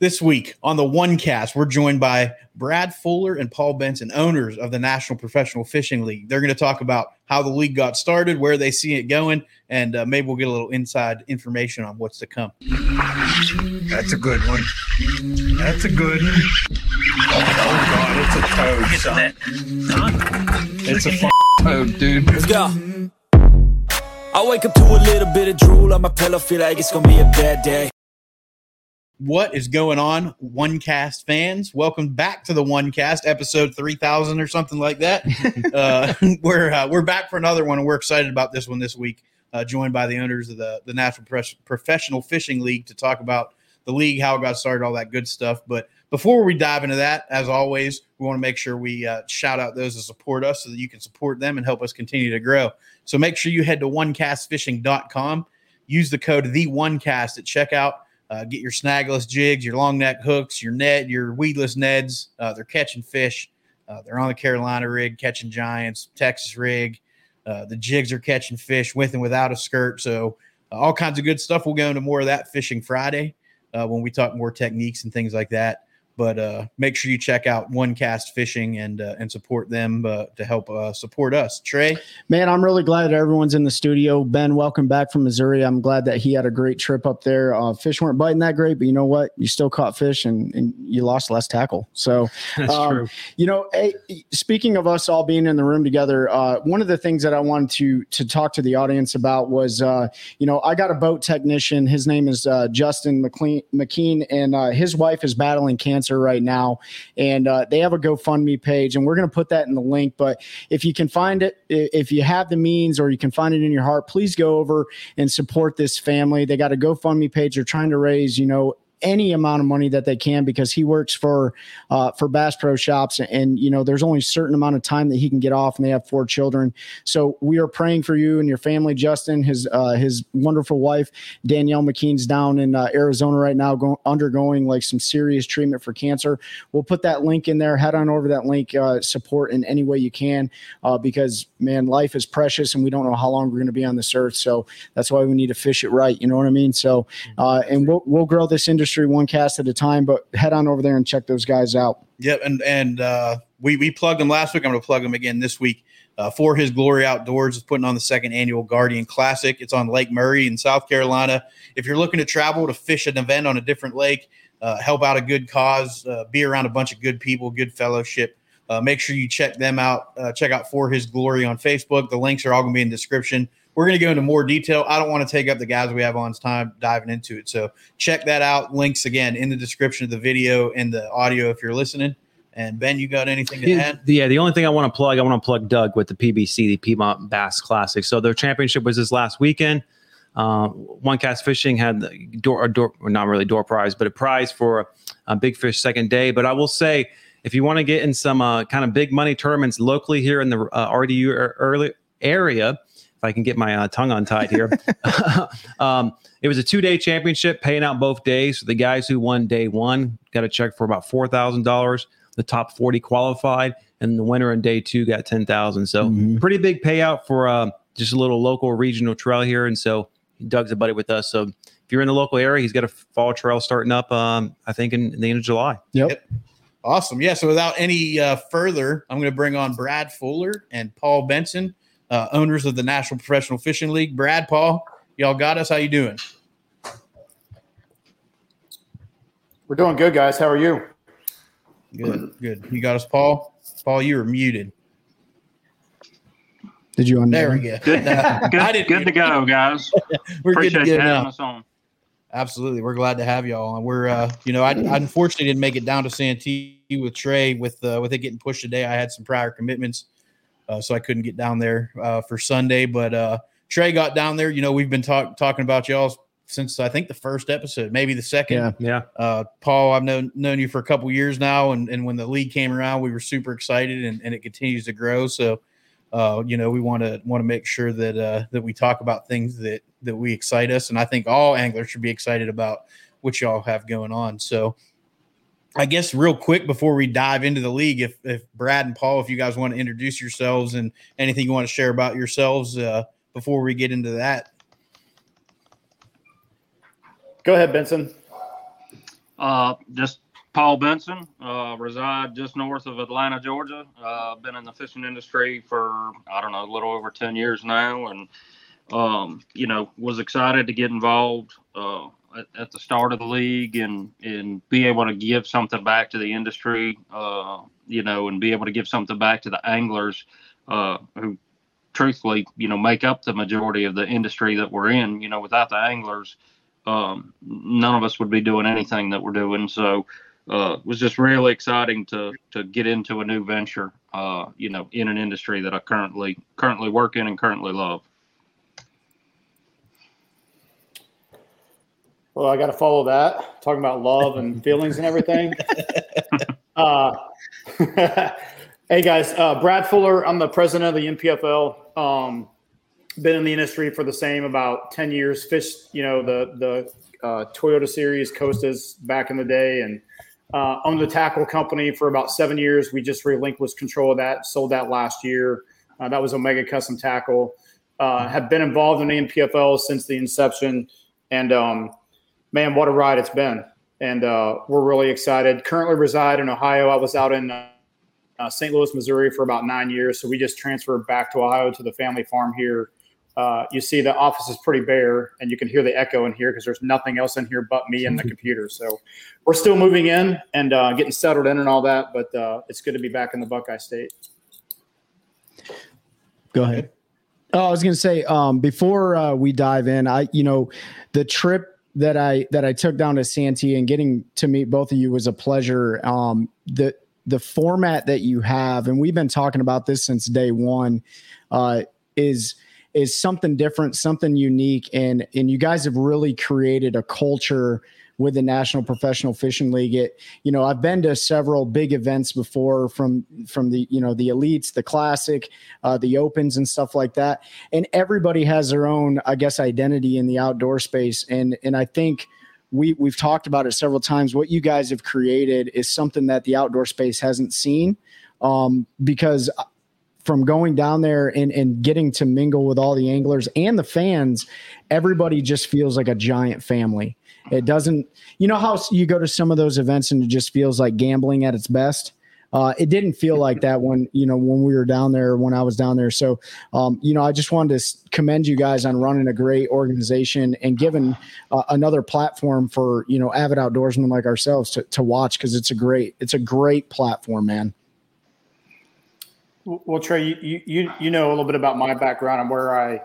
This week on the OneCast, we're joined by Brad Fuller and Paul Benson, owners of the National Professional Fishing League. They're going to talk about how the league got started, where they see it going, and uh, maybe we'll get a little inside information on what's to come. That's a good one. That's a good one. Oh God, it's a toad, son. It's a f- toad, dude. Let's go. I wake up to a little bit of drool on my pillow, feel like it's gonna be a bad day. What is going on, OneCast fans? Welcome back to the OneCast, episode three thousand or something like that. uh, we're uh, we're back for another one, and we're excited about this one this week. Uh, joined by the owners of the the National Pres- Professional Fishing League to talk about the league, how it got started, all that good stuff. But before we dive into that, as always, we want to make sure we uh, shout out those that support us so that you can support them and help us continue to grow. So make sure you head to onecastfishing.com, use the code the onecast at checkout. Uh, get your snagless jigs, your long neck hooks, your net, your weedless neds. Uh, they're catching fish. Uh, they're on the Carolina rig, catching giants, Texas rig. Uh, the jigs are catching fish with and without a skirt. So, uh, all kinds of good stuff. We'll go into more of that fishing Friday uh, when we talk more techniques and things like that. But uh, make sure you check out OneCast Fishing and uh, and support them uh, to help uh, support us. Trey, Man, I'm really glad that everyone's in the studio. Ben, welcome back from Missouri. I'm glad that he had a great trip up there. Uh, fish weren't biting that great, but you know what? You still caught fish and, and you lost less tackle. So, That's um, true. you know, hey, speaking of us all being in the room together, uh, one of the things that I wanted to to talk to the audience about was, uh, you know, I got a boat technician. His name is uh, Justin McLean, McKean, and uh, his wife is battling cancer right now, and uh, they have a GoFundMe page, and we're going to put that in the link. But if you can find it, if you have the means or you can find it in your heart, please go over and support this family. They got a GoFundMe page. They're trying to raise, you know, any amount of money that they can because he works for uh, for Bass Pro Shops, and you know there's only a certain amount of time that he can get off, and they have four children. So we are praying for you and your family. Justin, his uh, his wonderful wife Danielle McKean's down in uh, Arizona right now, going undergoing like some serious treatment for cancer. We'll put that link in there. Head on over that link. Uh, support in any way you can, uh, because man, life is precious, and we don't know how long we're going to be on this earth. So that's why we need to fish it right. You know what I mean? So, uh, and we'll we'll grow this industry one cast at a time. But head on over there and check those guys out. Yep, and and uh, we we plugged him last week. I'm going to plug him again this week. Uh, for his glory outdoors is putting on the second annual Guardian Classic. It's on Lake Murray in South Carolina. If you're looking to travel to fish an event on a different lake, uh, help out a good cause, uh, be around a bunch of good people, good fellowship. Uh, make sure you check them out. Uh, check out For His Glory on Facebook. The links are all going to be in the description. We're going to go into more detail. I don't want to take up the guys we have on's time diving into it. So check that out. Links again in the description of the video and the audio if you're listening. And Ben, you got anything to add? yeah, the only thing I want to plug, I want to plug Doug with the PBC, the Piedmont Bass Classic. So their championship was this last weekend. Uh, OneCast Fishing had the door, a door, or not really door prize, but a prize for a big fish second day. But I will say, if you want to get in some uh, kind of big money tournaments locally here in the uh, RDU er- early area, if I can get my uh, tongue untied here, um, it was a two day championship, paying out both days. So the guys who won day one got a check for about four thousand dollars. The top forty qualified, and the winner in day two got ten thousand. So Mhm. pretty big payout for uh, just a little local regional trail here. And so Doug's a buddy with us. So if you're in the local area, he's got a fall trail starting up. Um, I think in, in the end of July. Yep. Awesome. Yeah. So without any uh, further, I'm going to bring on Brad Fuller and Paul Benson, uh, owners of the National Professional Fishing League. Brad, Paul, y'all got us. How you doing? We're doing good, guys. How are you? Good. Good. You got us, Paul. Paul, you were muted. Did you on There we go. Good, I good, good to go, guys. We're good to Appreciate you having us on. Absolutely. We're glad to have y'all. And we're, uh, you know, I, I unfortunately didn't make it down to Santee with Trey with, uh, with it getting pushed today. I had some prior commitments. Uh, so I couldn't get down there, uh, for Sunday, but, uh, Trey got down there. You know, we've been talk, talking about y'all since I think the first episode, maybe the second. Yeah. Yeah. Uh, Paul, I've known known you for a couple years now, and, and when the league came around, we were super excited, and, and it continues to grow. So, uh, you know, we want to want to make sure that uh, that we talk about things that that we excite us, and I think all anglers should be excited about what y'all have going on. So, I guess real quick before we dive into the league, if if Brad and Paul, if you guys want to introduce yourselves and anything you want to share about yourselves uh, before we get into that. Go ahead, Benson. Uh, just Paul Benson, uh, reside just north of Atlanta, Georgia. Uh, been in the fishing industry for I don't know a little over ten years now, and um, you know was excited to get involved uh, at, at, the start of the league and and be able to give something back to the industry. Uh, you know, and be able to give something back to the anglers uh, who truthfully, you know, make up the majority of the industry that we're in. You know, without the anglers, um, none of us would be doing anything that we're doing. So, uh, it was just really exciting to to get into a new venture. Uh, you know, in an industry that I currently currently work in and currently love. Well, I got to follow that. Talking about love and feelings and everything. uh, hey guys, uh, Brad Fuller. I'm the president of the NPFL. Um, been in the industry for the same about ten years. Fished, you know, the the uh, Toyota Series Costas back in the day, and uh, owned the tackle company for about seven years. We just relinquished control of that, sold that last year. Uh, that was Omega Custom Tackle. Uh, have been involved in the NPFL since the inception, and um, man, what a ride it's been! And uh, we're really excited. Currently reside in Ohio. I was out in uh, St. Louis, Missouri for about nine years, so we just transferred back to Ohio to the family farm here uh, you see the office is pretty bare and you can hear the echo in here because there's nothing else in here but me and the computer. So we're still moving in and uh, getting settled in and all that, but uh, it's good to be back in the Buckeye State. Go ahead. Oh, I was going to say um, before uh, we dive in, I you know the trip that I that I took down to Santee and getting to meet both of you was a pleasure. Um, the the format that you have, and we've been talking about this since day one, uh, is is something different, something unique, and and you guys have really created a culture with the National Professional Fishing League. It, you know, I've been to several big events before from from the you know the elites, the classic, uh, the opens, and stuff like that. And everybody has their own, I guess, identity in the outdoor space. And and I think we we've talked about it several times. What you guys have created is something that the outdoor space hasn't seen. Um, because from going down there and, and getting to mingle with all the anglers and the fans, everybody just feels like a giant family. It doesn't, you know, how you go to some of those events and it just feels like gambling at its best. Uh, it didn't feel like that when you know when we were down there when I was down there. So um, you know I just wanted to commend you guys on running a great organization and giving uh, another platform for you know avid outdoorsmen like ourselves to, to watch because it's a great it's a great platform, man. Well, Trey, you, you you know a little bit about my background and where I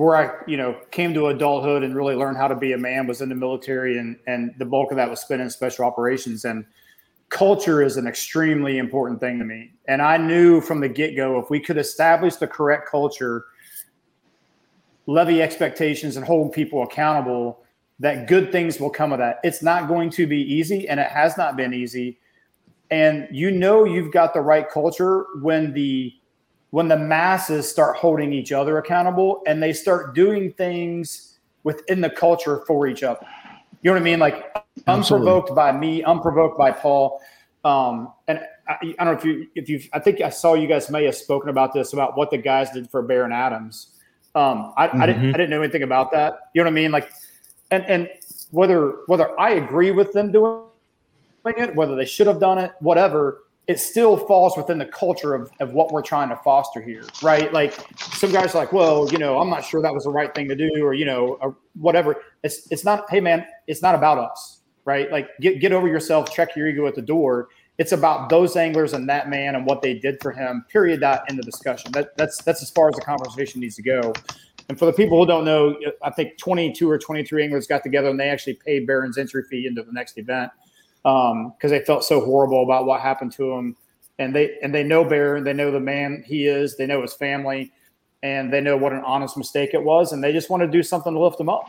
where I you know came to adulthood and really learned how to be a man was in the military and and the bulk of that was spent in special operations and culture is an extremely important thing to me. And I knew from the get go if we could establish the correct culture, levy expectations, and hold people accountable, that good things will come of that. It's not going to be easy, and it has not been easy and you know you've got the right culture when the when the masses start holding each other accountable and they start doing things within the culture for each other you know what i mean like unprovoked by me unprovoked by paul um, and I, I, don't know if you if you I think I saw you guys may have spoken about this about what the guys did for Baron Adams. Um, I, mm-hmm. I didn't I didn't know anything about that. You know what I mean? Like, and and whether whether I agree with them doing it, whether they should have done it, whatever, it still falls within the culture of, of what we're trying to foster here, right? Like some guys are like, well, you know, I'm not sure that was the right thing to do, or you know, or whatever. It's it's not. Hey, man, it's not about us, right? Like get get over yourself, check your ego at the door. It's about those anglers and that man and what they did for him. Period. That in the discussion. That that's that's as far as the conversation needs to go. And for the people who don't know, I think 22 or 23 anglers got together and they actually paid Baron's entry fee into the next event because um, they felt so horrible about what happened to him. And they and they know Bear, they know the man he is, they know his family, and they know what an honest mistake it was, and they just want to do something to lift him up.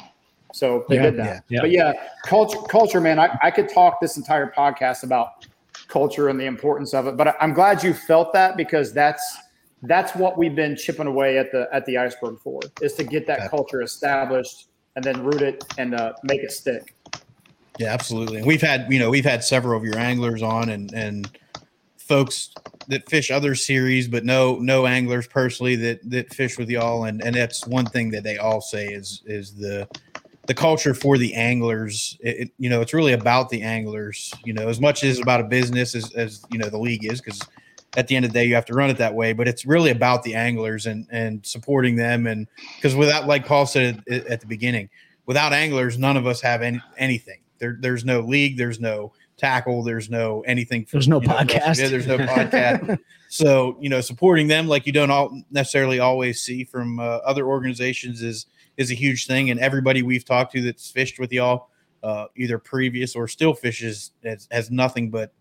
So they yeah, did that. Yeah, yeah. But yeah, culture, culture, man. I, I could talk this entire podcast about culture and the importance of it, but I'm glad you felt that because that's that's what we've been chipping away at the at the iceberg for is to get that culture established and then root it and uh, make it stick. Yeah, absolutely. And we've had, you know, we've had several of your anglers on and and folks that fish other series, but no no anglers personally that that fish with y'all. And and that's one thing that they all say is is the the culture for the anglers. It, it, you know, it's really about the anglers. You know, as much as about a business as, as you know the league is, because at the end of the day you have to run it that way. But it's really about the anglers and and supporting them, and because without, like Paul said at, at the beginning, without anglers, none of us have any anything. There, there's no league. There's no tackle. There's no anything. There's no know, podcast. Yeah, there's no podcast. so you know, supporting them like you don't all necessarily always see from uh, other organizations is is a huge thing. And everybody we've talked to that's fished with y'all, uh, either previous or still fishes, has, has nothing but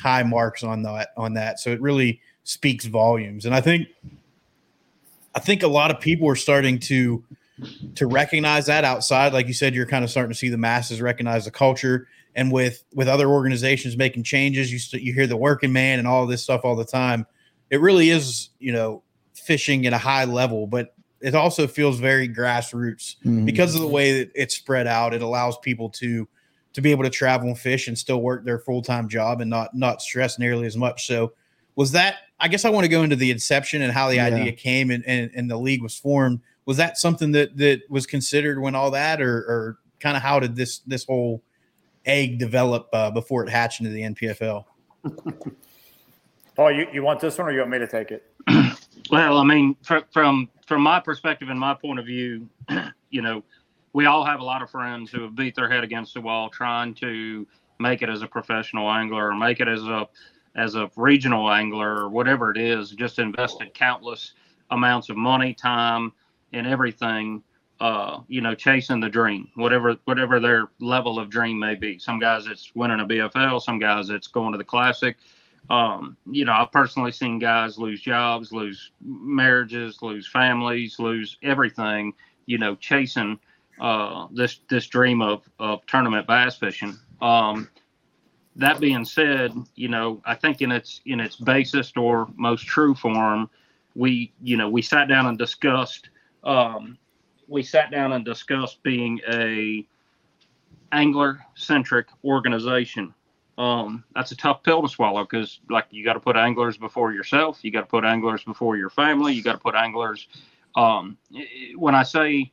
high marks on that on that. So it really speaks volumes. And I think I think a lot of people are starting to to recognize that outside like you said you're kind of starting to see the masses recognize the culture. And with with other organizations making changes you st- you hear the working man and all this stuff all the time. It really is you know fishing at a high level but it also feels very grassroots Mhm. because of the way that it's spread out. It allows people to to be able to travel and fish and still work their full-time job and not not stress nearly as much. So was that i guess i want to go into the inception and how the Yeah. idea came and, and and the league was formed was that something that that was considered when all that or or kind of how did this this whole egg develop uh, before it hatched into the npfl Paul, you, you want this one or you want me to take it? Well, I mean, fr- from from my perspective and my point of view, you know, we all have a lot of friends who have beat their head against the wall trying to make it as a professional angler or make it as a as a regional angler or whatever it is. Just invested countless amounts of money, time, and everything. Uh, you know, chasing the dream, whatever whatever their level of dream may be. Some guys it's winning a BFL, some guys it's going to the classic um, you know, I've personally seen guys lose jobs, lose marriages, lose families, lose everything, you know, chasing uh, this this dream of, of tournament bass fishing. Um, that being said, you know, I think in its in its basest or most true form, we you know we sat down and discussed um, we sat down and discussed being a angler centric organization. Um, that's a tough pill to swallow because like you got to put anglers before yourself you got to put anglers before your family you got to put anglers um, when i say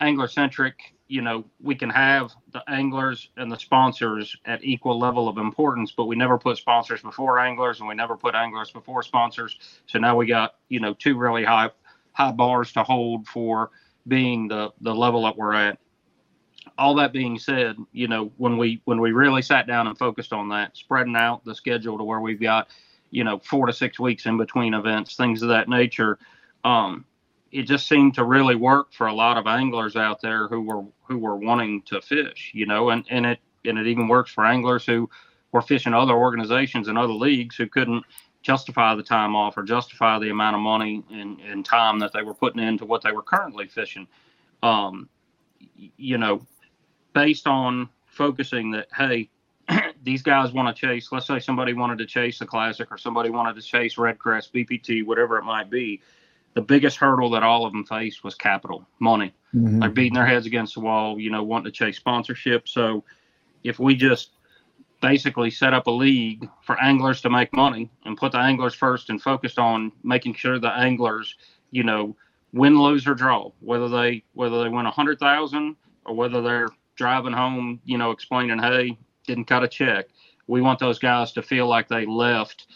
angler centric you know we can have the anglers and the sponsors at equal level of importance but we never put sponsors before anglers and we never put anglers before sponsors. So now we got you know two really high high bars to hold for being the the level that we're at. All that being said, you know, when we when we really sat down and focused on that, spreading out the schedule to where we've got, you know, four to six weeks in between events, things of that nature, um, it just seemed to really work for a lot of anglers out there who were who were wanting to fish, you know, and and it and it even works for anglers who were fishing other organizations and other leagues who couldn't justify the time off or justify the amount of money and, and time that they were putting into what they were currently fishing. Um, you know, based on focusing that, hey, these guys want to chase, let's say somebody wanted to chase the classic or somebody wanted to chase Red Crest, BPT, whatever it might be. The biggest hurdle that all of them faced was capital, money Mhm. like beating their heads against the wall, you know, wanting to chase sponsorship. So if we just basically set up a league for anglers to make money and put the anglers first and focused on making sure the anglers, you know, win, lose or draw, whether they whether they win a hundred thousand or whether they're driving home, you know, explaining, hey, didn't cut a check. We want those guys to feel like they left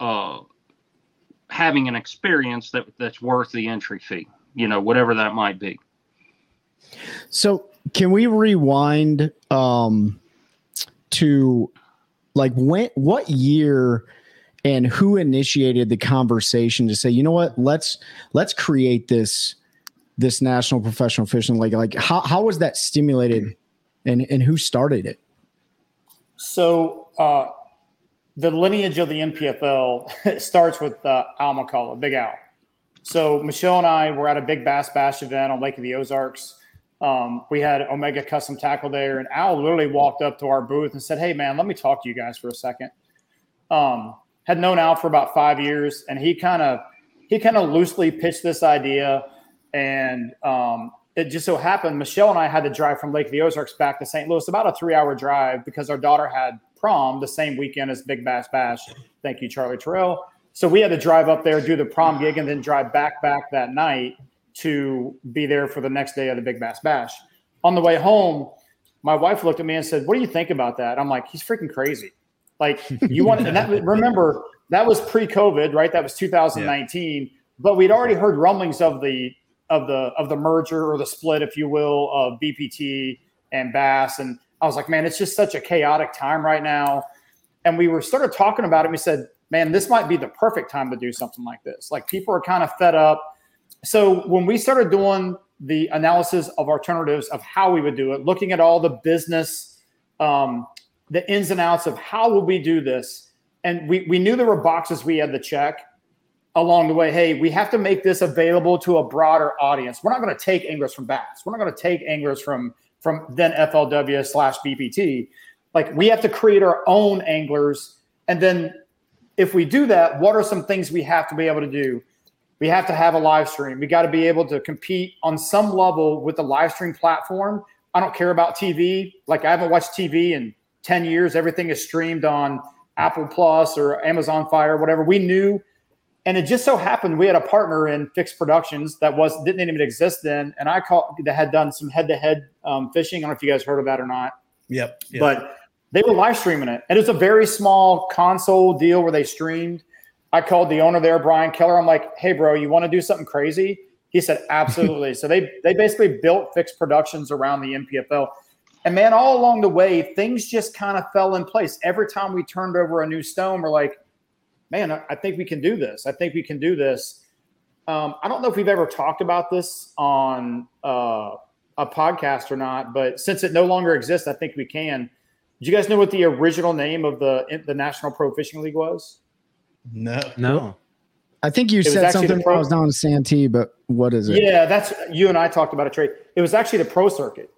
uh having an experience that that's worth the entry fee, you know, whatever that might be. So can we rewind um to like when what year and who initiated the conversation to say, you know what, let's let's create this this national professional fishing league? Like how how was that stimulated and and who started it? So uh, the lineage of the NPFL starts with uh, Al McCullough, Big Al. So Michelle and I were at a big bass bash event on Lake of the Ozarks. Um, we had Omega Custom Tackle there, and Al literally walked up to our booth and said, "Hey, man, let me talk to you guys for a second. Um, had known Al for about five years, and he kind of he kind of loosely pitched this idea, and um, it just so happened Michelle and I had to drive from Lake of the Ozarks back to St. Louis, about a three-hour drive, because our daughter had prom the same weekend as Big Bass Bash. Thank you, Charlie Terrell. So we had to drive up there, do the prom gig, and then drive back back that night to be there for the next day of the Big Bass Bash. on the way home, my wife looked at me and said, "What do you think about that?" I'm like, "He's freaking crazy." Like you want, and that remember that was pre-COVID, right? That was 2019, but we'd already heard rumblings of the of the of the merger or the split, if you will, of BPT and Bass, and I was like, man, it's just such a chaotic time right now. And we were started talking about it. And we said, man, this might be the perfect time to do something like this. Like people are kind of fed up. So when we started doing the analysis of alternatives of how we would do it, looking at all the business, um, the ins and outs of how will we do this, and we we knew there were boxes we had to check along the way. Hey, we have to make this available to a broader audience. We're not going to take anglers from Bass. We're not going to take anglers from from then FLW slash BPT. Like we have to create our own anglers, and then if we do that, what are some things we have to be able to do? We have to have a live stream. We got to be able to compete on some level with the live stream platform. I don't care about TV. Like I haven't watched TV in 10 years. Everything is streamed on Apple Plus or Amazon Fire, whatever. We knew, and it just so happened we had a partner in Phyx Productions that was didn't even exist then, and I called that had done some head-to-head um, fishing. I don't know if you guys heard of that or not. Yep. yep. But they were live streaming it. And it was a very small console deal where they streamed. I called the owner there, Brian Keller. I'm like, hey, bro, you want to do something crazy? He said, absolutely. so they they basically built Phyx productions around the NPFL. And man, all along the way, things just kind of fell in place. Every time we turned over a new stone, we're like, man, I think we can do this. I think we can do this. Um, I don't know if we've ever talked about this on uh, a podcast or not, but since it no longer exists, I think we can. Do you guys know what the original name of the the National Pro Fishing League was? No, no. I think you said something when I was down in Santee, but what is it? Yeah, that's you and I talked about a trade. It was actually the pro circuit.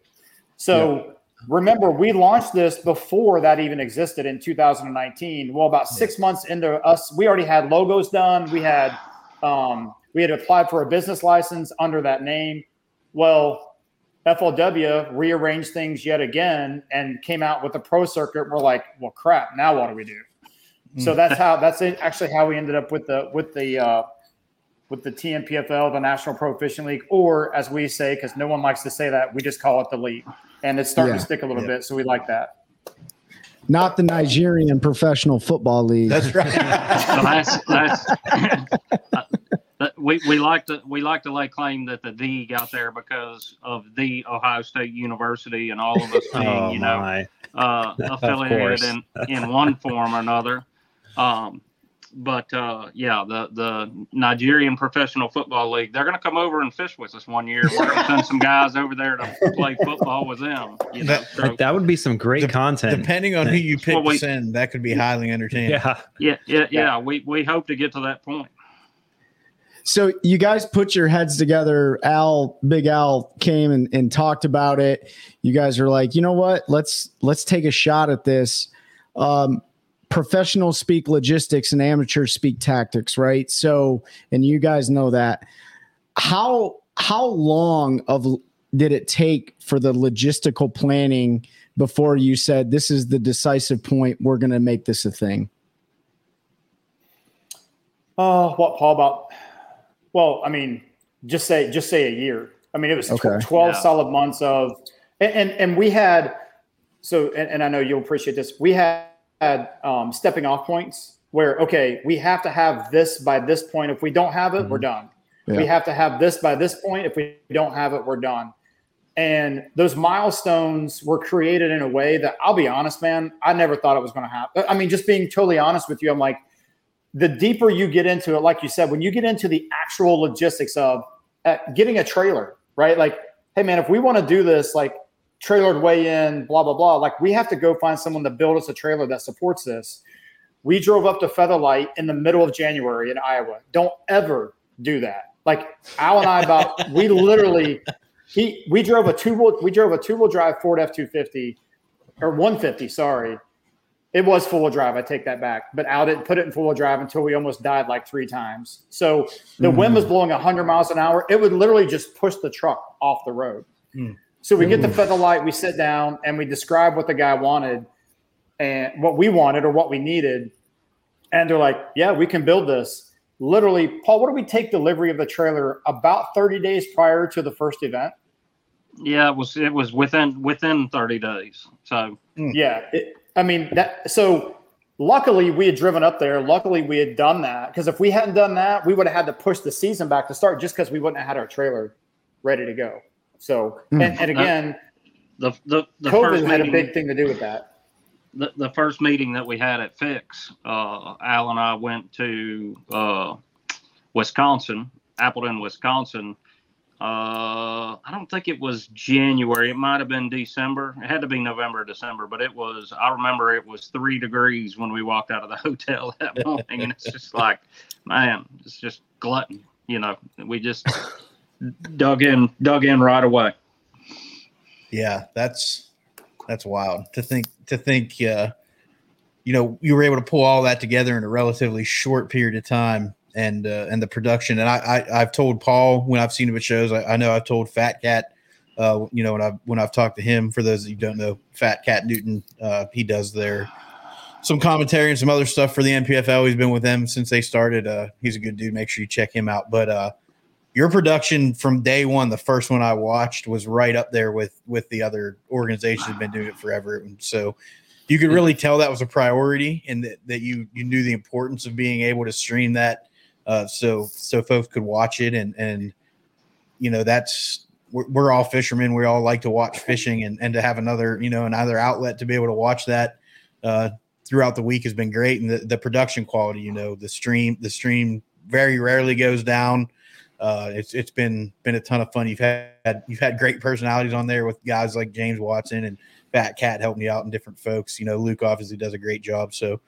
So yeah. remember, we launched this before that even existed in 2019. Well, about six months into us, we already had logos done. We had um, we had applied for a business license under that name. Well, FLW rearranged things yet again and came out with the pro circuit. We're like, well, crap. Now what do we do? So mm. that's how that's actually how we ended up with the with the uh, with the TNPFL, the National Pro Fishing League, or as we say, because no one likes to say that, we just call it the league, and it's starting yeah. to stick a little yeah. bit. So we like that. Not the Nigerian Professional Football League. That's right. that's, that's, we, we like to we like to lay claim that the D got there because of the Ohio State University and all of us being oh, you know uh, affiliated in in one form or another. Um, but uh, yeah, the the Nigerian Professional Football League they're going to come over and fish with us one year. We're going to send some guys over there to play football with them. You know? that, so, that would be some great de- content. Depending on who you pick we, to send, that could be highly entertaining. Yeah, yeah, yeah, yeah. We we hope to get to that point. So you guys put your heads together. Al, Big Al came and, and talked about it. You guys are like, you know what? Let's let's take a shot at this. Um, professionals speak logistics and amateurs speak tactics, right? So, and you guys know that. How how long of did it take for the logistical planning before you said this is the decisive point? We're going to make this a thing. Oh, uh, what Paul about well, I mean, just say just say a year. I mean, it was okay. twelve yeah. solid months of, and, and, and we had, so and, and, I know you'll appreciate this. We had, had um, stepping off points where okay, we have to have this by this point. If we don't have it, mm-hmm. we're done. Yeah. We have to have this by this point. If we don't have it, we're done. And those milestones were created in a way that I'll be honest, man, I never thought it was going to happen. I mean, just being totally honest with you, I'm like, the deeper you get into it, like you said, when you get into the actual logistics of uh, getting a trailer, right? Like, hey, man, if we want to do this, like trailered way in, blah, blah, blah, like we have to go find someone to build us a trailer that supports this. We drove up to Featherlite in the middle of January in Iowa. Don't ever do that. Like Al and I about we literally he we drove a two wheel we drove a two wheel drive Ford F two fifty or one fifty sorry it was full wheel drive. I take that back. But Al didn't put it in full wheel drive until we almost died like three times. So the mm. wind was blowing 100 miles an hour. It would literally just push the truck off the road. Mm. So we get the Featherlite, we sit down, and we describe what the guy wanted and what we wanted or what we needed. And they're like, yeah, we can build this. Literally, Paul, what do we take delivery of the trailer about 30 days prior to the first event? Yeah, it was it was within within 30 days. So hmm. Yeah, it, I mean that. So luckily we had driven up there. Luckily we had done that because if we hadn't done that, we would have had to push the season back to start just because we wouldn't have had our trailer ready to go. So and, and again, the the, the COVID first had a big thing to do with that. the, the first meeting that we had at Phyx, uh, Al and I went to uh, Wisconsin, Appleton, Wisconsin. Uh, I don't think it was January. It might have been December. It had to be November, or December, but it was. I remember it was three degrees when we walked out of the hotel that morning, and it's just like, man, it's just glutton. You know, we just dug in, dug in right away. Yeah, that's that's wild to think to think uh you know you were able to pull all that together in a relatively short period of time and uh, and the production. And I, I I've told Paul when I've seen him at shows I, I know I've told Fat Cat uh you know when I've when I've talked to him for those that you don't know Fat Cat Newton uh he does their some commentary and some other stuff for the NPFL he's been with them since they started. Uh he's a good dude. Make sure you check him out. But uh your production from day one, the first one I watched was right up there with with the other organizations have been doing it forever. And so you could really tell that was a priority and that, that you you knew the importance of being able to stream that uh, so so folks could watch it. And and you know that's we're, we're all fishermen. We all like to watch fishing and and to have another you know another outlet to be able to watch that uh, throughout the week has been great. And the, the production quality you know the stream the stream very rarely goes down uh, it's it's been been a ton of fun. You've had you've had great personalities on there with guys like James Watson and Fat Cat helping you out and different folks. You know, Luke obviously does a great job. So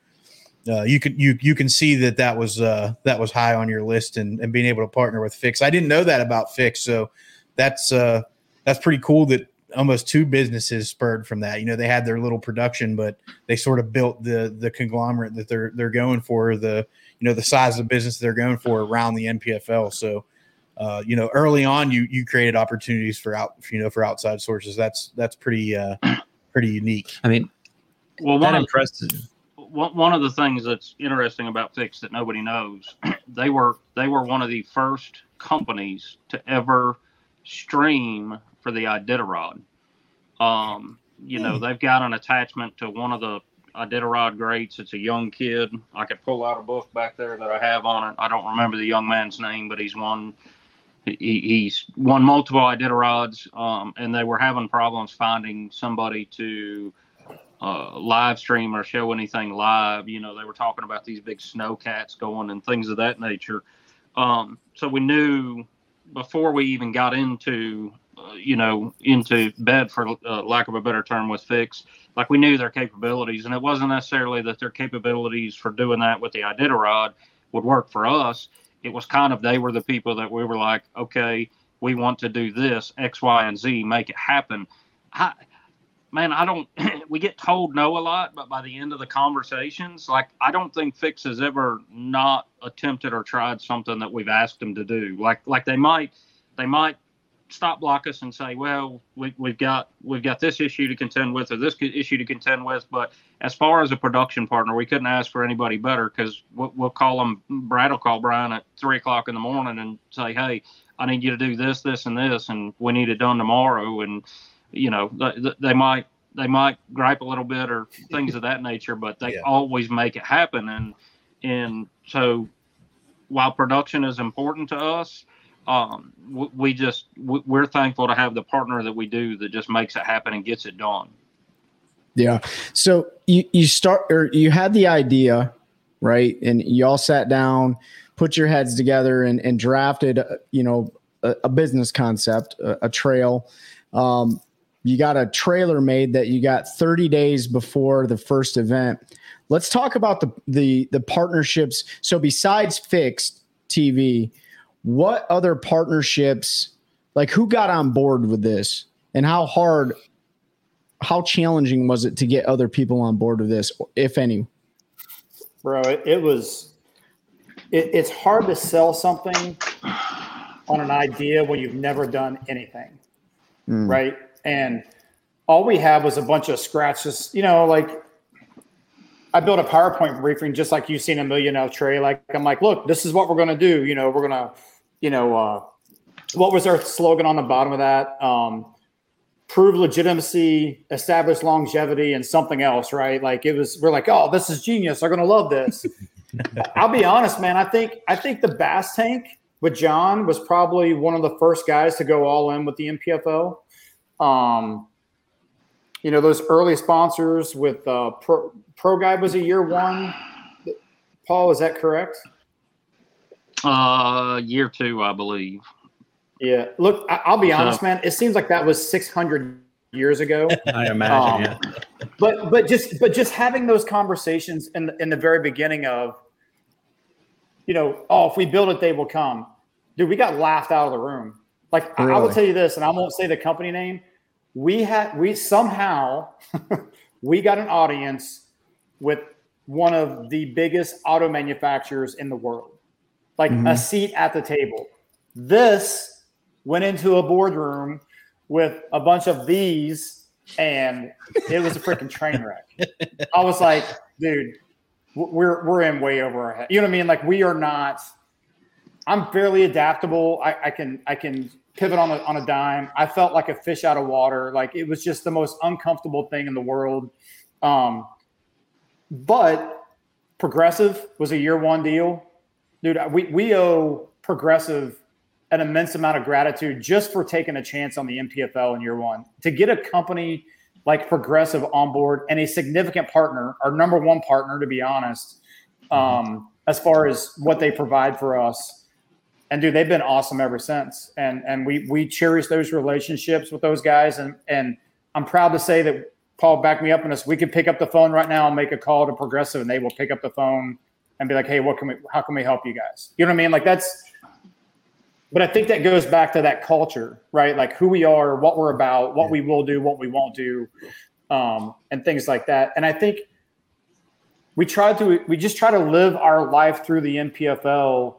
uh, you can you you can see that that was uh, that was high on your list and, and being able to partner with Phyx. I didn't know that about Phyx, so that's uh, that's pretty cool. That almost two businesses spurred from that. You know, they had their little production, but they sort of built the the conglomerate that they're they're going for the you know the size of the business they're going for around the NPFL. So uh, you know, early on, you you created opportunities for out, you know, for outside sources. That's that's pretty uh, pretty unique. I mean, Well, one of, impressed. one one of the things that's interesting about Phyx that nobody knows, they were they were one of the first companies to ever stream for the Iditarod. Um, you know, they've got an attachment to one of the Iditarod greats. It's a young kid. I could pull out a book back there that I have on it. I don't remember the young man's name, but he's won. He, he's won multiple Iditarods, um, and they were having problems finding somebody to uh, live stream or show anything live. You know, they were talking about these big snow cats going and things of that nature. Um, so we knew before we even got into, uh, you know, into bed for uh, lack of a better term with Phyx, like we knew their capabilities, and it wasn't necessarily that their capabilities for doing that with the Iditarod would work for us. It was kind of they were the people that we were like, okay, we want to do this X, Y, and Z, make it happen. I, man, I don't. we get told no a lot, but by the end of the conversations, like I don't think Phyx has ever not attempted or tried something that we've asked them to do. Like like they might they might stop block us and say, well, we, we've got we've got this issue to contend with or this issue to contend with. But as far as a production partner, we couldn't ask for anybody better because we'll, we'll call them. Brad will call Brian at three o'clock in the morning and say, hey, I need you to do this, this, and this, and we need it done tomorrow. And you know, they, they might they might gripe a little bit or things of that nature, but they Yeah. always make it happen. And and so while production is important to us, um, we, we just we, we're thankful to have the partner that we do that just makes it happen and gets it done. Yeah. So you you start or you had the idea, right? And you all sat down, put your heads together, and and drafted, uh, you know, a, a business concept, a, a trail. Um, you got a trailer made that you got 30 days before the first event. Let's talk about the the the partnerships. So besides Phyx TV, what other partnerships like who got on board with this? And how hard how challenging was it to get other people on board with this if any? Bro it, it was it, it's hard to sell something on an idea when you've never done anything Mm. right? And all we had was a bunch of scratches you know like i built a powerpoint briefing just like you've seen a million out tray. Like i'm like look this is what we're going to do. You know we're going to you know uh what was our slogan on the bottom of that um prove legitimacy, establish longevity, and something else, right? Like it was, we're like, oh, this is genius. They're gonna love this. I'll be honest, man. I think I think the Bass Tank with John was probably one of the first guys to go all in with the NPFL. Um, you know, those early sponsors with uh, Pro, Pro Guide was a year one. Paul, is that correct? Uh, year two, I believe. Yeah. Look, I, will be honest, man. It seems like that was 600 years ago. I imagine. Um, yeah. But but just but just having those conversations in in the very beginning of, you know, oh, if we build it, they will come. Dude, we got laughed out of the room. Like really? I, I will tell you this, and I won't say the company name. We had we somehow we got an audience with one of the biggest auto manufacturers in the world, like mm-hmm. a seat at the table. This went into a boardroom with a bunch of these, and it was a freaking train wreck. I was like, dude, we're we're in way over our head. You know what I mean? Like we are not. I'm fairly adaptable. I, I can I can pivot on a on a dime. I felt like a fish out of water. Like it was just the most uncomfortable thing in the world. Um, but progressive was a year one deal, dude. We we owe progressive an immense amount of gratitude just for taking a chance on the NPFL in year one. To get a company like Progressive on board and a significant partner, our number one partner, to be honest, um, as far as what they provide for us. And dude, they've been awesome ever since. And and we we cherish those relationships with those guys. And and I'm proud to say that Paul backed me up on this. We could pick up the phone right now and make a call to Progressive, and they will pick up the phone and be like, "Hey, what can we? How can we help you guys?" You know what I mean? Like that's but I think that goes back to that culture, right? Like who we are, what we're about, what we will do, what we won't do, um, and things like that. And I think we try to we just try to live our life through the NPFL,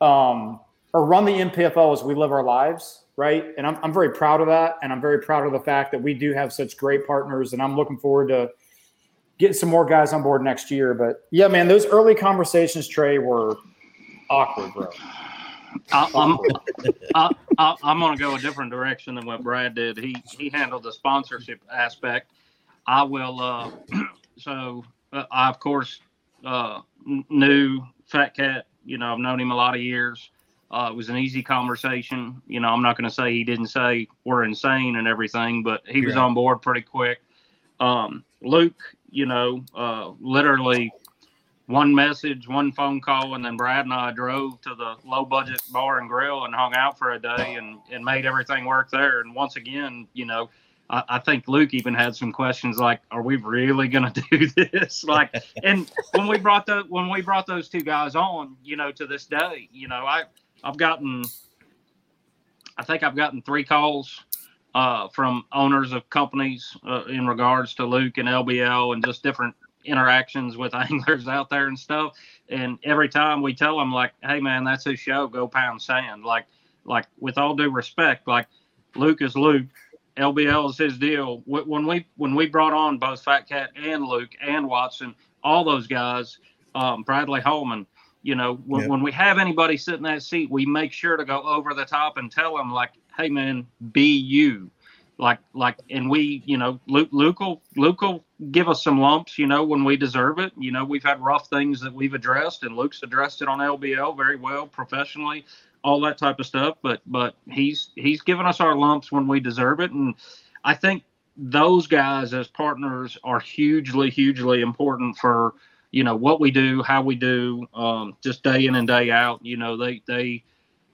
um, or run the NPFL as we live our lives, right? And I'm I'm very proud of that, and I'm very proud of the fact that we do have such great partners, and I'm looking forward to getting some more guys on board next year. But yeah, man, those early conversations, Trey, were awkward, bro. I, I'm I, I, I'm going to go a different direction than what Brad did. He he handled the sponsorship aspect. I will. Uh, so uh, I of course uh, knew Fat Cat. You know, I've known him a lot of years. Uh, it was an easy conversation. You know, I'm not going to say he didn't say we're insane and everything, but he was on board pretty quick. Um, Luke, you know, uh, literally one message, one phone call, and then Brad and I drove to the low budget bar and grill and hung out for a day and, and made everything work there. And once again, you know, I, I think Luke even had some questions like, "Are we really going to do this?" like, and when we brought the when we brought those two guys on, you know, to this day, you know, I I've gotten, I think I've gotten three calls uh, from owners of companies uh, in regards to Luke and LBL and just different interactions with anglers out there and stuff. And every time we tell them like, "Hey man, that's his show. Go pound sand." Like, like with all due respect, like Luke is Luke. LBL is his deal. When we when we brought on both Fat Cat and Luke and Watson, all those guys, um, Bradley Holman, you know, when, yep. when we have anybody sit in that seat, we make sure to go over the top and tell them like, "Hey man, be you." like like and we you know luke luke will luke will give us some lumps you know when we deserve it. You know we've had rough things that we've addressed and luke's addressed it on lbl very well professionally all that type of stuff. But but he's he's given us our lumps when we deserve it. And i think those guys as partners are hugely hugely important for you know what we do how we do um, just day in and day out. You know they they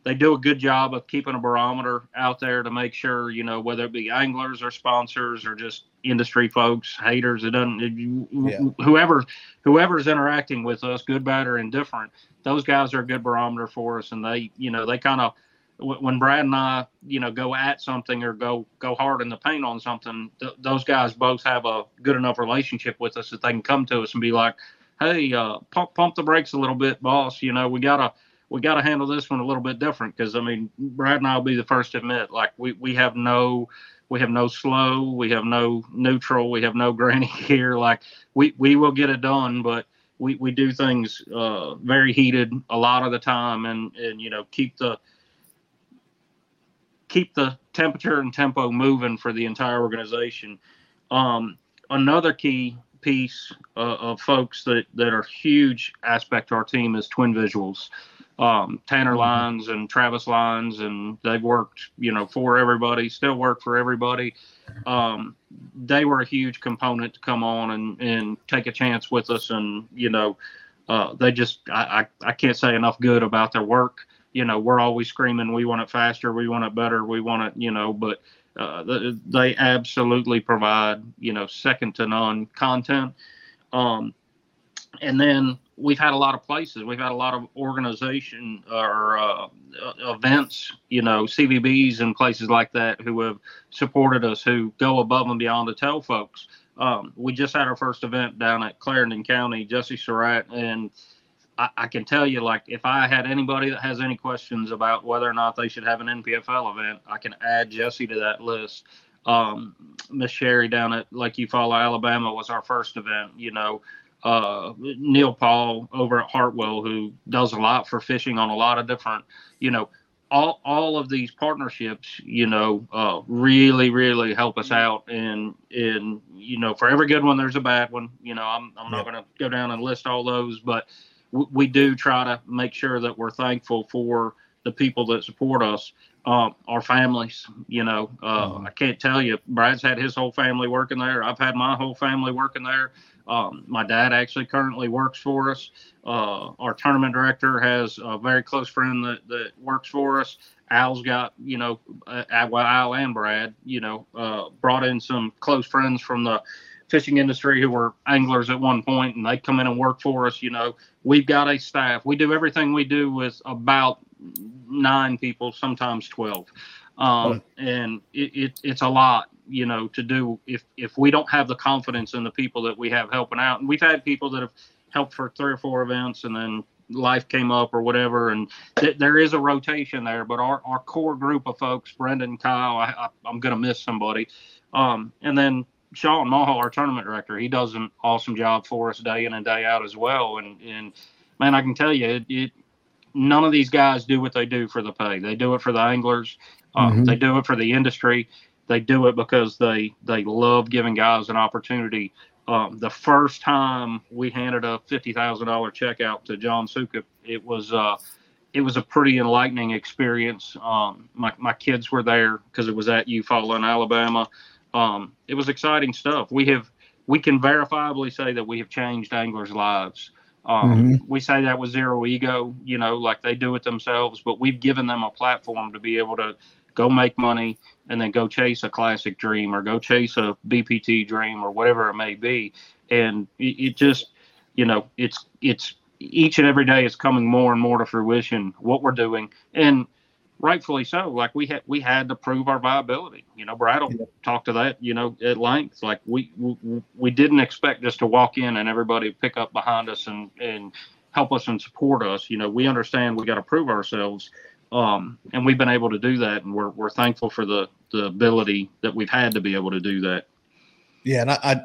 they do a good job of keeping a barometer out there to make sure you know whether it be anglers or sponsors or just industry folks haters it doesn't it, yeah. whoever whoever's interacting with us good bad or indifferent those guys are a good barometer for us and they you know they kind of when brad and i you know go at something or go go hard in the paint on something th- those guys both have a good enough relationship with us that they can come to us and be like hey uh, pump pump the brakes a little bit boss you know we gotta we got to handle this one a little bit different because I mean, Brad and I will be the first to admit, like we we have no we have no slow, we have no neutral, we have no granny here. Like we we will get it done, but we we do things uh, very heated a lot of the time, and and you know keep the keep the temperature and tempo moving for the entire organization. Um, another key piece uh, of folks that that are huge aspect to our team is Twin Visuals. Um, Tanner Lines and Travis Lines, and they've worked, you know, for everybody, still work for everybody. Um, they were a huge component to come on and, and take a chance with us. And, you know, uh, they just, I, I, I can't say enough good about their work. You know, we're always screaming, we want it faster, we want it better, we want it, you know, but uh, th- they absolutely provide, you know, second to none content. Um, and then we've had a lot of places. We've had a lot of organization or uh, events, you know, CVBs and places like that who have supported us, who go above and beyond to tell folks. Um, we just had our first event down at Clarendon County, Jesse Surratt, and I, can tell you, like, if I had anybody that has any questions about whether or not they should have an NPFL event, I can add Jesse to that list. Um, Miss Sherry down at Lake Eufaula, Alabama was our first event. You know, uh, Neil Paul over at Hartwell, who does a lot for fishing on a lot of different, you know, all all of these partnerships, you know, uh, really really help us out. And and you know, for every good one, there's a bad one. You know, I'm I'm not going to go down and list all those, but w- we do try to make sure that we're thankful for the people that support us. Um, our families, you know, uh, mm-hmm. I can't tell you. Brad's had his whole family working there. I've had my whole family working there. Um, my dad actually currently works for us. Uh, our tournament director has a very close friend that, that works for us. Al's got, you know, uh, well, Al and Brad, you know, uh, brought in some close friends from the fishing industry who were anglers at one point and they come in and work for us. You know, we've got a staff. We do everything we do with about nine people, sometimes 12. Um, and it, it, it's a lot you know to do if if we don't have the confidence in the people that we have helping out. And we've had people that have helped for three or four events and then life came up or whatever. And th- there is a rotation there but our, our core group of folks brendan kyle I, am going to miss somebody. Um, and then sean mahal our tournament director he does an awesome job for us day in and day out as well. And and man i can tell you it, it none of these guys do what they do for the pay. They do it for the anglers uh, mm-hmm. they do it for the industry they do it because they they love giving guys an opportunity. Um, the first time we handed a fifty thousand dollar check out to John Soukup, it was uh, it was a pretty enlightening experience. Um, my my kids were there because it was at Eufaula in Alabama. Um, it was exciting stuff. We have we can verifiably say that we have changed anglers' lives. Um, mm-hmm. We say that with zero ego, you know, like they do it themselves, but we've given them a platform to be able to go make money and then go chase a classic dream or go chase a BPT dream or whatever it may be. And it, it just, you know, it's it's each and every day is coming more and more to fruition what we're doing. And rightfully so like we had we had to prove our viability. You know brad will talk to that you know at length. Like we, we we didn't expect just to walk in and everybody pick up behind us and and help us and support us. You know we understand we got to prove ourselves um, and we've been able to do that, and we're we're thankful for the the ability that we've had to be able to do that. Yeah, and I I,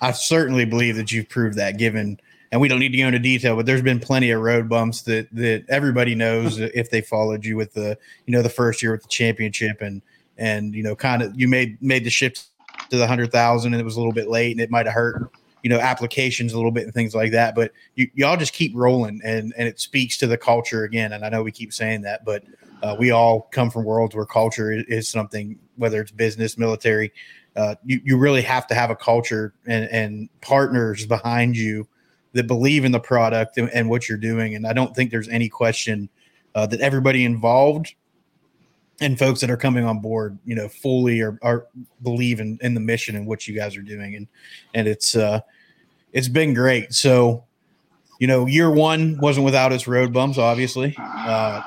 I certainly believe that you've proved that. Given, and we don't need to go into detail, but there's been plenty of road bumps that that everybody knows if they followed you with the you know the first year with the championship and and you know kind of you made made the shift to the hundred thousand and it was a little bit late and it might have hurt you know applications a little bit and things like that but you, y'all just keep rolling and and it speaks to the culture again and i know we keep saying that but uh, we all come from worlds where culture is, is something whether it's business military uh, you, you really have to have a culture and, and partners behind you that believe in the product and, and what you're doing and i don't think there's any question uh, that everybody involved and folks that are coming on board, you know, fully or, or believe in, in the mission and what you guys are doing. And, and it's, uh, it's been great. So, you know, year one wasn't without its road bumps, obviously. Uh,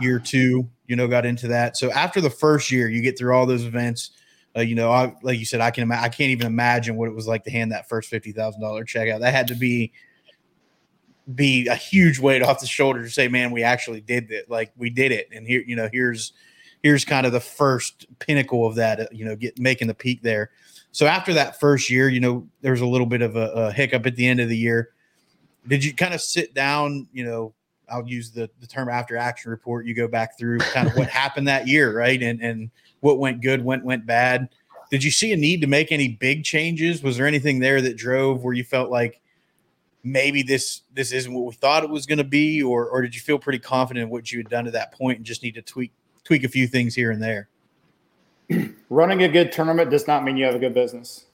year two, you know, got into that. So after the first year, you get through all those events. Uh, you know, I, like you said, I can, I can't even imagine what it was like to hand that first fifty thousand dollar check out. That had to be be a huge weight off the shoulder to say, man, we actually did it. Like we did it, and here, you know, here's here's kind of the first pinnacle of that, uh, you know, get making the peak there. So after that first year, you know, there was a little bit of a, a hiccup at the end of the year. Did you kind of sit down, you know, I'll use the, the term after action report. You go back through kind of what happened that year, right? And and what went good, went went bad. Did you see a need to make any big changes? Was there anything there that drove where you felt like maybe this this isn't what we thought it was going to be, or or did you feel pretty confident in what you had done to that point and just need to tweak tweak a few things here and there? Running a good tournament does not mean you have a good business,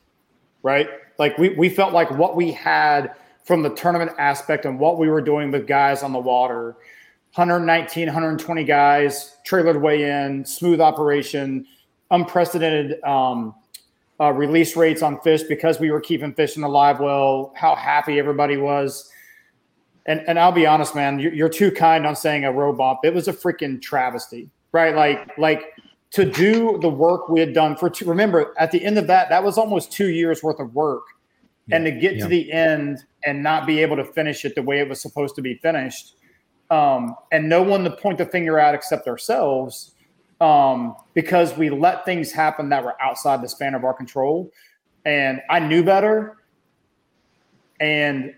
right? Like we we felt like what we had from the tournament aspect and what we were doing with guys on the water 119 120 guys trailered way in smooth operation unprecedented um, uh, release rates on fish because we were keeping fish in the live well how happy everybody was. And and i'll be honest man you're, you're too kind on saying a road bump it was a freaking travesty right? Like like to do the work we had done for two remember at the end of that that was almost two years worth of work. And to get Yeah. to the end and not be able to finish it the way it was supposed to be finished um, and no one to point the finger at except ourselves um, because we let things happen that were outside the span of our control. And i knew better. And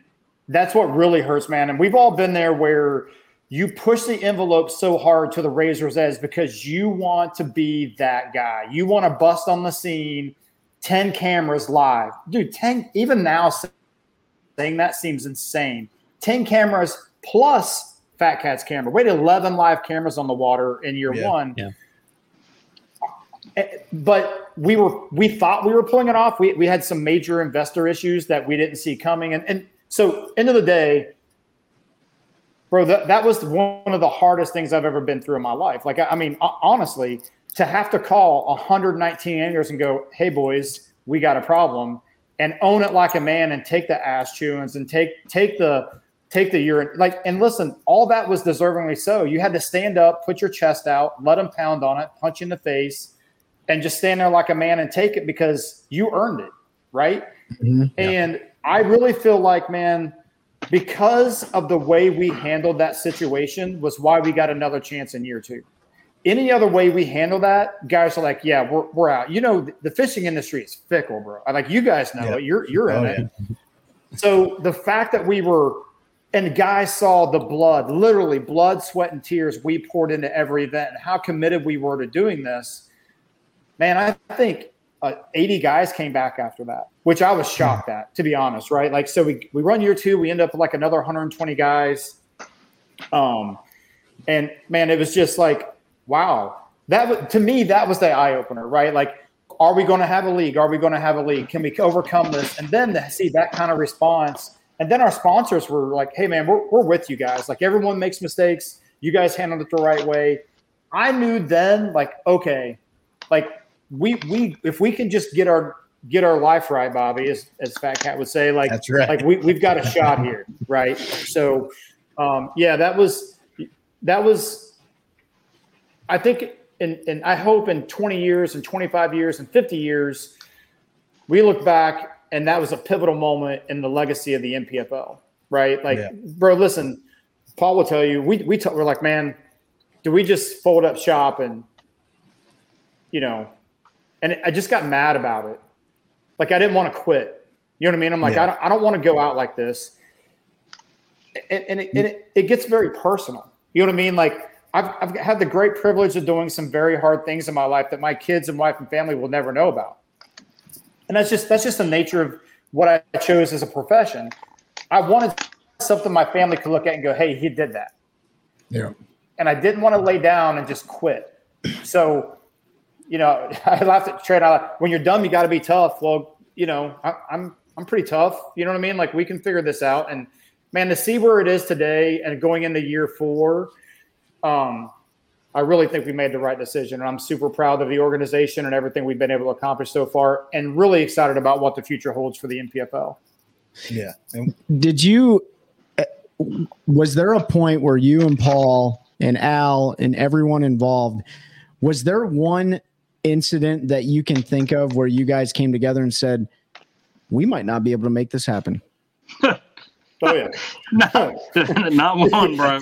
that's what really hurts man. And we've all been there where you push the envelope so hard to the razor's edge because you want to be that guy you want to bust on the scene 10 cameras live. Dude, 10, even now saying that seems insane. 10 cameras plus Fat Cat's camera. Wait, 11 live cameras on the water in year Yeah, one. yeah. Eh, But we were, we thought we were pulling it off. We, we had some major investor issues that we didn't see coming. And, and so, end of the day, bro, that, that was one of the hardest things I've ever been through in my life. Like, I, I mean, honestly, to have to call 119 anglers and go, "Hey boys, we got a problem," and own it like a man and take the ass chewings and take take the take the urine like and listen, all that was deservingly so. You had to stand up, put your chest out, let them pound on it, punch you in the face, and just stand there like a man and take it because you earned it, right? Mhm. And I really feel like, man, because of the way we handled that situation was why we got another chance in year two. Any other way we handle that, guys are like, yeah, we're, we're out. You know, the fishing industry is fickle, bro. I Like you guys know Yeah. it. You're you're in Oh, it. So the fact that we were and guys saw the blood, literally blood, sweat, and tears we poured into every event and how committed we were to doing this. Man, I think uh, 80 guys came back after that, which I was shocked at, to be honest, right? Like, so we, we run year two, we end up with like another 120 guys. Um, and man, it was just like, wow, that to me, that was the eye opener, right? Like, are we going to have a league? Are we going to have a league? Can we overcome this? And then to see that kind of response. And then our sponsors were like, hey, man, we're, we're with you guys. Like, everyone makes mistakes. You guys handled it the right way. I knew then, like, okay, like we we if we can just get our get our life right, Bobby, as as Fat Cat would say, like That's right. like we we've got a shot here, right? So, um, yeah, that was that was. I think, and and I hope in 20 years, and 25 years, and 50 years, we look back and that was a pivotal moment in the legacy of the NPFL, right? Like, Yeah. bro, listen, Paul will tell you, we we t- we're like, man, do we just fold up shop and, you know, and I just got mad about it. Like I didn't want to quit. You know what I mean? I'm like, Yeah. I don't, I don't want to go out like this. And, and, it, and it, it gets very personal. You know what I mean? Like I've, I've had the great privilege of doing some very hard things in my life that my kids and wife and family will never know about. And that's just, that's just the nature of what I chose as a profession. I wanted something my family could look at and go, Hey, he did that. Yeah. And I didn't want to lay down and just quit. So, you know, I laughed at Trent. I, when you're dumb, you got to be tough. Well, you know, I, I'm I'm pretty tough. You know what I mean? Like we can figure this out. And man, to see where it is today and going into year four, um, I really think we made the right decision. And I'm super proud of the organization and everything we've been able to accomplish so far, and really excited about what the future holds for the NPFL. Yeah. And Did you? uh, Was there a point where you and Paul and Al and everyone involved? Was there one incident that you can think of where you guys came together and said, "We might not be able to make this happen"? Oh yeah, No, not one, bro.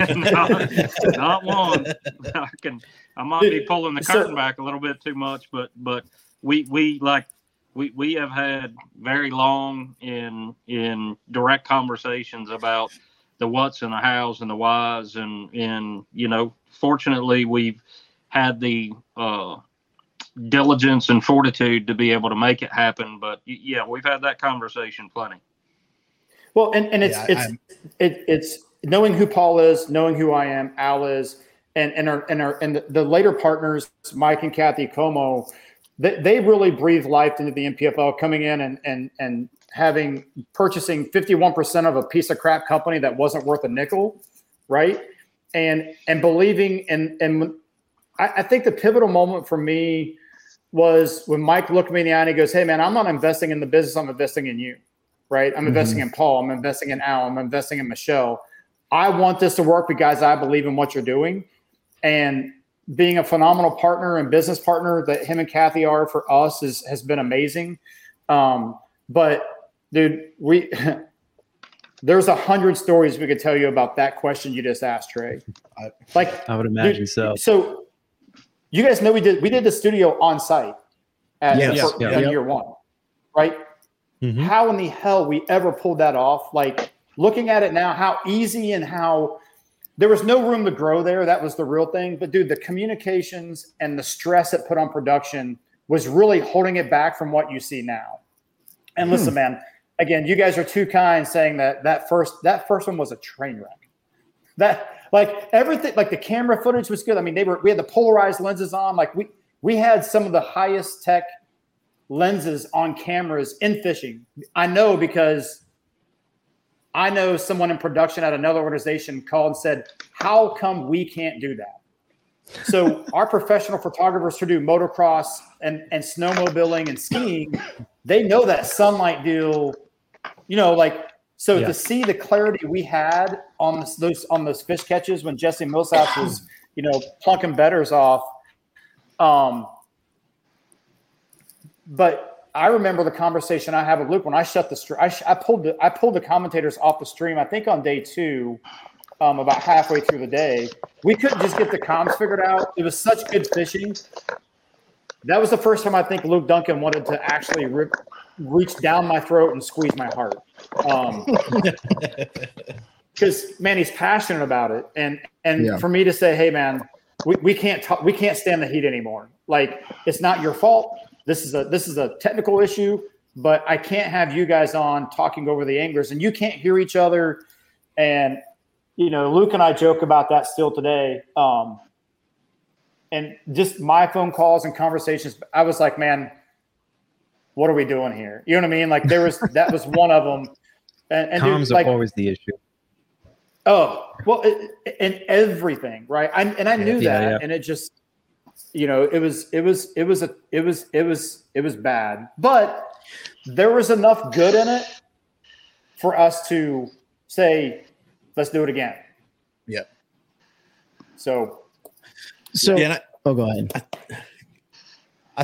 not, not one. I can. I might be pulling the So- curtain back a little bit too much, but but we we like we we have had very long in in direct conversations about the what's and the hows and the whys and and you know fortunately we've had the uh, diligence and fortitude to be able to make it happen but yeah we've had that conversation plenty. Well and, and it's Yeah, it's it, it's knowing who paul is knowing who i am al is and and our and our and the, the later partners mike and kathy como they, they really breathe life into the NPFL coming in and and and having purchasing 51% of a piece of crap company that wasn't worth a nickel right? And and believing and and I, I think the pivotal moment for me was when Mike looked me in the eye and he goes, Hey man, I'm not investing in the business, I'm investing in you. Right. I'm investing in Paul, I'm investing in Al, I'm investing in Michelle. I want this to work because I believe in what you're doing. And being a phenomenal partner and business partner that him and Kathy are for us is has been amazing. Um, but dude, we there's a hundred stories we could tell you about that question you just asked, Trey. Like I would imagine Dude, so. So you guys know we did we did the studio on site at Yes. for- Yeah. in year one, right? Mhm. How in the hell we ever pulled that off? Like looking at it now, how easy and how there was no room to grow there. That was the real thing. But dude, the communications and the stress it put on production was really holding it back from what you see now. And listen, man, again, you guys are too kind saying that that first that first one was a train wreck. That like everything, like the camera footage was good. I mean, they were we had the polarized lenses on. Like we we had some of the highest tech lenses on cameras in fishing. I know because I know someone in production at another organization called and said, "How come we can't do that?" So our professional photographers who do motocross and and snowmobiling and skiing, they know that sunlight deal. You know, like so Yeah. to see the clarity we had on this, those on those fish catches when Jesse Millsap was, you know, plunking bedders off. Um, but I remember the conversation I had with Luke when I shut the stream. I, sh- I pulled the I pulled the commentators off the stream. I think on day two, um, about halfway through the day, we couldn't just get the comms figured out. It was such good fishing. That was the first time I think Luke Duncan wanted to actually rip, reach down my throat and squeeze my heart. Um, because man, he's passionate about it, and and Yeah. for me to say, hey man, we, we can't talk, we can't stand the heat anymore. Like it's not your fault. This is a this is a technical issue, but I can't have you guys on talking over the anglers, and you can't hear each other. And you know, Luke and I joke about that still today. Um, and just my phone calls and conversations, I was like, man, what are we doing here? You know what I mean? Like there was that was one of them. And, and dude, Comms like, are always the issue. Oh well, it, and everything, right? I, and I knew Yeah, that, yeah. and it just, you know, it was, it was, it was a, it was, it was, it was bad, but there was enough good in it for us to say, let's do it again. Yep. So So, Yeah, I, oh, go ahead. I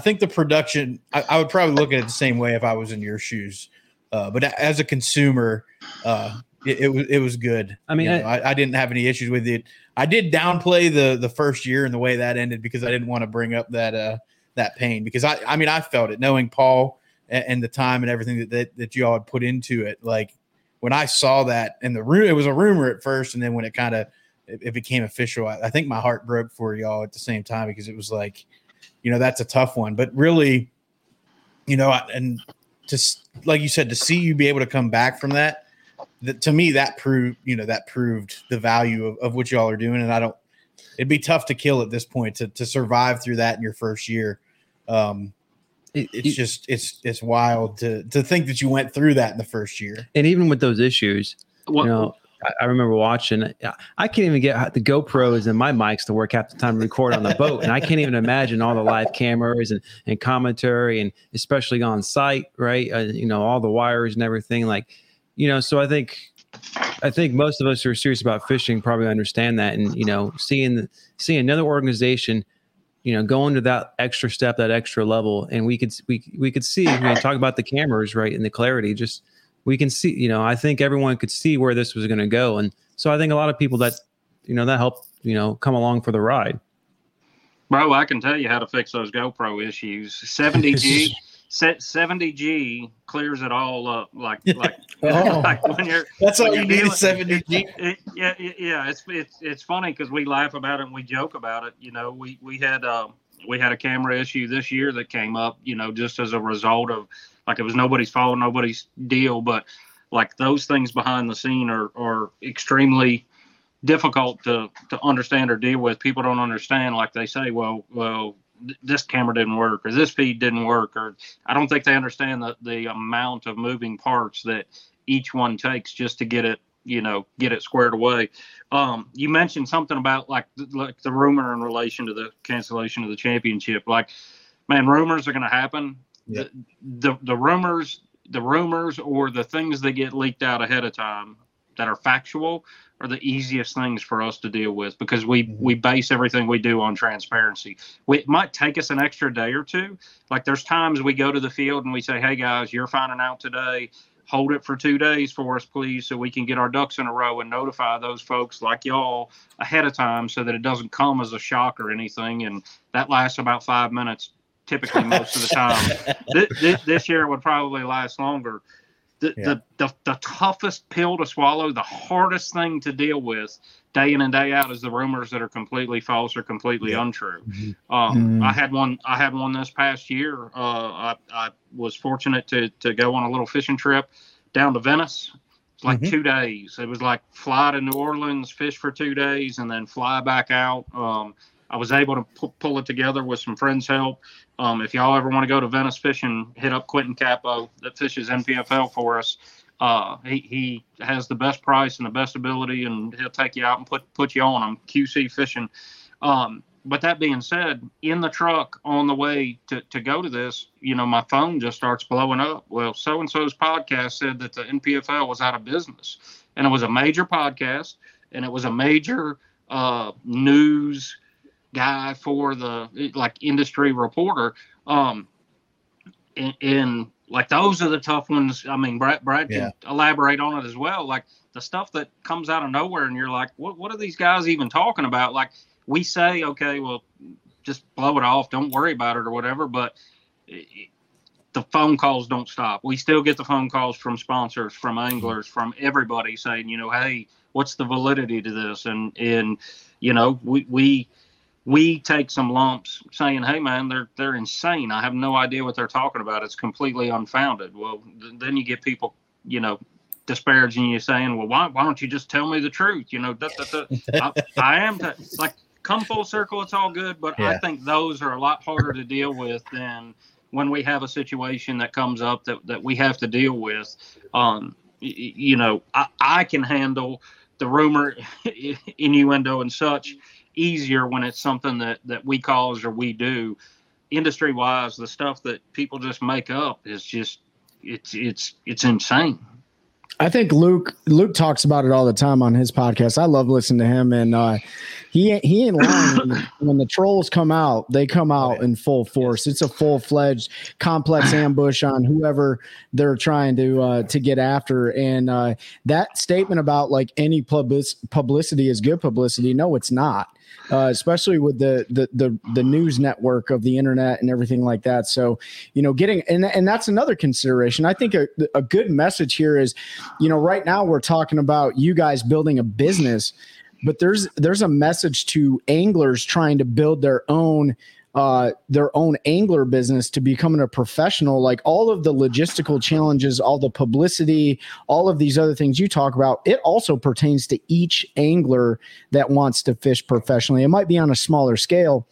think the production, I, I would probably look at it the same way if I was in your shoes. Uh, but as a consumer, uh, it, it was it was good. I mean, You know, I, I didn't have any issues with it. I did downplay the the first year and the way that ended because I didn't want to bring up that uh that pain because I I mean I felt it knowing Paul and, and the time and everything that, that that you all had put into it. Like when I saw that in the room, it was a rumor at first, and then when it kind of it, it became official, I, I think my heart broke for y'all at the same time because it was like, you know, that's a tough one. But really, you know, and just like you said, to see you be able to come back from that, that to me that proved, you know, that proved the value of, of what y'all are doing. And I don't, it'd be tough to kill at this point to to survive through that in your first year. Um, it's just it's it's wild to to think that you went through that in the first year. and even with those issues, Well, you know, I, remember watching. I- can't even get the GoPros and my mics to work half the time to record on the boat, and I can't even imagine all the live cameras and and commentary, and especially on site, right? Uh, you know, all the wires and everything. Like, you know, so I think. I think most of us who are serious about fishing probably understand that, and you know, seeing seeing another organization, you know, going to that extra step, that extra level, and we could we we could see you talk about the cameras, right, and the clarity, just we can see, you know, I think everyone could see where this was going to go. And so I think a lot of people that, you know, that helped, you know, come along for the ride. Bro, I can tell you how to fix those GoPro issues. 70G, set 70G clears it all up. Like, like, Oh. like when you're, That's all when you you're need dealing- is 70 G. it, yeah, it- yeah, it's it's it's funny because we laugh about it and we joke about it. You know, we we had uh, we had a camera issue this year that came up. You know, just as a result of like it was nobody's fault, nobody's deal, but like those things behind the scene are are extremely difficult to to understand or deal with. People don't understand. Like they say, well, well, th- this camera didn't work or this feed didn't work, or I don't think they understand the the amount of moving parts that each one takes just to get it you know get it squared away um you mentioned something about like like the rumor in relation to the cancellation of the championship like man rumors are going to happen Yeah. the, the the rumors the rumors or the things that get leaked out ahead of time that are factual are the easiest things for us to deal with because we Mhm. we base everything we do on transparency we, it might take us an extra day or two like there's times we go to the field and we say hey guys you're finding out today hold it for two days for us, please, so we can get our ducks in a row and notify those folks like y'all ahead of time so that it doesn't come as a shock or anything. And that lasts about five minutes, typically most of the time. This, this, this year would probably last longer. The, Yeah. the, the, the toughest pill to swallow, the hardest thing to deal with day in and day out is the rumors that are completely false or completely Yeah. untrue. Mhm. Um, Mm. I had one. I had one this past year. Uh, I, I was fortunate to to go on a little fishing trip down to Venice. It's like Mhm. two days. It was like fly to New Orleans, fish for two days, and then fly back out. Um, I was able to pu- pull it together with some friends' help. Um, if y'all ever want to go to Venice fishing, hit up Quentin Capo that fishes NPFL for us. Uh, he, he has the best price and the best ability, and he'll take you out and put put you on them. QC fishing. Um, but that being said, in the truck on the way to, to go to this, you know, my phone just starts blowing up. Well, so and so's podcast said that the NPFL was out of business, and it was a major podcast, and it was a major uh, news guy for the like industry reporter. Um, and, and like those are the tough ones. I mean, Brad, Brad can elaborate on it as well. Like the stuff that comes out of nowhere, and you're like, what what are these guys even talking about? Like we say, okay, well, just blow it off, don't worry about it or whatever. But it, it- the phone calls don't stop. We still get the phone calls from sponsors, from anglers, from everybody saying, you know, hey, what's the validity to this? And and you know, we we we take some lumps saying, hey man, they're they're insane. I have no idea what they're talking about. It's completely unfounded. Well, th- then you get people, you know, disparaging you saying, well, why why don't you just tell me the truth? You know, that, that, that, I, I am t- like come full circle. It's all good, but I think those are a lot harder to deal with than when we have a situation that comes up that, that we have to deal with. Um, y- you know, I, I can handle the rumor, innuendo, and such easier when it's something that that we cause or we do. Industry wise, the stuff that people just make up is just it's it's it's insane. I think Luke Luke talks about it all the time on his podcast. I love listening to him, and uh, he he ain't lying. when, when the trolls come out, they come out in full force. It's a full fledged complex ambush on whoever they're trying to uh, to get after. And uh, that statement about like any public publicity is good publicity. No, it's not. Uh, especially with the, the the the news network of the internet and everything like that. So, you know, getting and and that's another consideration. I think a, a good message here is you know right now we're talking about you guys building a business but there's there's a message to anglers trying to build their own uh, their own angler business to becoming a professional. Like all of the logistical challenges all the publicity all of these other things you talk about it also pertains to each angler that wants to fish professionally. It might be on a smaller scale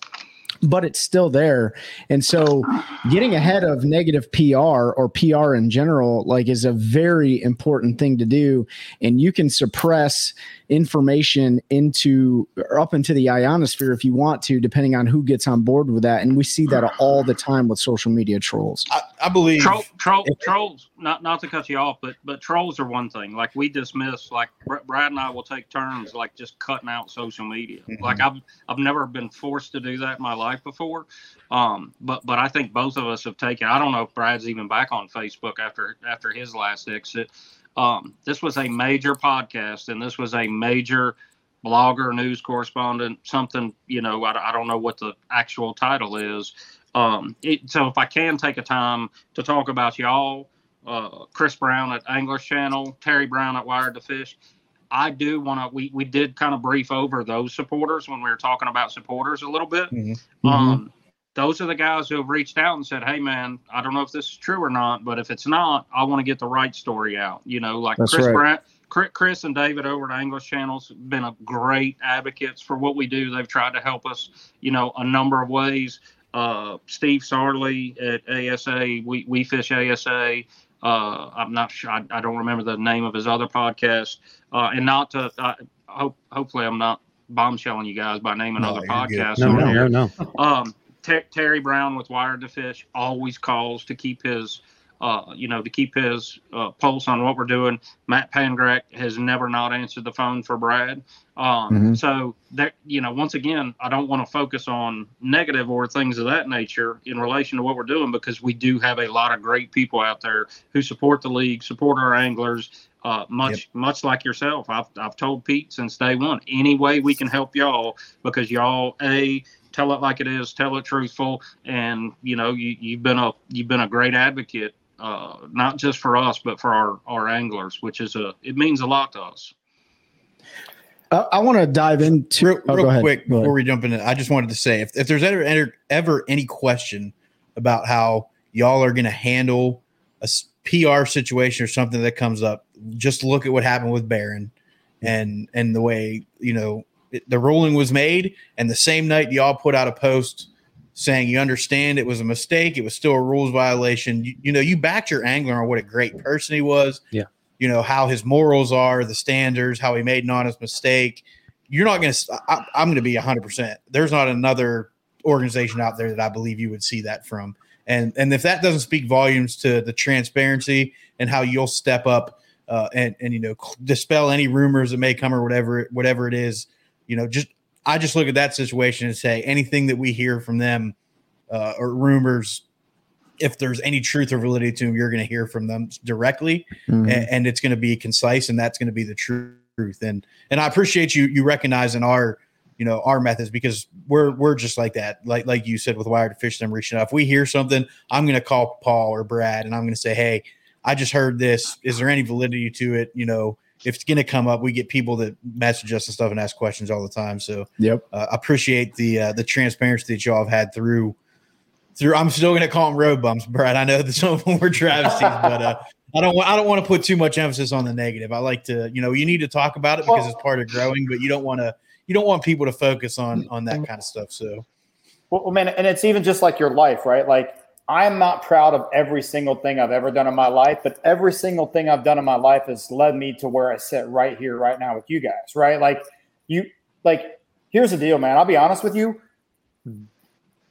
but it's still there. And so getting ahead of negative PR or PR in general, like is a very important thing to do. And you can suppress information into or up into the ionosphere if you want to, depending on who gets on board with that. And we see that all the time with social media trolls. I, I believe. Troll, troll, trolls. Not not to cut you off, but but trolls are one thing. Like we dismiss. Like Brad and I will take turns, like just cutting out social media. Mhm. Like I've I've never been forced to do that in my life before. Um, but but I think both of us have taken. I don't know if Brad's even back on Facebook after after his last exit. Um, this was a major podcast, and this was a major blogger, news correspondent, something. You know, I, I don't know what the actual title is. Um, it, so if I can take a time to talk about y'all, uh, Chris Brown at Anglers Channel, Terry Brown at Wired to Fish. I do want to. We we did kind of brief over those supporters when we were talking about supporters a little bit. Mhm. Um, those are the guys who have reached out and said, "Hey, man, I don't know if this is true or not, but if it's not, I want to get the right story out." You know, like That's Chris right. Brown, Chris, Chris and David over at Anglers Channels have been a great advocates for what we do. They've tried to help us, you know, a number of ways. Uh, Steve Sarley at ASA, we we fish ASA. Uh, I'm not sure. I, I don't remember the name of his other podcast. Uh, and not to. I hope hopefully I'm not bombshelling you guys by naming No, other podcasts. No, no, no, no. Um, Ter- Terry Brown with Wired to Fish always calls to keep his, uh, you know, to keep his uh, pulse on what we're doing. Matt Pangrack has never not answered the phone for Brad. Um, Mhm. So that you know, once again, I don't want to focus on negative or things of that nature in relation to what we're doing because we do have a lot of great people out there who support the league, support our anglers. Uh, much much like yourself, I've I've told Pete since day one. Any way we can help y'all because y'all a tell it like it is, tell it truthful, and you know you you've been a you've been a great advocate, uh, not just for us but for our our anglers, which is a it means a lot to us. Uh, I want to dive into real, oh, real quick before we jump into I just wanted to say if, if there's ever, ever ever any question about how y'all are going to handle a PR situation or something that comes up, just look at what happened with Barron and and the way you know it, the ruling was made, and the same night y'all put out a post saying you understand it was a mistake, it was still a rules violation. You, you know, you backed your angler on what a great person he was. Yeah. You know how his morals are, the standards, how he made an honest mistake you're not going to i'm going to be 100% there's not another organization out there that i believe you would see that from and and if that doesn't speak volumes to the transparency and how you'll step up uh, and and you know dispel any rumors that may come or whatever whatever it is you know just i just look at that situation and say anything that we hear from them uh, or rumors if there's any truth or validity to them you're going to hear from them directly Mhm. and, and it's going to be concise and that's going to be the truth. And and i appreciate you you recognizing our you know our methods because we're we're just like that. Like like you said with wired to fish them reaching out if we hear something i'm going to call paul or brad and i'm going to say hey i just heard this. Is there any validity to it? You know if it's going to come up we get people that message us and stuff and ask questions all the time so Yep. uh, appreciate the uh, the transparency that y'all have had through through i'm still going to call them road bumps brad i know that some of them were travesties but uh I don't want I don't want to put too much emphasis on the negative. I like to, you know, you need to talk about it because it's part of growing, but you don't want to you don't want people to focus on on that kind of stuff. So Well, well, man, and it's even just like your life, right? Like I'm not proud of every single thing I've ever done in my life, but every single thing I've done in my life has led me to where I sit right here, right now with you guys, right? Like you, like here's the deal, man. I'll be honest with you.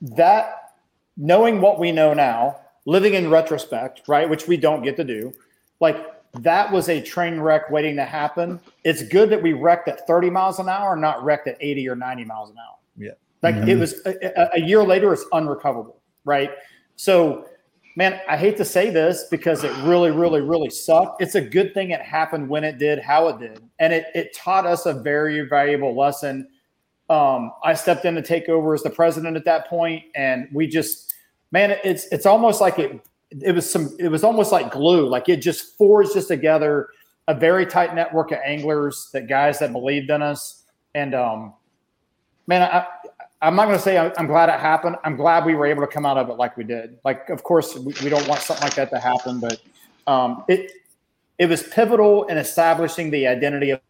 That knowing what we know now, living in retrospect, right, which we don't get to do, like that was a train wreck waiting to happen. It's good that we wrecked at 30 miles an hour, not wrecked at 80 or 90 miles an hour. Yeah. Like it mm-hmm. was a, a- a year later, it's unrecoverable, right? So, man, I hate to say this because it really, really, really sucked. It's a good thing it happened when it did, how it did, and it it taught us a very valuable lesson. Um, I stepped in to take over as the president at that point, and we just, man, it's it's almost like it it was some it was almost like glue, like it just forged us together a very tight network of anglers, that guys that believed in us, and um, man, I, I'm not going to say I'm glad it happened. I'm glad we were able to come out of it like we did. Like, of course, we, don't want something like that to happen, but um, it it was pivotal in establishing the identity of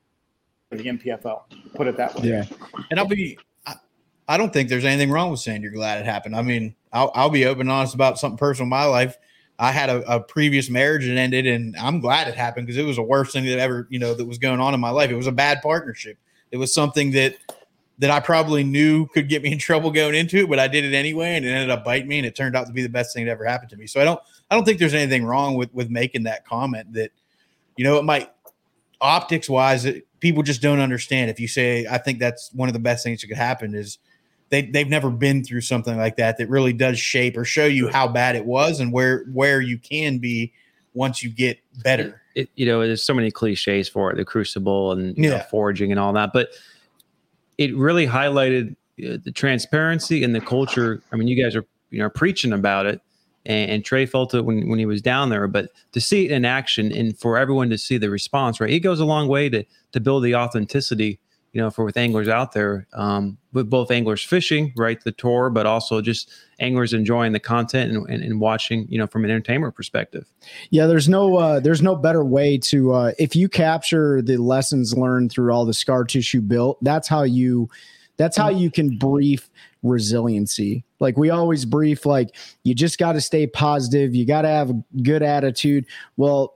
the NPFL. Put it that way. Yeah. and I'll be I, I don't think there's anything wrong with saying you're glad it happened. I mean, I'll I'll be open and honest about something personal in my life. I had a, a previous marriage that ended, and I'm glad it happened because it was the worst thing that ever, you know, that was going on in my life. It was a bad partnership. It was something that that I probably knew could get me in trouble going into it, but I did it anyway, and it ended up biting me, and it turned out to be the best thing that ever happened to me. So I don't I don't think there's anything wrong with with making that comment that, you know, it might optics wise, it, people just don't understand. If you say, I think that's one of the best things that could happen is they they've never been through something like that that really does shape or show you how bad it was and where where you can be once you get better. it, you know, there's so many cliches for it, the crucible and know, Yeah. foraging and all that, but it really highlighted uh, the transparency and the culture. I mean, you guys are you know preaching about it and, and Trey felt it when, when he was down there. But to see it in action and for everyone to see the response, right? It goes a long way to to build the authenticity, you know, for with anglers out there, um, with both anglers fishing, right, the tour, but also just anglers enjoying the content and, and, and watching, you know, from an entertainment perspective. Yeah, there's no uh, there's no better way to uh, if you capture the lessons learned through all the scar tissue built. That's how you that's how you can brief resiliency. Like we always brief, like you just got to stay positive. You got to have a good attitude. Well,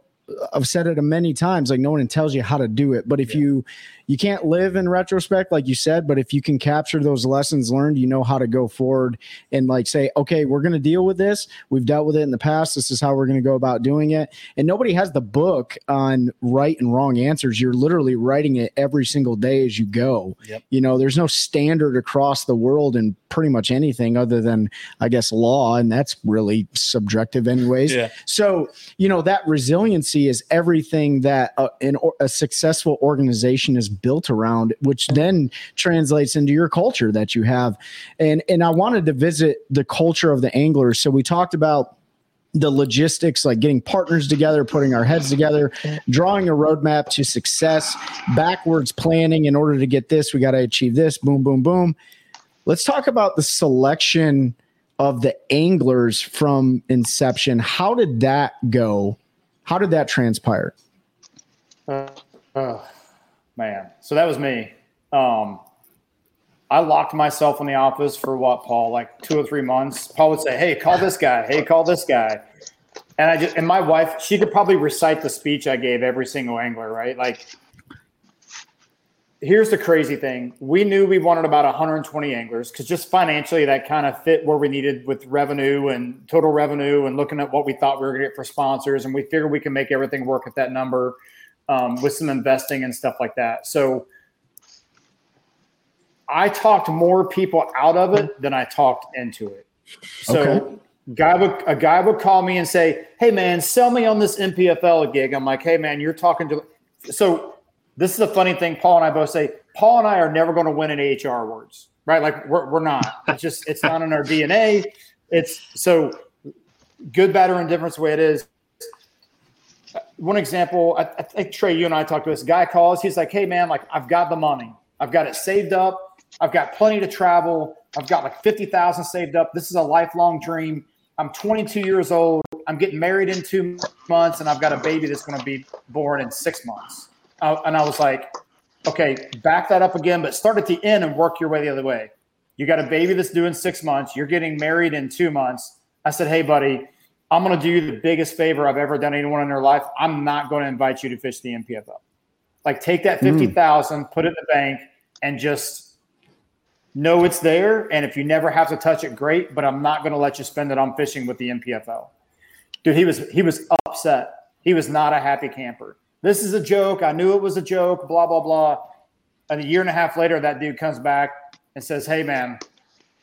I've said it many times. Like no one tells you how to do it, but if yeah. you you can't live in retrospect, like you said, but if you can capture those lessons learned, you know how to go forward and like say, okay, we're going to deal with this. We've dealt with it in the past. This is how we're going to go about doing it. And nobody has the book on right and wrong answers. You're literally writing it every single day as you go. Yep. You know, there's no standard across the world in pretty much anything other than, I guess, law. And that's really subjective, anyways. Yeah. So, you know, that resiliency is everything that a, an, a successful organization is built around, which then translates into your culture that you have. And and I wanted to visit the culture of the anglers. So we talked about the logistics, like getting partners together, putting our heads together, drawing a roadmap to success, backwards planning in order to get this, we got to achieve this, boom, boom, boom. Let's talk about the selection of the anglers from inception. How did that go? How did that transpire? Uh, uh, man. So that was me. Um, I locked myself in the office for what, Paul? Like two or three months. Paul would say, "Hey, call this guy. Hey, call this guy." And I just and my wife, she could probably recite the speech I gave every single angler, right? Like, here's the crazy thing: we knew we wanted about 120 anglers because just financially, that kind of fit where we needed with revenue and total revenue, and looking at what we thought we were going to get for sponsors, and we figured we can make everything work at that number um, with some investing and stuff like that. So I talked more people out of it than I talked into it. So okay. guy would a guy would call me and say, "Hey man, sell me on this NPFL gig." I'm like, "Hey man, you're talking to." So this is a funny thing. Paul and I both say Paul and I are never going to win in AHR awards, right? Like we're we're not. It's just it's not in our DNA. It's so good, bad, or indifference the way it is one example, I, I, think Trey, you and I talked to this guy calls. He's like, "Hey man, like I've got the money, I've got it saved up, I've got plenty to travel, I've got like fifty thousand saved up. This is a lifelong dream. I'm 22 years old. I'm getting married in two months, and I've got a baby that's going to be born in six months." Uh, and I was like, "Okay, back that up again, but start at the end and work your way the other way. You got a baby that's due in six months. You're getting married in two months." I said, "Hey, buddy." I'm going to do you the biggest favor I've ever done anyone in their life. I'm not going to invite you to fish the NPFL. Like take that hmm. 50,000, mm. put it in the bank and just know it's there. And if you never have to touch it, great, but I'm not going to let you spend it on fishing with the NPFL. Dude, he was, he was upset. He was not a happy camper. This is a joke. I knew it was a joke, blah, blah, blah. And a year and a half later, that dude comes back and says, Hey man,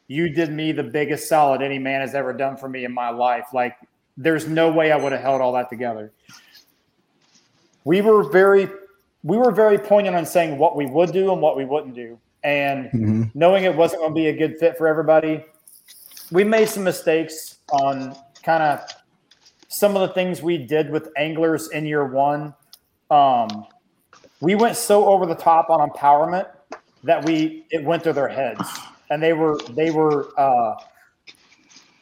you did me the biggest solid any man has ever done for me in my life. Like there's no way I would have held all that together. We were very we were very poignant on saying what we would do and what we wouldn't do. And mm-hmm. knowing it wasn't going to be a good fit for everybody, we made some mistakes on kind of some of the things we did with anglers in year one. Um, we went so over the top on empowerment that we it went through their heads, and they were they were uh,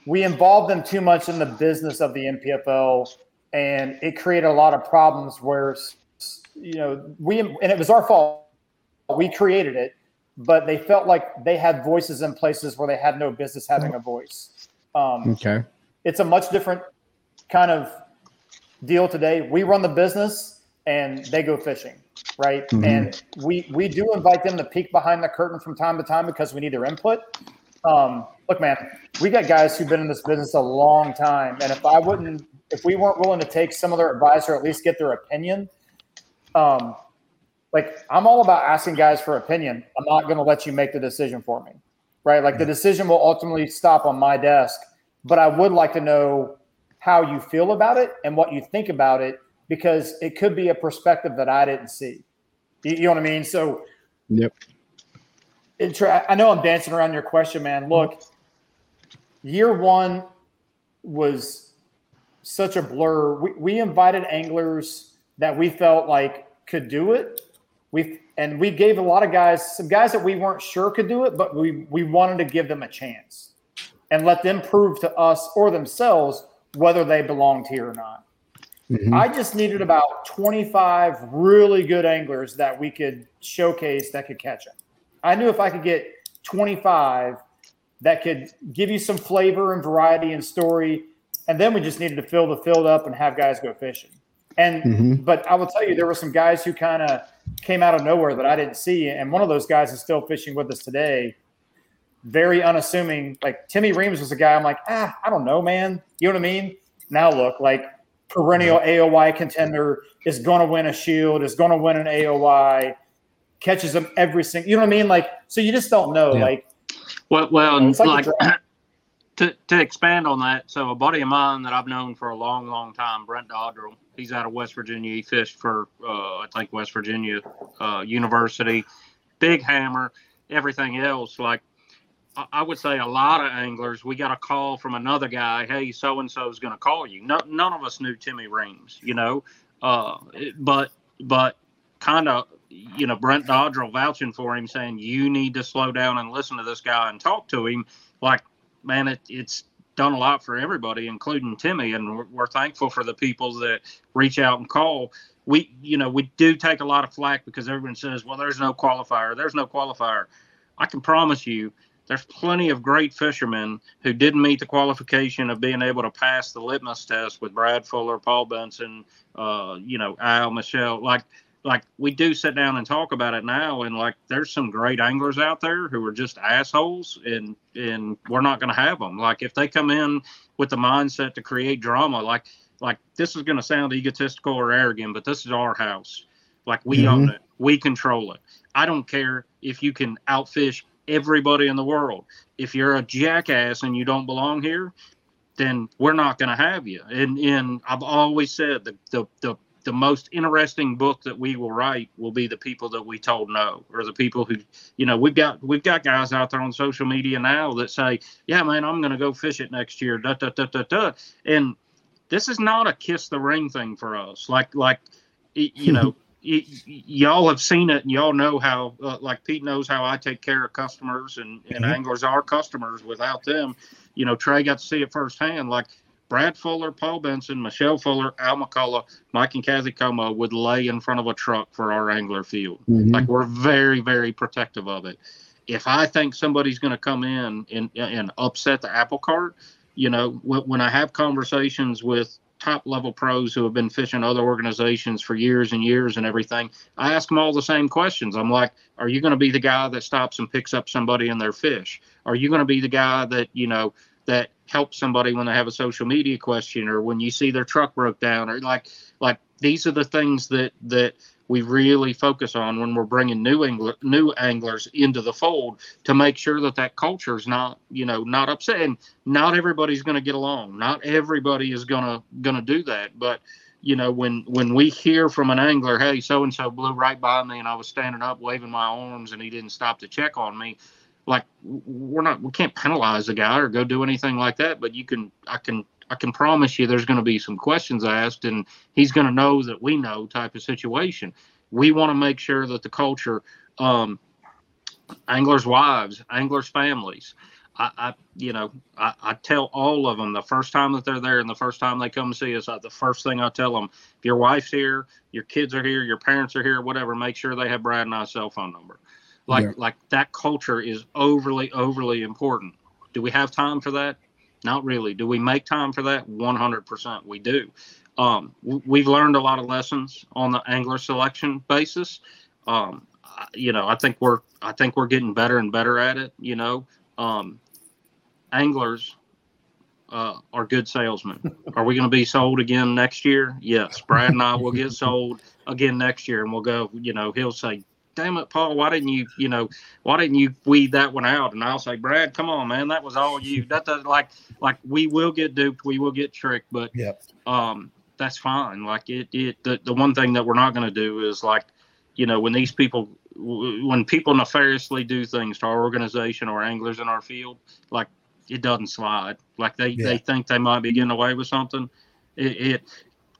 we involved them too much in the business of the NPFL, and it created a lot of problems where, you know, we and it was our fault. We created it, but they felt like they had voices in places where they had no business having a voice. Um, okay, it's a much different kind of deal today. We run the business, and they go fishing, right? Mm-hmm. And we we do invite them to peek behind the curtain from time to time because we need their input. Um, look, man, we got guys who've been in this business a long time, and if I wouldn't, if we weren't willing to take some of their advice or at least get their opinion, um, like I'm all about asking guys for opinion. I'm not going to let you make the decision for me, right? Like the decision will ultimately stop on my desk, but I would like to know how you feel about it and what you think about it because it could be a perspective that I didn't see. You, you know what I mean? So, yep. I know I'm dancing around your question, man. Look, year one was such a blur. We, we invited anglers that we felt like could do it. We and we gave a lot of guys some guys that we weren't sure could do it, but we we wanted to give them a chance and let them prove to us or themselves whether they belonged here or not. Mm-hmm. I just needed about 25 really good anglers that we could showcase that could catch them. I knew if I could get 25 that could give you some flavor and variety and story, and then we just needed to fill the field up and have guys go fishing. And mm-hmm. but I will tell you, there were some guys who kind of came out of nowhere that I didn't see, and one of those guys is still fishing with us today. Very unassuming. Like Timmy Reams was a guy. I'm like, ah, I don't know, man. You know what I mean? Now look, like perennial AOY contender is going to win a shield, is going to win an AOY, catches them every single. You know what I mean? Like, so you just don't know. Yeah. Like, well, well, like, like to to expand on that. So a buddy of mine that I've known for a long, long time, Brent Dodrell. He's out of West Virginia. He fished for uh, I think West Virginia uh, University. Big hammer. Everything else like I would say a lot of anglers, we got a call from another guy. Hey, so and so is going to call you. No, none of us knew Timmy Reams, you know, uh, but but kind of, you know, Brent Dodrell vouching for him, saying you need to slow down and listen to this guy and talk to him. Like, man, it, it's done a lot for everybody, including Timmy, and we're, we're thankful for the people that reach out and call. We, you know, we do take a lot of flack because everyone says, well, there's no qualifier, there's no qualifier. I can promise you there's plenty of great fishermen who didn't meet the qualification of being able to pass the litmus test with Brad Fuller, Paul Benson, uh, you know, Al Michelle. Like, like we do sit down and talk about it now, and like there's some great anglers out there who are just assholes, and and we're not going to have them. Like if they come in with the mindset to create drama, like like this is going to sound egotistical or arrogant, but this is our house. Like we mm-hmm. own it, we control it. I don't care if you can outfish everybody in the world. If you're a jackass and you don't belong here, then we're not going to have you. And and I've always said the, the the the most interesting book that we will write will be the people that we told no, or the people who, you know, we've got we've got guys out there on social media now that say, yeah, man, I'm going to go fish it next year, da da da da da, and this is not a kiss the ring thing for us. Like like, you know, y- y'all have seen it and y'all know how uh, like pete knows how i take care of customers and, and mm-hmm. anglers are customers without them you know trey got to see it firsthand like brad fuller paul benson michelle fuller al mccullough mike and kathy como would lay in front of a truck for our angler field mm-hmm. like we're very very protective of it if i think somebody's going to come in and, and upset the apple cart you know when i have conversations with top level pros who have been fishing other organizations for years and years and everything, I ask them all the same questions. I'm like, are you going to be the guy that stops and picks up somebody in their fish? Are you going to be the guy that, you know, that helps somebody when they have a social media question or when you see their truck broke down or like like these are the things that that we really focus on when we're bringing new angler, new anglers into the fold to make sure that that culture is not you know not upset. And not everybody's going to get along. Not everybody is going to going to do that. But you know when when we hear from an angler hey so and so blew right by me and i was standing up waving my arms and he didn't stop to check on me like we're not we can't penalize a guy or go do anything like that but you can i can I can promise you there's going to be some questions asked, and he's going to know that we know type of situation. We want to make sure that the culture, um, anglers' wives, anglers' families, I, I you know, I, I, tell all of them the first time that they're there and the first time they come see us, I, the first thing I tell them, if your wife's here, your kids are here, your parents are here, whatever, make sure they have Brad and I's cell phone number. Like, yeah. like that culture is overly, overly important. Do we have time for that? Not really. Do we make time for that? 100% we do. Um, we've learned a lot of lessons on the angler selection basis. Um, you know, I think we're I think we're getting better and better at it. You know, um, anglers uh, are good salesmen. Are we going to be sold again next year? Yes. Brad and I will get sold again next year, and we'll go. You know, he'll say, damn it, Paul, why didn't you, you know, why didn't you weed that one out? And I'll say, Brad, come on, man, that was all you. That does like, like we will get duped, we will get tricked, but yeah, um, that's fine. Like it, it, the, the one thing that we're not going to do is like, you know, when these people, when people nefariously do things to our organization or anglers in our field, like it doesn't slide. Like they Yeah. they think they might be getting away with something. It, it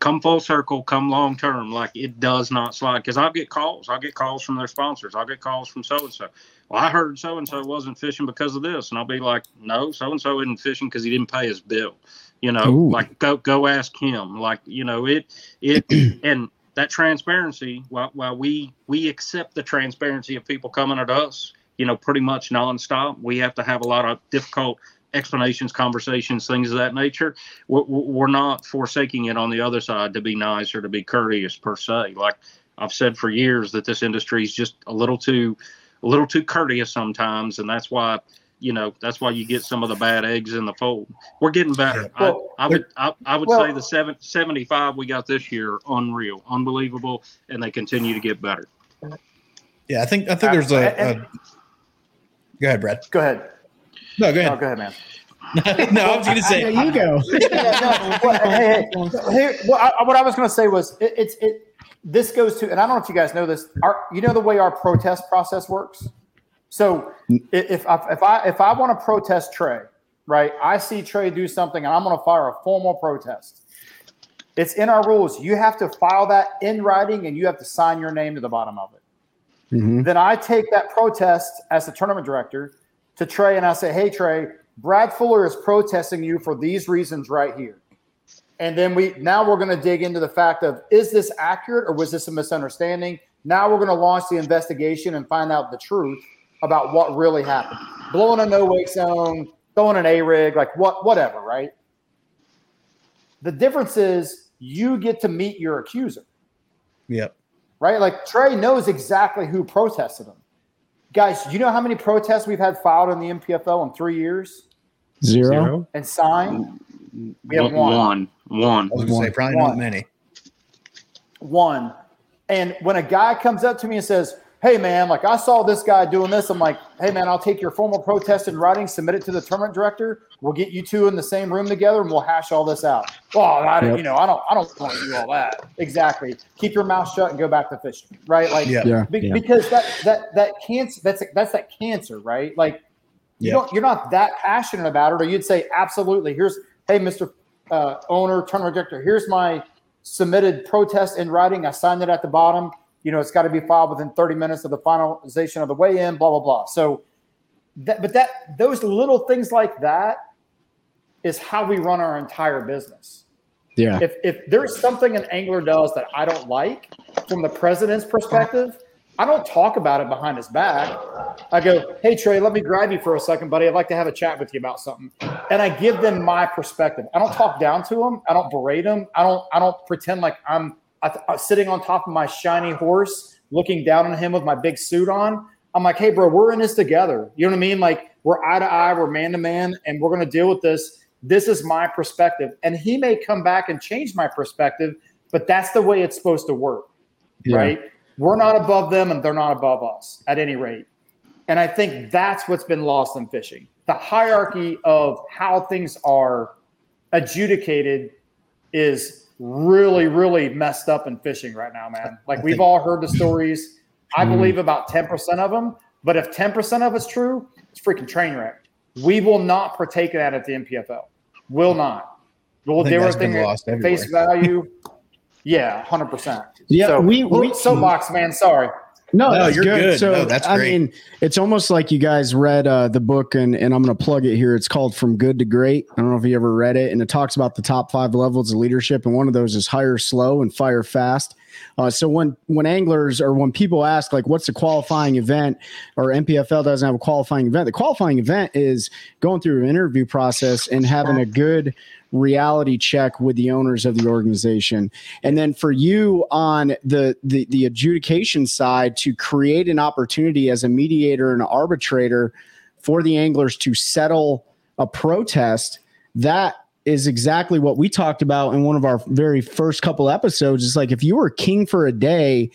come full circle, come long term. Like it does not slide because I'll get calls. I'll get calls from their sponsors. I'll get calls from so and so. Well, I heard so and so wasn't fishing because of this, and I'll be like, no, so and so isn't fishing because he didn't pay his bill. You know, Ooh. like go go ask him. Like you know it it and that transparency. While while we we accept the transparency of people coming at us, you know, pretty much nonstop. We have to have a lot of difficult explanations, conversations, things of that nature. We're, we're not forsaking it on the other side to be nice or to be courteous per se. Like I've said for years that this industry is just a little too, a little too courteous sometimes, and that's why. You know that's why you get some of the bad eggs in the fold. We're getting better. Well, I, I would I, I would well- say the seven, 75 we got this year unreal, unbelievable, and they continue to get better. Yeah, I think I think there's a. A go ahead, Brad. Go ahead. No, go Oh, ahead. go ahead, man. no, I was going to say. There you go. Yeah, no, well, hey, hey, here, what, I, what I was going to say was it, it's it. This goes to, and I don't know if you guys know this. Our, you know the way our protest process works. So if I, if I if I want to protest Trey, right? I see Trey do something, and I'm going to file a formal protest. It's in our rules. You have to file that in writing, and you have to sign your name to the bottom of it. Mhm. Then I take that protest as the tournament director to Trey and I say, Hey, Trey, Brad Fuller is protesting you for these reasons right here. And then we now we're going to dig into the fact of is this accurate or was this a misunderstanding? Now we're going to launch the investigation and find out the truth about what really happened. Blowing a no wake zone, throwing an A rig, like what, whatever, right? The difference is you get to meet your accuser Yep. right? Like Trey knows exactly who protested him. Guys, do you know how many protests we've had filed in the NPFL in three years Zero. and signed? We have one. one, one. I was going to say probably One. not many. One. And when a guy comes up to me and says, Hey man, like I saw this guy doing this, I'm like, Hey man, I'll take your formal protest in writing, submit it to the tournament director. We'll get you two in the same room together and we'll hash all this out. Well, I, Yep. you know, I don't, I don't want to do all that. Exactly. Keep your mouth shut and go back to fishing, right? Like, Yeah. Yeah. Be- Yeah. because that that that cancer that's that's that cancer right like you Yeah. don't you're not that passionate about it or you'd say absolutely here's hey mr uh, owner tournament director here's my submitted protest in writing i signed it at the bottom you know it's got to be filed within 30 minutes of the finalization of the weigh-in blah blah blah so that but that those little things like that is how we run our entire business Yeah. if if there's something an angler does that I don't like from the president's perspective, I don't talk about it behind his back. I go, "Hey Trey, let me grab you for a second, buddy. I'd like to have a chat with you about something." And I give them my perspective. I don't talk down to them. I don't berate them. I don't I don't pretend like I'm I, I'm uh, sitting on top of my shiny horse, looking down on him with my big suit on. I'm like, "Hey, bro, we're in this together." You know what I mean? Like we're eye to eye, we're man to man, and we're going to deal with this this is my perspective and he may come back and change my perspective but that's the way it's supposed to work Yeah. right we're not above them and they're not above us at any rate and i think that's what's been lost in fishing the hierarchy of how things are adjudicated is really really messed up in fishing right now man. Like we've all heard the stories. I mm. believe about 10% of them but if 10% of it's true it's freaking train wreck. We will not partake in that at the npfl will not. We'll do everything lost at face value? Yeah 100% Yeah, so, we- we, we- soapbox man. Sorry No, No, you're good. So No, that's I mean, it's almost like you guys read uh, the book, and and I'm going to plug it here. It's called From Good to Great. I don't know if you ever read it, and it talks about the top five levels of leadership, and one of those is hire slow and fire fast. Uh, so when when anglers or when people ask like, what's the qualifying event, or NPFL doesn't have a qualifying event, the qualifying event is going through an interview process and having a good reality check with the owners of the organization. And then for you on the, the the adjudication side to create an opportunity as a mediator and arbitrator for the anglers to settle a protest that is exactly what we talked about in one of our very first couple episodes. It's like if you were king for a day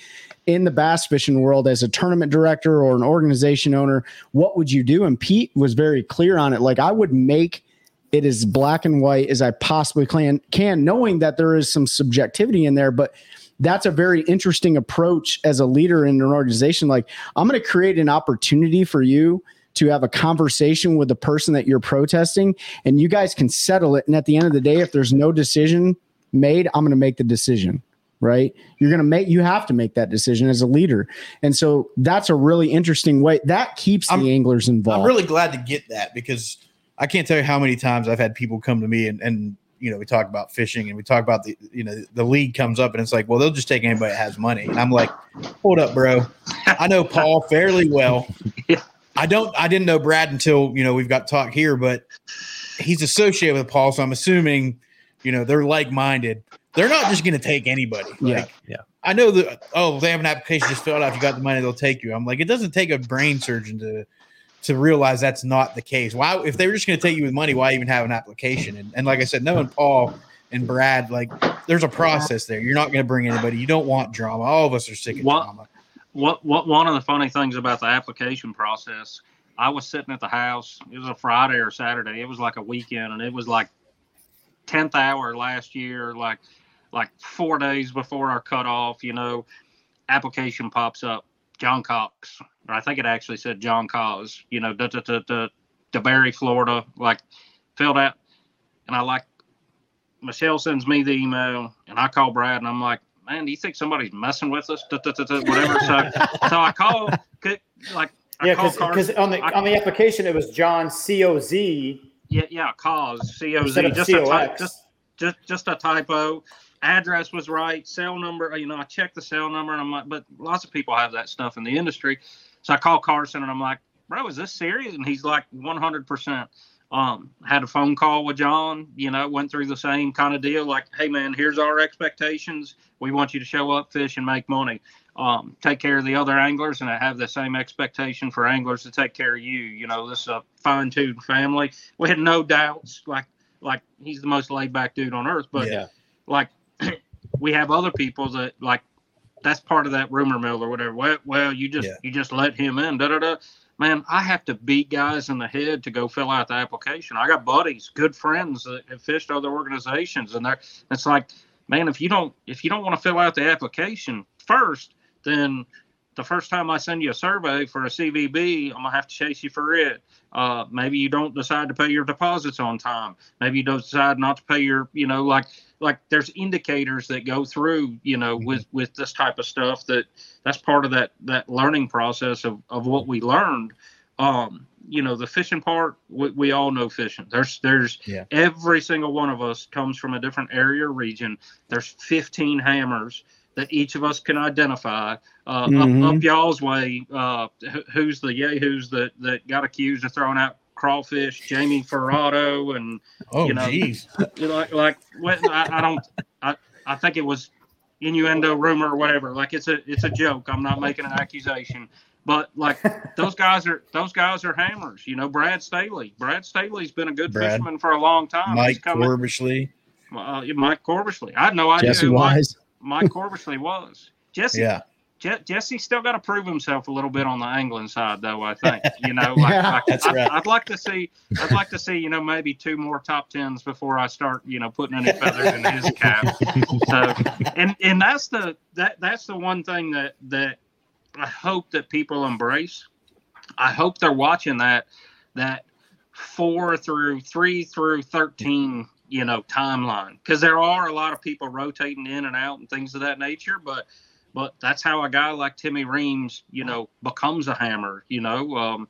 in the bass fishing world as a tournament director or an organization owner what would you do? And pete was very clear on it. Like i would make it as black and white as I possibly can, can, knowing that there is some subjectivity in there. But that's a very interesting approach as a leader in an organization. Like, I'm going to create an opportunity for you to have a conversation with the person that you're protesting and you guys can settle it. And at the end of the day, if there's no decision made, I'm going to make the decision right you're going to make you have to make that decision as a leader and so that's a really interesting way that keeps I'm- the anglers involved I'm really glad to get that because I can't tell you how many times I've had people come to me and, and you know we talk about fishing and we talk about the you know the league comes up and it's like well they'll just take anybody that has money. And I'm like hold up bro. I know Paul fairly well. Yeah. I don't I didn't know Brad until you know we've got talk here but he's associated with Paul. So I'm assuming you know they're like minded they're not just going to take anybody. Yeah. Like, Yeah. I know that oh they have an application just fill it out. If you got the money they'll take you. I'm like it doesn't take a brain surgeon to to realize that's not the case. Why, if they were just going to take you with money, why even have an application? And, and like I said, knowing Paul and Brad, like there's a process there. You're not going to bring anybody. You don't want drama. All of us are sick of What- drama. what what one of the funny things about the application process i was sitting at the house it was a friday or saturday it was like a weekend and it was like 10th hour last year like like four days before our cutoff you know application pops up john cox or i think it actually said john cause you know to, DeBary, florida like filled out and i like michelle sends me the email and i call brad and i'm like man, do you think somebody's messing with us? Da, da, da, da, whatever. So, so I call, like, I Yeah, because on the I- on the application it was John C O Z Yeah, yeah, cause C O Z, just C a O type, just just just a typo. Address was right, cell number. You know, I checked the cell number, and I'm like, but lots of people have that stuff in the industry. So I call Carson, and I'm like, bro, is this serious? And he's like, 100. percent Um, had a phone call with John. You know, went through the same kind of deal. Like, hey man, here's our expectations. We want you to show up, fish, and make money. Um, take care of the other anglers, and I have the same expectation for anglers to take care of you. You know, this is a fine-tuned family. We had no doubts. Like, like he's the most laid-back dude on earth. But Yeah. like, we have other people that like that's part of that rumor mill or whatever. Well, well, you just Yeah. you just let him in. Da da da. Man, I have to beat guys in the head to go fill out the application. I got buddies, good friends that have fished other organizations, and they're it's like, man, if you don't if you don't want to fill out the application first, then the first time I send you a survey for a CVB, I'm gonna have to chase you for it. Uh, maybe you don't decide to pay your deposits on time. Maybe you don't decide not to pay your, you know, like like there's indicators that go through, you know, with with this type of stuff that that's part of that that learning process of of what we learned. Um, you know, the fishing part, we, we all know fishing. There's there's Yeah. every single one of us comes from a different area or region. There's 15 hammers that each of us can identify. Uh, Mhm. up, up y'all's way, uh, who's the yahoos that that got accused of throwing out crawfish? Jamie Ferrado and Oh, You know, geez. like like I, I don't I, I think it was innuendo rumor or whatever like it's a it's a joke i'm not making an accusation but like those guys are those guys are hammers you know brad staley brad staley's been a good Brad. fisherman for a long time Mike Corbishley. uh, mike corbishley i had no idea Jesse who Mike, Wise. mike corbishley was jesse Yeah. Je- Jesse's still got to prove himself a little bit on the angling side, though. I think you know, like, Yeah. like, That's I, right. I'd like to see, I'd like to see, you know, maybe two more top tens before I start, you know, putting any feathers in his cap. So, and and that's the that that's the one thing that that I hope that people embrace. I hope they're watching that that four through three through thirteen, you know, timeline because there are a lot of people rotating in and out and things of that nature, but but that's how a guy like Timmy Reams, you know, becomes a hammer. You know, um,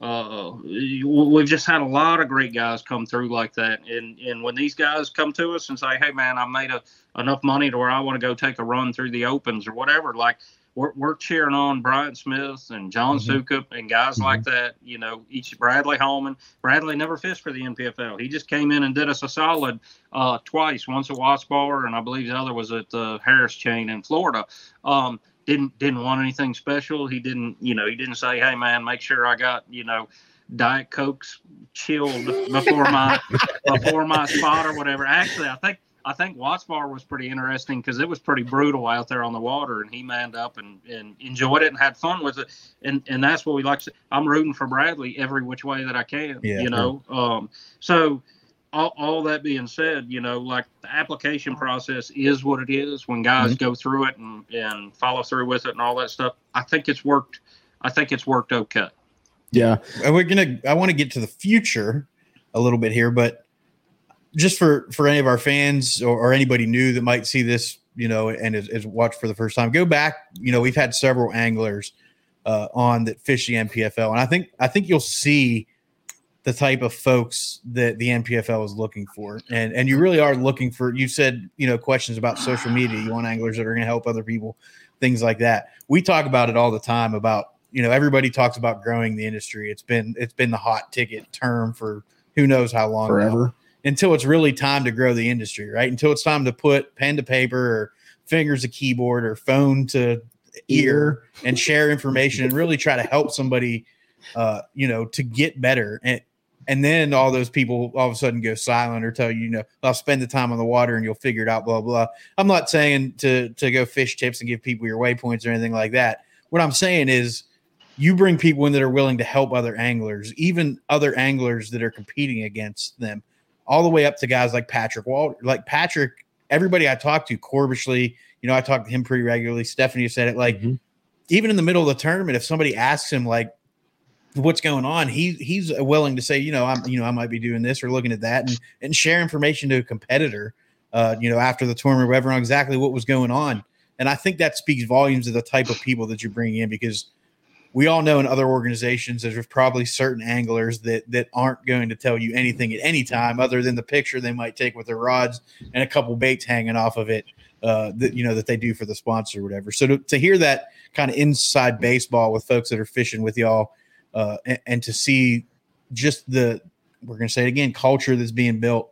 uh, we've just had a lot of great guys come through like that, and and when these guys come to us and say, "Hey, man, I made a, enough money to where I want to go take a run through the opens or whatever," like we're, we're cheering on Brian Smith and John. Soukup and guys like that. You know, each Bradley Hallman. Bradley never fished for the NPFL. He just came in and did us a solid uh, twice. Once at Bar, and I believe the other was at the Harris Chain in Florida. Um, didn't didn't want anything special. He didn't, you know, he didn't say, "Hey, man, make sure I got, you know." Diet Cokes chilled before my before my spot or whatever. Actually, I think I think Watts Bar was pretty interesting because it was pretty brutal out there on the water, and he manned up and, and enjoyed it and had fun with it. And and that's what we like. To, I'm rooting for Bradley every which way that I can. Yeah. you know. Um, so all, all that being said, you know, like the application process is what it is. When guys go through it and and follow through with it and all that stuff, I think it's worked. I think it's worked okay. Yeah. And we're gonna. I want to get to the future a little bit here, but just for for any of our fans or, or anybody new that might see this, you know, and is, is watched for the first time, go back. You know, we've had several anglers uh, on that fish the NPFL, and I think I think you'll see the type of folks that the NPFL is looking for, and and you really are looking for. You said you know questions about social media. You want anglers that are going to help other people, things like that. We talk about it all the time about you know everybody talks about growing the industry. It's been it's been the hot ticket term for who knows how long Forever. Until it's really time to grow the industry, right? Until it's time to put pen to paper or fingers to keyboard or phone to ear and share information and really try to help somebody, uh, you know, to get better. And and then all those people all of a sudden go silent or tell you, you know, I'll spend the time on the water and you'll figure it out, blah blah. I'm not saying to to go fish tips and give people your waypoints or anything like that. What I'm saying is you bring people in that are willing to help other anglers, even other anglers that are competing against them, all the way up to guys like Patrick Walter. Like Patrick, everybody I talked to, Corbishley, you know, I talk to him pretty regularly. Stephanie said it like Mhm. even in the middle of the tournament, if somebody asks him like what's going on, he he's willing to say, you know, I'm you know, I might be doing this or looking at that and and share information to a competitor, uh, you know, after the tournament, whatever on exactly what was going on. And I think that speaks volumes of the type of people that you're bringing in because we all know in other organizations there's probably certain anglers that that aren't going to tell you anything at any time other than the picture they might take with their rods and a couple baits hanging off of it uh, that you know that they do for the sponsor or whatever. So to, to hear that kind of inside baseball with folks that are fishing with y'all, uh, and, and to see just the we're going to say it again culture that's being built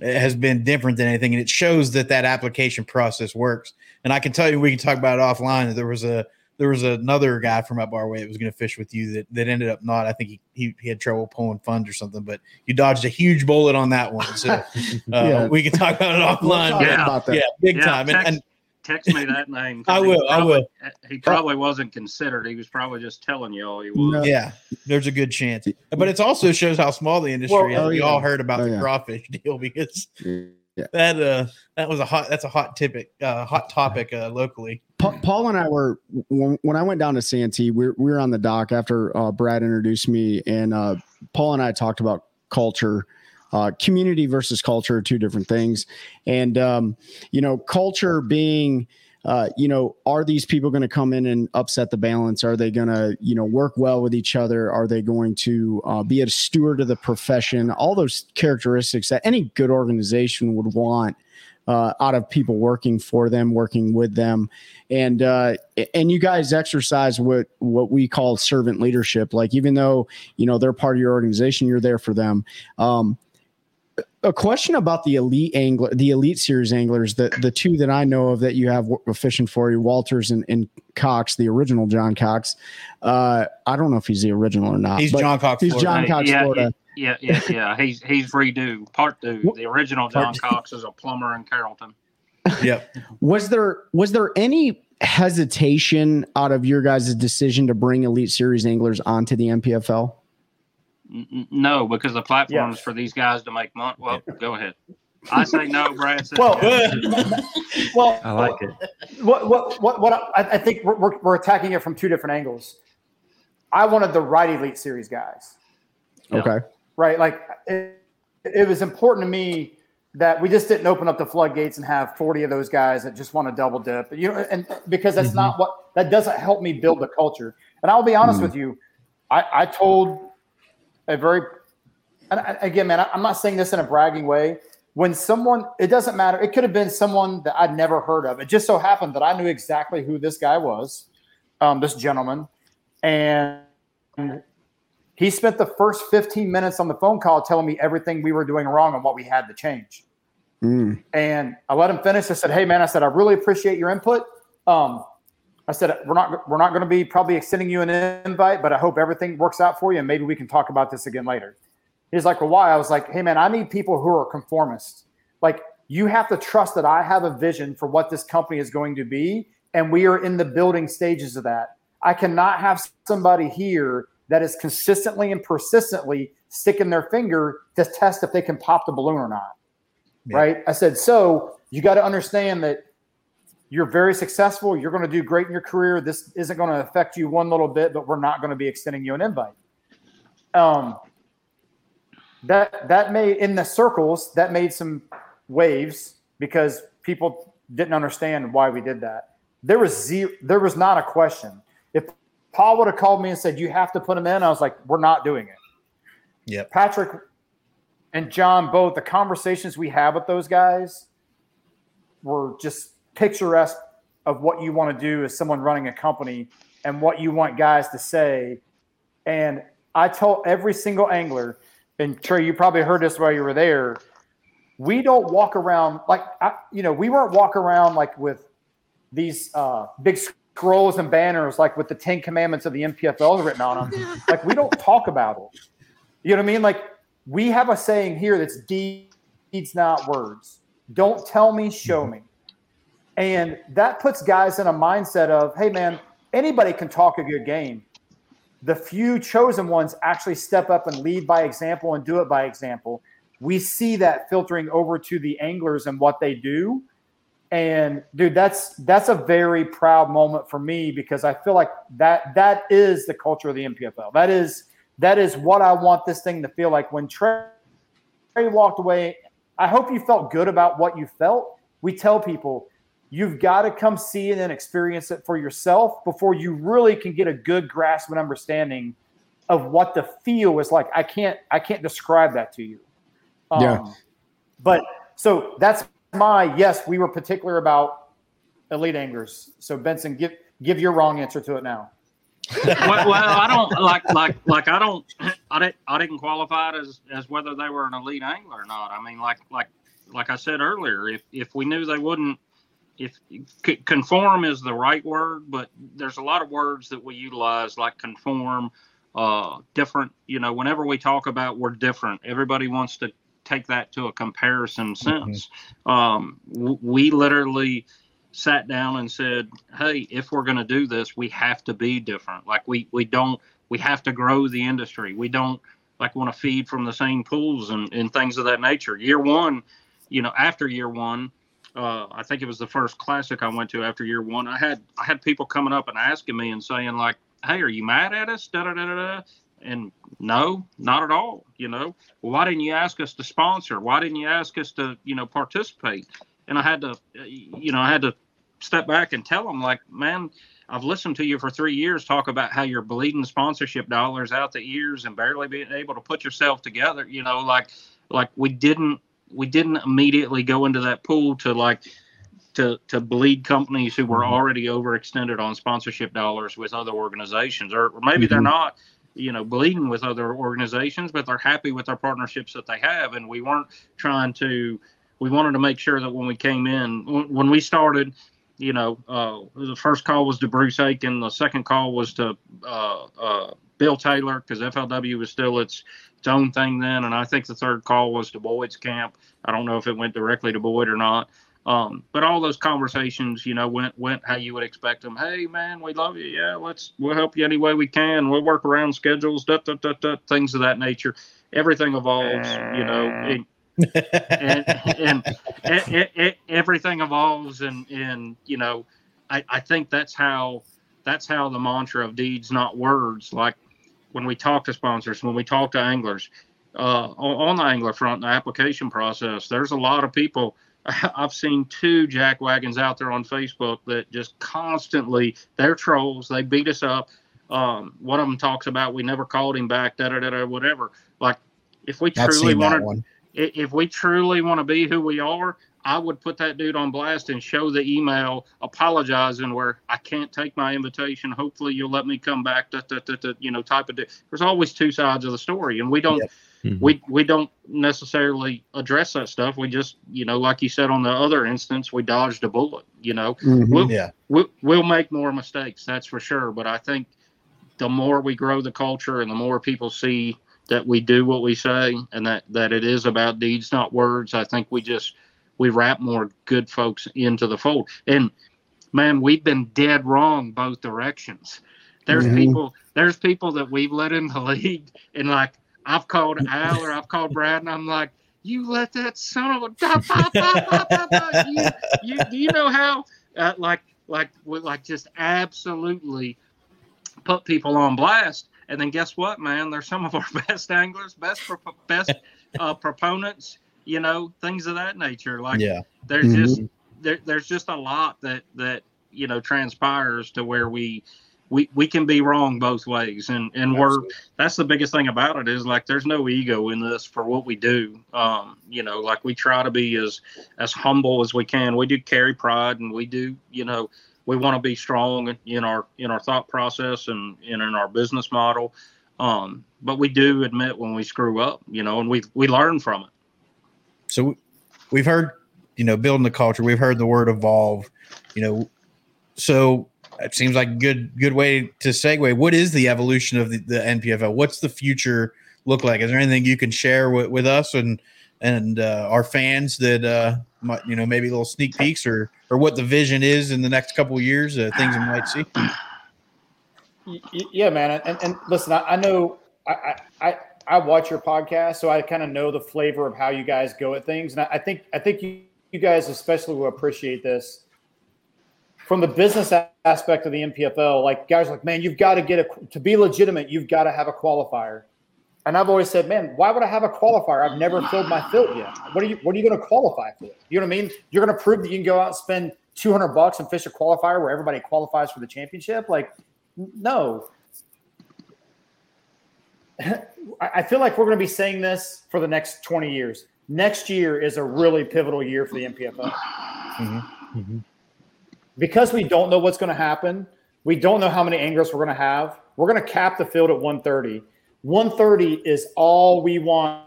has been different than anything, and it shows that that application process works. And I can tell you, we can talk about it offline. That there was a there was another guy from up our way that was going to fish with you that, that ended up not. I think he, he, he had trouble pulling funds or something, but you dodged a huge bullet on that one. So uh, Yeah. we can talk about it We'll offline. Yeah. about that. yeah, big Yeah, time. And, text- and Text me that name. I he will, I will. He probably wasn't considered. He was probably just telling y'all he was. No. yeah, there's a good chance. But it also shows how small the industry Well, is. oh, you yeah. all heard about Oh, the yeah. crawfish deal because Yeah. that uh that was a hot that's a hot topic uh hot topic uh locally. Pa- Paul and I were when, I went down to Santee, we, we were on the dock after uh, Brad introduced me, and uh, Paul and I talked about culture, uh, community versus culture, are two different things, and um, you know, culture being. Uh, you know, are these people going to come in and upset the balance? Are they going to, you know, work well with each other? Are they going to uh, be a steward of the profession? All those characteristics that any good organization would want uh, out of people working for them, working with them, and uh, and you guys exercise what what we call servant leadership. Like even though you know they're part of your organization, you're there for them. Um, a question about the elite angler, the elite series anglers, the the two that I know of that you have fishing for you, Walters and, and Cox, the original John Cox. Uh, I don't know if he's the original or not. He's but John Cox. He's Florida. John Cox, yeah, Florida. Yeah, yeah, yeah. He's he's redo part two. The original John Cox is a plumber in Carrollton. Yeah. Was there was there any hesitation out of your guys' decision to bring elite series anglers onto the NPFL? N- n- No, because the platform Yeah. is for these guys to make money. Well, go ahead. I say no, Brad says Well, yes. well, I like it. what what what, what I, I think we're, we're, we're attacking it from two different angles. I wanted the right elite series guys, Yeah. Okay. right? Like it, it was important to me that we just didn't open up the floodgates and have 40 of those guys that just want to double dip. You know, and because that's not what that doesn't help me build the culture. And I'll be honest Mhm. with you, I, I told a very and again, man, I'm not saying this in a bragging way. When someone, it doesn't matter. It could have been someone that I'd never heard of. It just so happened that I knew exactly who this guy was, um, this gentleman, and he spent the first 15 minutes on the phone call telling me everything we were doing wrong and what we had to change. Mm. And I let him finish. I said, "Hey, man," I said, "I really appreciate your input." Um, I said, "We're not we're not going to be probably extending you an invite, but I hope everything works out for you, and maybe we can talk about this again later." He's like, "Well, why?" I was like, "Hey, man, I need people who are conformists. Like, you have to trust that I have a vision for what this company is going to be, and we are in the building stages of that. I cannot have somebody here that is consistently and persistently sticking their finger to test if they can pop the balloon or not." Yeah. right? I said, so you got to understand that you're very successful. You're going to do great in your career. This isn't going to affect you one little bit, but we're not going to be extending you an invite. um, that that made in the circles that made some waves because people didn't understand why we did that. There was zero, there was not a question. If Paul would have called me and said you have to put him in, I was like, we're not doing it. Yeah, Patrick and John both the conversations we have with those guys were just picturesque of what you want to do as someone running a company and what you want guys to say. And I told every single angler, and Trey, you probably heard this while you were there. We don't walk around like I, you know, we weren't walk around like with these uh, big scrolls and banners, like with the Ten Commandments of the NPFL written on them. like we don't talk about it. You know what I mean? Like we have a saying here that's deeds, not words. Don't tell me, show me. And that puts guys in a mindset of, hey, man, anybody can talk a good game. The few chosen ones actually step up and lead by example and do it by example. We see that filtering over to the anglers and what they do. And dude, that's that's a very proud moment for me because I feel like that that is the culture of the NPFL. That is that is what I want this thing to feel like. When Trey, Trey walked away, I hope you felt good about what you felt. We tell people You've got to come see it and experience it for yourself before you really can get a good grasp and understanding of what the feel is like. I can't I can't describe that to you. Um, yeah. But so that's my yes. We were particular about elite anglers. So Benson, give give your wrong answer to it now. well, well, I don't like like like I don't I didn't I didn't qualify it as as whether they were an elite angler or not. I mean, like like like I said earlier, if if we knew they wouldn't if conform is the right word, but there's a lot of words that we utilize like conform, uh, different. You know, whenever we talk about we're different, everybody wants to take that to a comparison mm-hmm. sense. Mm-hmm. Um, w- we literally sat down and said, "Hey, if we're going to do this, we have to be different. Like we we don't we have to grow the industry. We don't like want to feed from the same pools and, and things of that nature. Year one, you know, after year one." Uh, I think it was the first classic I went to after year one. I had I had people coming up and asking me and saying like, "Hey, are you mad at us?" Da da da da. And no, not at all. You know, well, why didn't you ask us to sponsor? Why didn't you ask us to you know participate? And I had to, you know, I had to step back and tell them like, man, I've listened to you for three years talk about how you're bleeding sponsorship dollars out the ears and barely being able to put yourself together. You know, like like we didn't we didn't immediately go into that pool to like to to bleed companies who were mm-hmm. already overextended on sponsorship dollars with other organizations, or, or maybe mm-hmm. they're not, you know, bleeding with other organizations, but they're happy with their partnerships that they have, and we weren't trying to. We wanted to make sure that when we came in, when we started, you know, uh, the first call was to Bruce Akin, the second call was to uh, uh, Bill Taylor because FLW was still its its own thing then. And I think the third call was to Boyd's camp. I don't know if it went directly to Boyd or not. Um, but all those conversations, you know, went went how you would expect them. Hey, man, we love you. Yeah, let's we'll help you any way we can. We'll work around schedules, da, da, da, things of that nature. Everything evolves, you know. And, and, and, and, everything evolves, and and you know, I, I think that's how that's how the mantra of deeds, not words. Like when we talk to sponsors, when we talk to anglers, uh, on, the angler front, the application process, there's a lot of people. I've seen two jack wagons out there on Facebook that just constantly they're trolls. They beat us up. Um, one of them talks about we never called him back, da da da da, whatever. Like if we truly want to, if we truly want to be who we are, I would put that dude on blast and show the email apologizing where I can't take my invitation. Hopefully you'll let me come back. Da, da, da, you know, type of. There's always two sides of the story, and we don't. Yep. Mm-hmm. We we don't necessarily address that stuff. We just, you know, like you said on the other instance, we dodged a bullet. You know, mm-hmm. we'll, yeah, we'll, we'll make more mistakes, that's for sure. But I think the more we grow the culture and the more people see that we do what we say and that that it is about deeds, not words, I think we just we wrap more good folks into the fold. And man, we've been dead wrong both directions. There's mm-hmm. people, there's people that we've let in the league, and like I've called Al or I've called Brad, and I'm like, you let that son of a da, da, da, you, you, do you know how uh, like like like just absolutely put people on blast And then guess what, man? They're some of our best anglers, best best uh, proponents. You know, things of that nature. Like, Yeah. there's Mhm. just there, there's just a lot that that you know transpires to where we we we can be wrong both ways, and and we're that's the biggest thing about it is like there's no ego in this for what we do. Um, you know, like we try to be as as humble as we can. We do carry pride, and we do you know we want to be strong in our in our thought process and, and in our business model. Um, but we do admit when we screw up, you know, and we we learn from it. So we've heard, you know, building the culture. We've heard the word evolve. You know, so it seems like a good good way to segue. What is the evolution of the, the NPFL? What's the future look like? Is there anything you can share with, with us and and uh, our fans that uh, might, you know, maybe little sneak peeks or or what the vision is in the next couple years? Uh, things we might see. Yeah, man. And, and listen, I, I know I, I, I watch your podcast, so I kind of know the flavor of how you guys go at things. And I, think I think you, you guys especially will appreciate this from the business aspect of the NPFL. Like guys, like man, you've got to get a to be legitimate. You've got to have a qualifier. And I've always said, man, why would I have a qualifier? I've never filled my field yet. What are you What are you going to qualify for? You know what I mean? You're going to prove that you can go out and spend 200 bucks and fish a qualifier where everybody qualifies for the championship? Like, no. I feel like we're going to be saying this for the next 20 years. Next year is a really pivotal year for the NPFL. Mm-hmm. Mm-hmm. Because we don't know what's going to happen, we don't know how many anglers we're going to have. We're going to cap the field at 130. 130 is all we want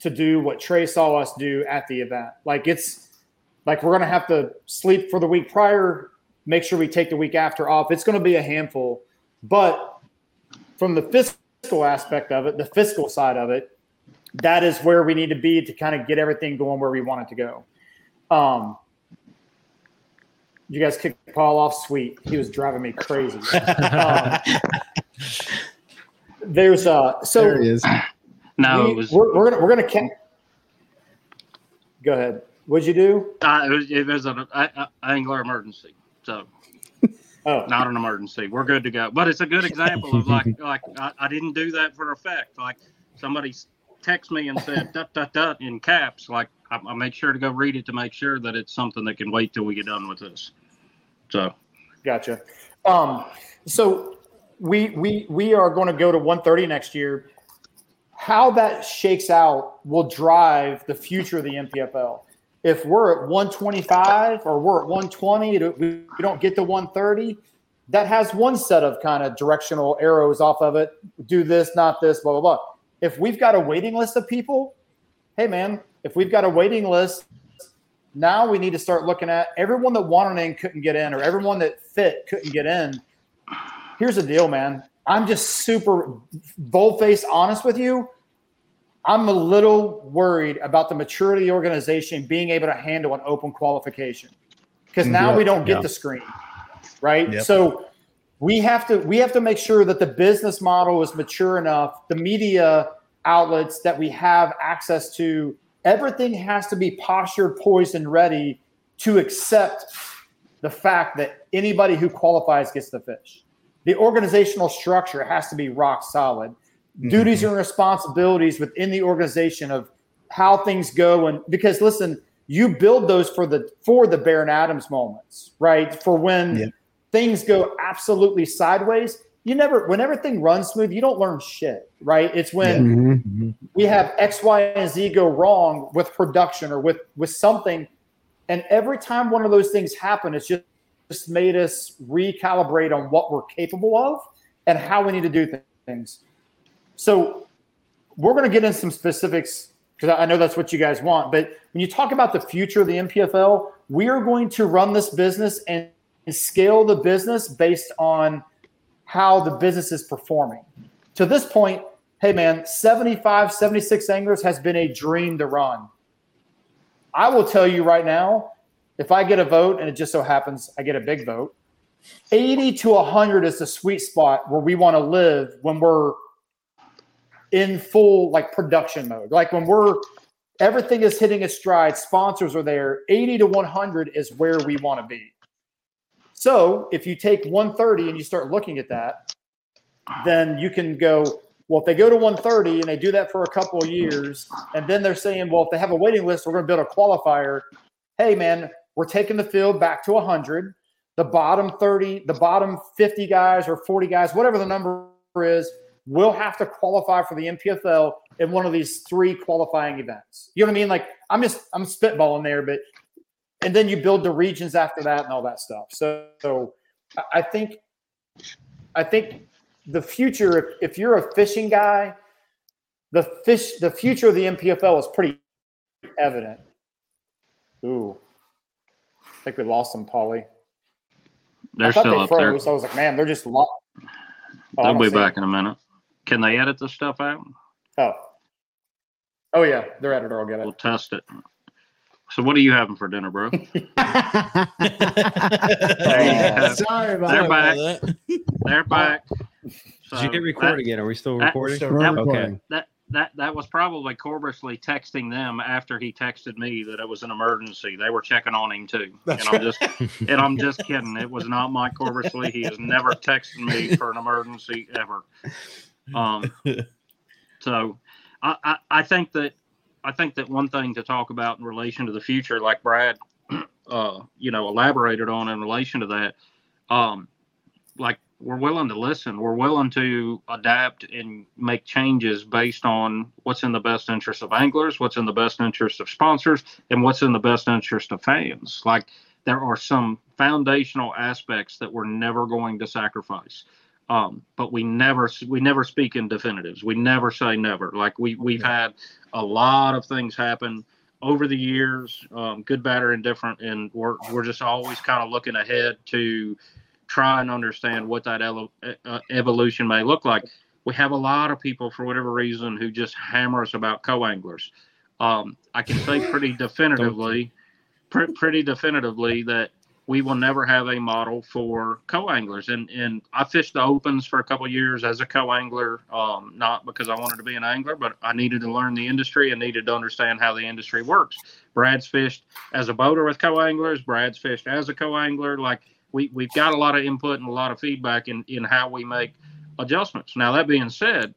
to do what Trey saw us do at the event. Like it's like we're going to have to sleep for the week prior, make sure we take the week after off. It's going to be a handful. But from the fiscal aspect of it, the fiscal side of it, that is where we need to be to kind of get everything going where we want it to go. Um, you guys kicked Paul off sweet. He was driving me crazy. Um, there's uh so There he is. No, we, it was we're, we're gonna we're gonna ca- go ahead. What'd you do? uh, it was it was an a, a, angler emergency, so Oh, not an emergency. We're good to go. But it's a good example of like like I, I didn't do that for effect. Like somebody text me and said dut dut dut in caps. Like I, I make sure to go read it to make sure that it's something that can wait till we get done with this. So gotcha. Um, so we we we are going to go to 130 next year. How that shakes out will drive the future of the NPFL. If we're at 125 or we're at 120, we don't get to 130. That has one set of kind of directional arrows off of it. Do this, not this, blah blah blah. If we've got a waiting list of people, hey man, if we've got a waiting list, now we need to start looking at everyone that wanted in couldn't get in, or everyone that fit couldn't get in. Here's the deal, man. I'm just super bold-faced honest with you. I'm a little worried about the maturity of the organization being able to handle an open qualification. Because now Yeah, we don't get yeah. the screen. Right. Yep. So we have to we have to make sure that the business model is mature enough, the media outlets that we have access to, everything has to be postured, poised, and ready to accept the fact that anybody who qualifies gets the fish. The organizational structure has to be rock solid. Duties and responsibilities within the organization of how things go, and because listen, you build those for the for the Baron Adams moments, right? For when Yeah. things go absolutely sideways. You never, when everything runs smooth, you don't learn shit, right? It's when Mhm. we have X, Y, and Z go wrong with production or with with something, and every time one of those things happen, it's just just made us recalibrate on what we're capable of and how we need to do things. So we're going to get in some specifics because I know that's what you guys want. But when you talk about the future of the NPFL, we are going to run this business and, and scale the business based on how the business is performing. To this point, hey man, 75, 76 anglers has been a dream to run. I will tell you right now, if I get a vote and it just so happens I get a big vote, 80 to 100 is the sweet spot where we want to live when we're in full like production mode. Like when we're everything is hitting its stride, sponsors are there, 80 to 100 is where we want to be. So if you take 130 and you start looking at that, then you can go. Well, if they go to 130 and they do that for a couple of years, and then they're saying, well, if they have a waiting list, we're going to build a qualifier. Hey, man, we're taking the field back to 100. The bottom 30, the bottom 50 guys or 40 guys, whatever the number is, will have to qualify for the NPFL in one of these three qualifying events. You know what I mean? Like I'm just I'm spitballing there, but and then you build the regions after that and all that stuff. So, so I think I think the future, if, if you're a fishing guy, the fish the future of the NPFL is pretty evident. Ooh. I think we lost them, Paulie. They're I thought still they up there. froze. I was like, man, they're just lost. Oh, They'll be back it. in a minute. Can they edit this stuff out? Oh. Oh yeah, their editor will get it. We'll test it. So, what are you having for dinner, bro? Oh. Sorry about They're that. back. They're back. So Did you hit record again? Are we still recording? so- We're That- recording. That that that was probably Corbushley texting them after he texted me that it was an emergency. They were checking on him too, That's and I'm just and I'm just kidding. It was not Mike Corbushley. He has never texted me for an emergency ever. Um, so I, I I think that I think that one thing to talk about in relation to the future, like Brad, uh, you know, elaborated on in relation to that, um, like we're willing to listen. We're willing to adapt and make changes based on what's in the best interest of anglers, what's in the best interest of sponsors, and what's in the best interest of fans. Like there are some foundational aspects that we're never going to sacrifice. Um, but we never we never speak in definitives. We never say never. Like we we've had a lot of things happen over the years, um, good, bad, or indifferent, and we're we're just always kind of looking ahead to try and understand what that ele- uh, evolution may look like. We have a lot of people, for whatever reason, who just hammer us about co-anglers. Um, I can say pretty definitively, pr- pretty definitively that we will never have a model for co-anglers. And and I fished the opens for a couple years as a co-angler, um, not because I wanted to be an angler, but I needed to learn the industry and needed to understand how the industry works. Brad's fished as a boater with co-anglers. Brad's fished as a co-angler. Like we we've got a lot of input and a lot of feedback in in how we make adjustments. Now that being said,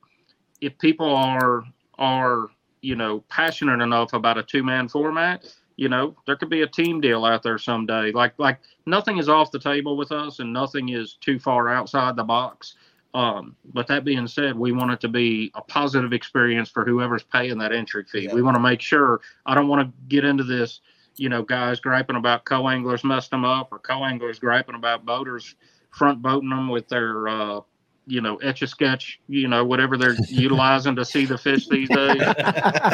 if people are are you know passionate enough about a two man format, you know there could be a team deal out there someday. Like like nothing is off the table with us, and nothing is too far outside the box. Um, but that being said, we want it to be a positive experience for whoever's paying that entry fee. Yeah. We want to make sure. I don't want to get into this, you know, guys griping about co-anglers messed them up, or co-anglers griping about boaters front boating them with their, uh, you know, etch a sketch, you know, whatever they're utilizing to see the fish these days.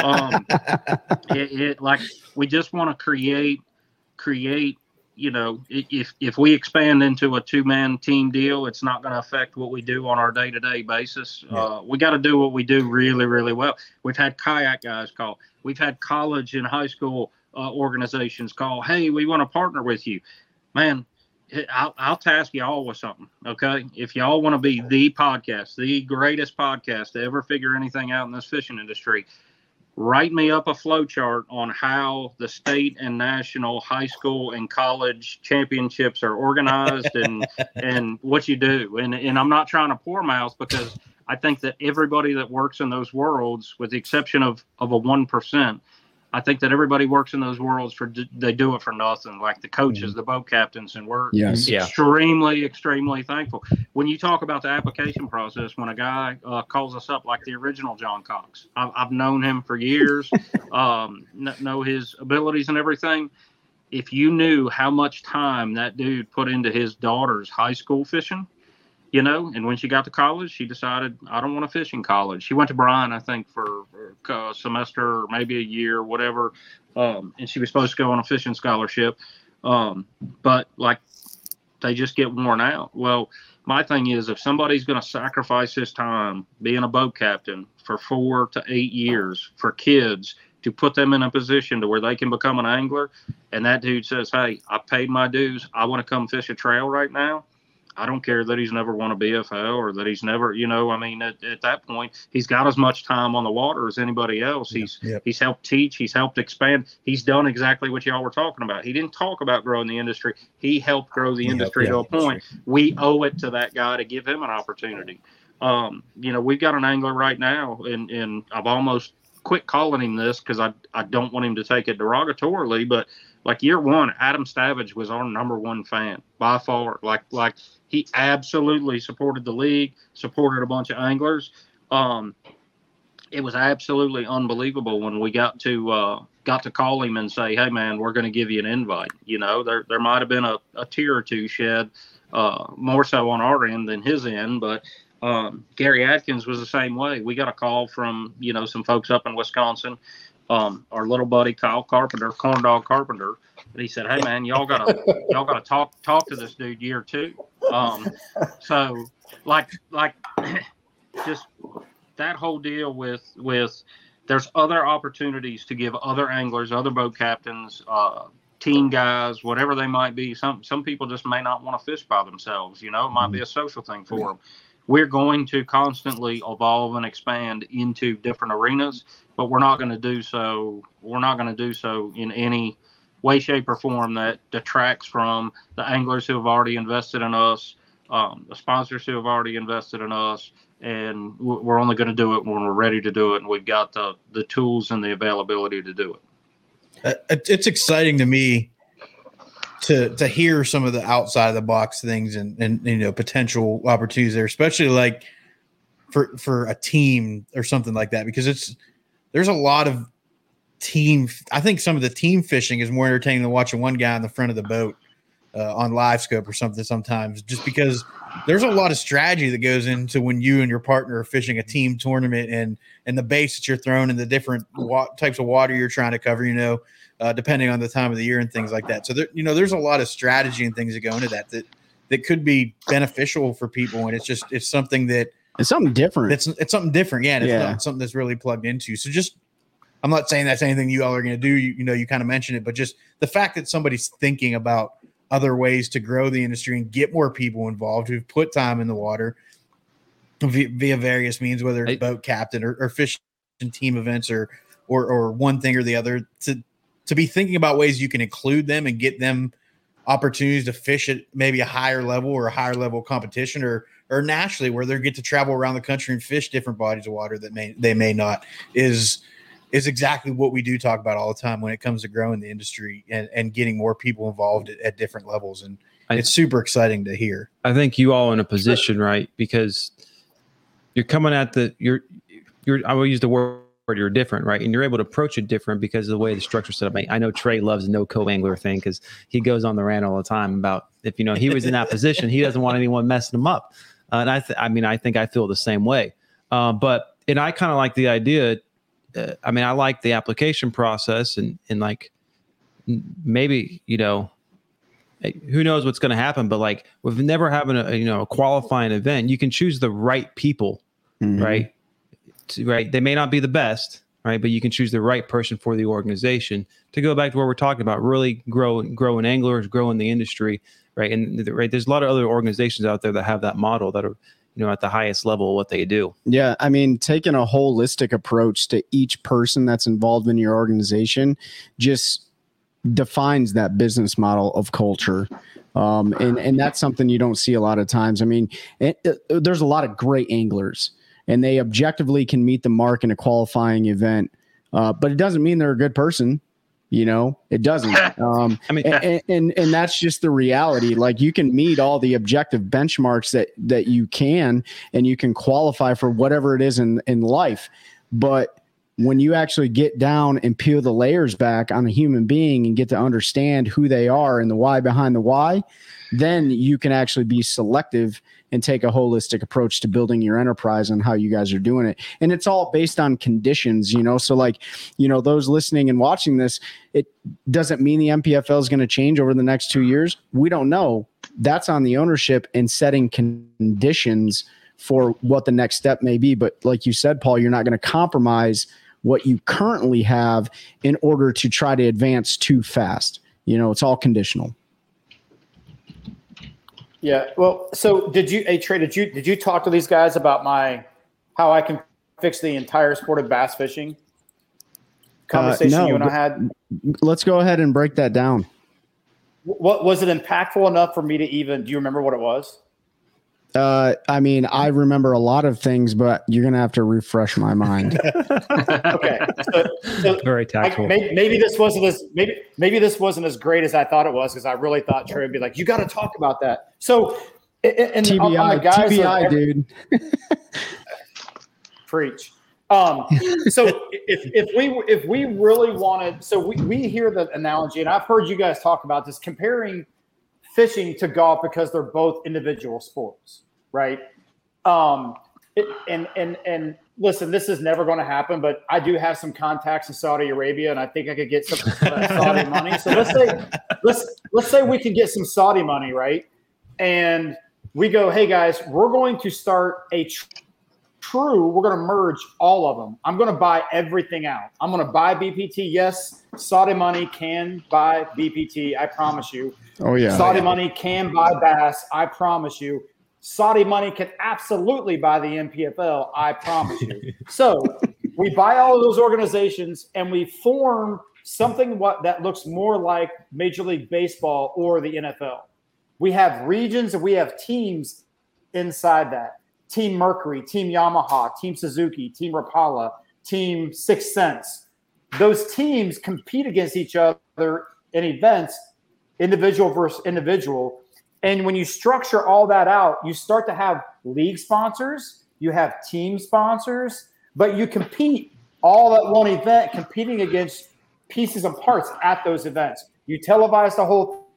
Um, it, it like we just want to create create you know if if we expand into a two man team deal it's not going to affect what we do on our day to day basis uh, we got to do what we do really really well. We've had kayak guys call. We've had college and high school uh, organizations call hey we want to partner with you. Man I'll, I'll task y'all with something okay? If y'all want to be the podcast the greatest podcast to ever figure anything out in this fishing industry write me up a flow chart on how the state and national high school and college championships are organized and and what you do. And and I'm not trying to pour mouth because I think that everybody that works in those worlds with the exception of of a 1% I think that everybody works in those worlds for they do it for nothing like the coaches the boat captains and we're Yes. Yeah. extremely extremely thankful when you talk about the application process when a guy uh, calls us up like the original john cox i've, I've known him for years um, kn- know his abilities and everything if you knew how much time that dude put into his daughter's high school fishing you know and when she got to college she decided i don't want to fish in college she went to bryan i think for a semester or maybe a year whatever um, and she was supposed to go on a fishing scholarship um, but like they just get worn out. Well, my thing is if somebody's going to sacrifice his time being a boat captain for four to eight years for kids to put them in a position to where they can become an angler, and that dude says, "Hey, I paid my dues. I want to come fish a trail right now." I don't care that he's never won a BFL or that he's never, you know, I mean, at, at that point, he's got as much time on the water as anybody else. He's he's helped teach, he's helped expand, he's done exactly what y'all were talking about. He didn't talk about growing the industry. He helped grow the industry to a point. We owe it to that guy to give him an opportunity. Um, you know, we've got an angler right now, and and I've almost quit calling him this because I I don't want him to take it derogatorily, but like year one, Adam Stavage was our number one fan by far. Like like he absolutely supported the league, supported a bunch of anglers. Um, it was absolutely unbelievable when we got to uh, got to call him and say, "Hey, man, we're going to give you an invite." You know, there there might have been a, a tear or two shed, uh, more so on our end than his end, but um, Gary Atkins was the same way. We got a call from you know some folks up in Wisconsin. Um, our little buddy Kyle Carpenter, Corn Dog Carpenter, and he said, "Hey man, y'all gotta y'all gotta talk talk to this dude year two. Um, so like like just that whole deal with with there's other opportunities to give other anglers, other boat captains, uh, team guys, whatever they might be. Some some people just may not want to fish by themselves. You know, it might be a social thing for them. We're going to constantly evolve and expand into different arenas, but we're not going to do so. We're not going to do so in any way, shape, or form that detracts from the anglers who have already invested in us, um, the sponsors who have already invested in us, and we're only going to do it when we're ready to do it, and we've got the the tools and the availability to do it. Uh, it- it's exciting to me to to hear some of the outside of the box things and and you know potential opportunities there, especially like for for a team or something like that, because it's there's a lot of team. I think some of the team fishing is more entertaining than watching one guy in the front of the boat uh, on LiveScope or something. Sometimes just because there's a lot of strategy that goes into when you and your partner are fishing a team tournament and and the baits that you're throwing and the different wa- types of water you're trying to cover. You know, uh, depending on the time of the year and things like that. So there, you know, there's a lot of strategy and things that go into that that that could be beneficial for people. And it's just it's something that It's something different. it's it's something different. Yeah, and it's Yeah. something that's really plugged into. So just I'm not saying that's anything you all are going to do. You, you know, you kind of mentioned it, but just the fact that somebody's thinking about other ways to grow the industry and get more people involved who've put time in the water via, via various means, whether it's I- boat captain or, or fishing team events or or or one thing or the other, to to be thinking about ways you can include them and get them opportunities to fish at maybe a higher level or a higher level competition or or nationally where they get to travel around the country and fish different bodies of water that may they may not is is exactly what we do talk about all the time when it comes to growing the industry and, and getting more people involved at, at different levels and I- it's super exciting to hear I think you all in a position, right? Because you're coming at the you're you're I will use the word you're different, right? And you're able to approach it different because of the way the structure set up. I, I know Trey loves no co-angler thing because he goes on the rant all the time about if you know he was in that position, he doesn't want anyone messing him up. Uh, and I th- I mean I think I feel the same way. Uh, but and I kind of like the idea. Uh, I mean I like the application process and and like maybe you know who knows what's going to happen but like with never having a you know a qualifying event you can choose the right people Mhm. right? To, right? They may not be the best right? But you can choose the right person for the organization. To go back to what we're talking about really grow growing anglers growing the industry right? And right? There's a lot of other organizations out there that have that model that are you know at the highest level what they do Yeah, I mean, taking a holistic approach to each person that's involved in your organization just defines that business model of culture. Um, and, and that's something you don't see a lot of times. I mean, it, it- there's a lot of great anglers, and they objectively can meet the mark in a qualifying event, uh, but it doesn't mean they're a good person. You know, it doesn't. Um, i mean and, and and that's just the reality like you can meet all the objective benchmarks that that you can and you can qualify for whatever it is in in life but when you actually get down and peel the layers back on a human being and get to understand who they are and the why behind the why then you can actually be selective and take a holistic approach to building your enterprise and how you guys are doing it and it's all based on conditions you know so like you know those listening and watching this it doesn't mean the NPFL is going to change over the next two years. We don't know. That's on the ownership and setting conditions for what the next step may be. But like you said, Paul, you're not going to compromise what you currently have in order to try to advance too fast. You know, it's all conditional. Yeah. Well, so did you, hey Trey, did you did you talk to these guys about my how I can fix the entire sport of bass fishing uh, conversation no, you and I had? Let's go ahead and break that down. What was it impactful enough for me to even? Do you remember what it was? Uh, I mean, I remember a lot of things, but you're gonna have to refresh my mind. Okay. So, so Very I, tactful. maybe, maybe this wasn't as maybe maybe this wasn't as great as I thought it was because I really thought Trey would be like, you got to talk about that. So, a- a- and on- on the TBI, guys TBI, every- dude. preach. Um, so if if we if we really wanted, so we, we hear the analogy, and I've heard you guys talk about this, comparing fishing to golf because they're both individual sports, right? Um, it, and and and listen, this is never going to happen, but I do have some contacts in Saudi Arabia, and I think I could get some Saudi money. So let's say let's let's say we can get some Saudi money, right? And we go, hey guys, we're going to start a tr- true. We're going to merge all of them. I'm going to buy everything out. I'm going to buy BPT. Yes, Saudi money can buy BPT. I promise you. Oh yeah. Saudi money can buy Bass. I promise you. Saudi money can absolutely buy the NPFL. I promise you. so we buy all of those organizations and we form something what that looks more like Major League Baseball or the NFL. We have regions and we have teams inside that. Team Mercury, Team Yamaha, Team Suzuki, Team Rapala, Team 6th Sense. Those teams compete against each other in events, individual versus individual. And when you structure all that out, you start to have league sponsors, you have team sponsors, but you compete all at one event, competing against pieces and parts at those events. You televise the whole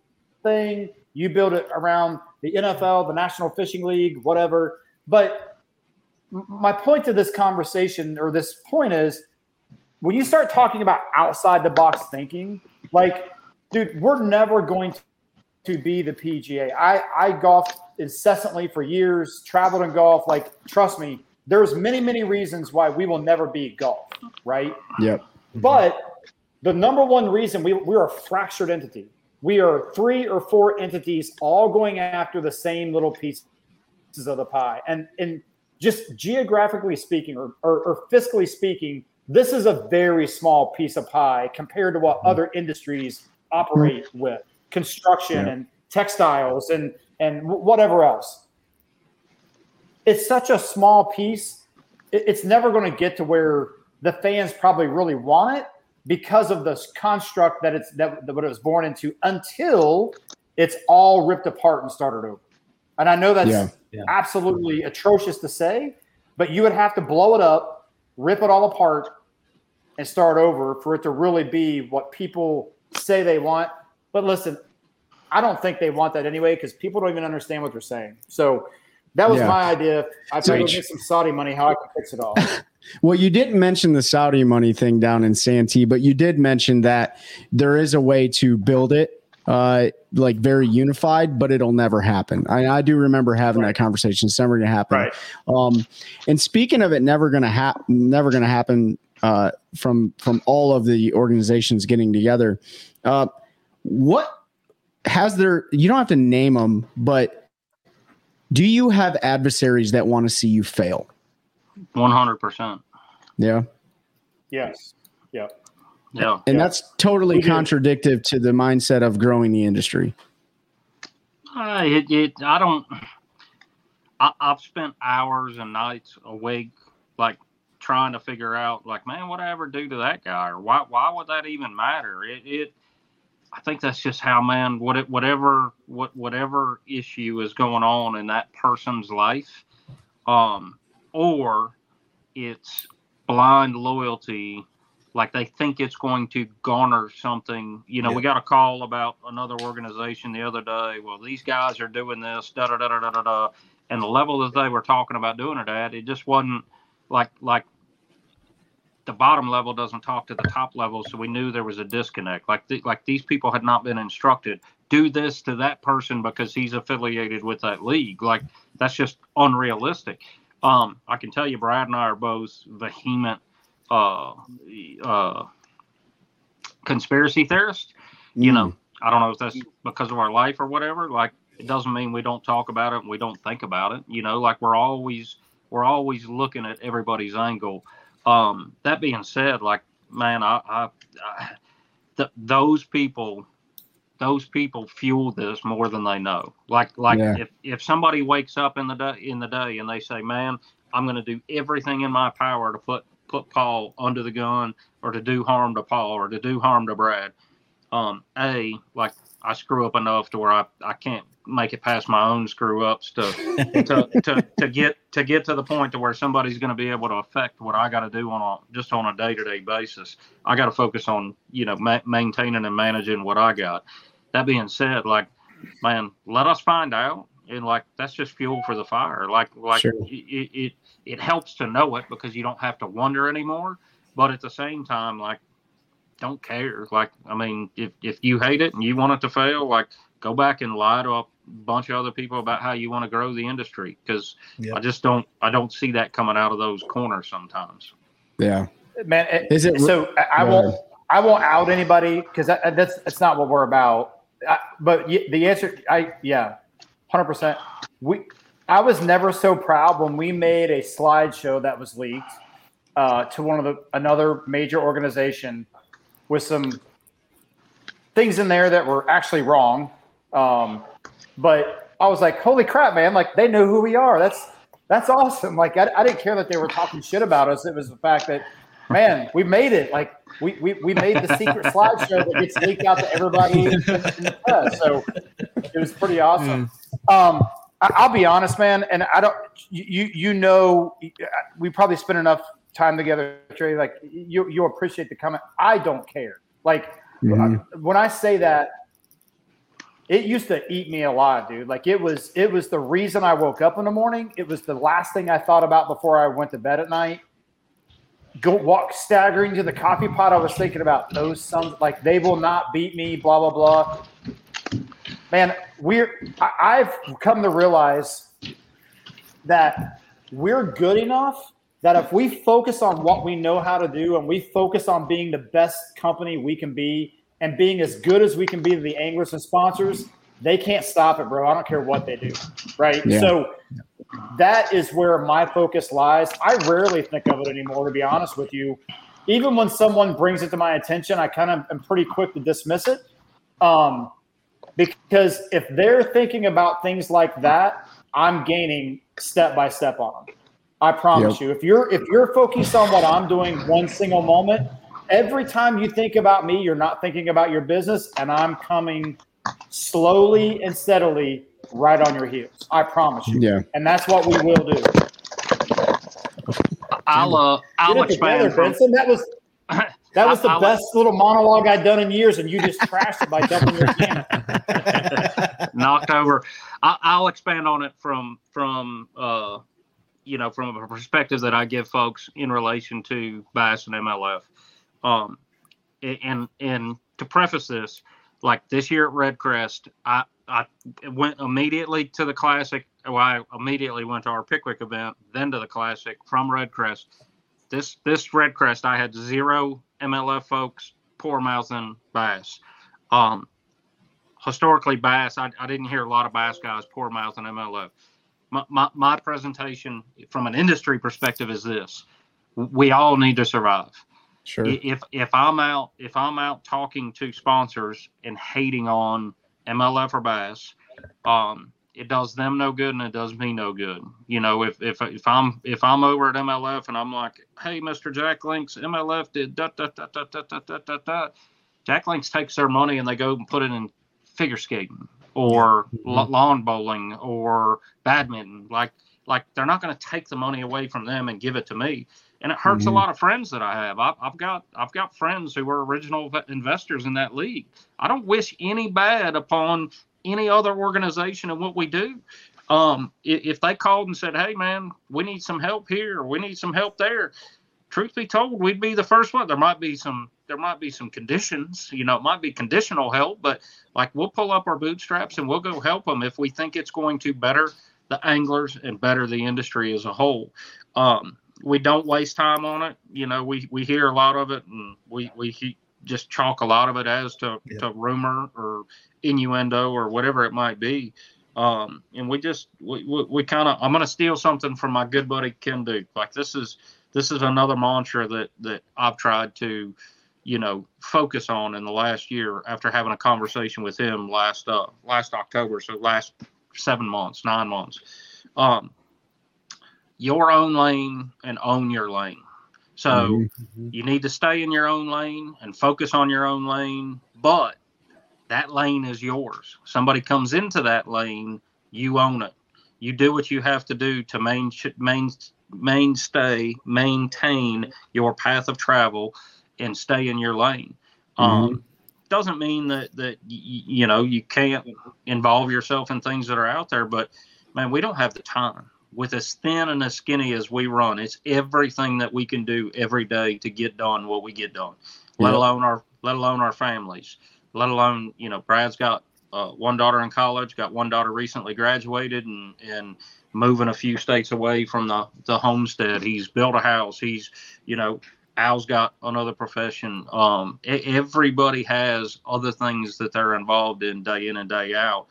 thing, you build it around the NFL, the National Fishing League, whatever. But my point to this conversation or this point is when you start talking about outside the box thinking, like, dude, we're never going to be the PGA. I, I golfed incessantly for years, traveled and golf. Like, trust me, there's many, many reasons why we will never be golf, right? Yep. But the number one reason we, we're a fractured entity. We are three or four entities all going after the same little pieces of the pie. And and just geographically speaking or, or, or fiscally speaking, this is a very small piece of pie compared to what mm-hmm. other industries operate mm-hmm. with construction Yeah. and textiles and and whatever else. It's such a small piece. It's never going to get to where the fans probably really want it because of this construct that it's that, that what it was born into until it's all ripped apart and started over. And I know that's Yeah. Yeah. absolutely atrocious to say, but you would have to blow it up, rip it all apart, and start over for it to really be what people say they want. But listen, I don't think they want that anyway because people don't even understand what they're saying. So that was Yeah. my idea. I So- to get some Saudi money, how I can fix it all. Well, you didn't mention the Saudi money thing down in Santee, but you did mention that there is a way to build it uh like very unified, but it'll never happen. I, I do remember having that conversation. It's never gonna happen. Right. Um and speaking of it never gonna happen never gonna happen uh from from all of the organizations getting together. Uh what has there you don't have to name them, but do you have adversaries that want to see you fail? One hundred percent. Yeah. yes. Yeah. Yeah. And Yeah. that's totally We do. to the mindset of growing the industry. Uh, it, it, I don't. I, I've spent hours and nights awake, like trying to figure out, like, man, what I ever do to that guy, or why, why would that even matter? It, it. I think that's just how, man. What, it, whatever, what, whatever issue is going on in that person's life, um, or it's blind loyalty like they think it's going to garner something. You know, we got a call about another organization the other day. Well, these guys are doing this, da da da da da da, and the level that they were talking about doing it at, it just wasn't like like the bottom level doesn't talk to the top level, so we knew there was a disconnect. Like th- like these people had not been instructed do this to that person because he's affiliated with that league. Like that's just unrealistic. Um, I can tell you, Brad and I are both vehement uh, uh, conspiracy theorists. You Mm. know, I don't know if that's because of our life or whatever. Like, it doesn't mean we don't talk about it and we don't think about it. You know, like we're always we're always looking at everybody's angle. Um, that being said, like, man, I, I, I th- those people those people fuel this more than they know. Like like Yeah. if if somebody wakes up in the day in the day and they say, "Man, I'm going to do everything in my power to put put Paul under the gun or to do harm to Paul or to do harm to Brad." Um, a like I screw up enough to where I, I can't make it past my own screw ups to to, to to get to get to the point to where somebody's going to be able to affect what I got to do on a just on a day to day basis. I got to focus on you know ma- maintaining and managing what I got. That being said, like man, let us find out, and like that's just fuel for the fire. Like like Sure. it, it it helps to know it because you don't have to wonder anymore. But at the same time, like don't care. Like I mean, if if you hate it and you want it to fail, like go back and lie to a bunch of other people about how you want to grow the industry because Yeah. I just don't I don't see that coming out of those corners sometimes. Yeah. man. It, Is it- so? I, I won't. I won't out anybody because that, that's that's not what we're about. I, but y- the answer, I yeah, hundred percent. We, I was never so proud when we made a slideshow that was leaked uh, to one of the another major organization with some things in there that were actually wrong. Um, but I was like, holy crap, man! Like they know who we are. That's that's awesome. Like I, I didn't care that they were talking shit about us. It was the fact that, man, we made it. Like we we, we made the secret slideshow that gets leaked out to everybody in, in the press. So it was pretty awesome. Um, I, I'll be honest, man, and I don't. You you know, we probably spent enough time together, Trey. Like you you appreciate the comment. I don't care. Like Mhm. when I say that, it used to eat me alive, dude. Like it was, it was the reason I woke up in the morning. It was the last thing I thought about before I went to bed at night. Go walk staggering to the coffee pot. I was thinking about those sons. Like they will not beat me. Blah blah blah. Man, we're. I, I've come to realize that we're good enough that if we focus on what we know how to do and we focus on being the best company we can be and being as good as we can be to the anglers and sponsors, they can't stop it, bro. I don't care what they do. Right. Yeah. So that is where my focus lies. I rarely think of it anymore, to be honest with you. Even when someone brings it to my attention, I kind of am pretty quick to dismiss it. Um, because if they're thinking about things like that, I'm gaining step by step on them. I promise Yep. you. If you're if you're focused on what I'm doing one single moment, every time you think about me, you're not thinking about your business, and I'm coming slowly and steadily right on your heels. I promise you. Yeah. And that's what we will do. I'll uh, I'll Get it together, Benson. That was that was the I'll- best little monologue I'd done in years, and you just trashed it by jumping your camera. knocked over. I, I'll expand on it from from uh, you know from a perspective that I give folks in relation to Bass and MLF. Um, and and to preface this, like this year at Redcrest, I I went immediately to the Classic. Well, I immediately went to our Pickwick event, then to the Classic from Redcrest. This this Redcrest, I had zero MLF folks, poor mouthing bass. Um, historically bass I, I didn't hear a lot of bass guys poor mouth and mlf my, my, my presentation from an industry perspective is this. We all need to survive. Sure. If if i'm out if i'm out talking to sponsors and hating on mlf or bass um it does them no good and it does me no good. You know if if, if i'm if i'm over at mlf and i'm like hey mr jack links mlf did da da da da da da da da da jack links takes their money and they go and put it in figure skating or la- lawn bowling or badminton. Like like they're not going to take the money away from them and give it to me. And it hurts Mhm. a lot of friends that i have. I've, I've got i've got friends who were original investors in that league. I don't wish any bad upon any other organization and what we do. Um i- if they called and said hey man we need some help here we need some help there truth be told we'd be the first one. There might be some there might be some conditions you know it might be conditional help but like we'll pull up our bootstraps and we'll go help them if we think it's going to better the anglers and better the industry as a whole. Um, we don't waste time on it. You know we we hear a lot of it and we we just chalk a lot of it as to, Yeah. to rumor or innuendo or whatever it might be. Um, and we just we, we, we kind of i'm going to steal something from my good buddy ken duke. Like this is this is another mantra that that i've tried to you know, focus on in the last year after having a conversation with him last uh last October, so last seven months, nine months. Um, your own lane and own your lane. So Mm-hmm. you need to stay in your own lane and focus on your own lane, but that lane is yours. Somebody comes into that lane, you own it. You do what you have to do to main, main, mainstay, maintain your path of travel and stay in your lane. Um, doesn't mean that that you know you can't involve yourself in things that are out there, but man, we don't have the time. With as thin and as skinny as we run, it's everything that we can do every day to get done what we get done. Let Yeah. alone our let alone our families. Let alone you know Brad's got uh, one daughter in college, got one daughter recently graduated, and and moving a few states away from the the homestead. He's built a house. He's you know Al's got another profession. Um, everybody has other things that they're involved in day in and day out.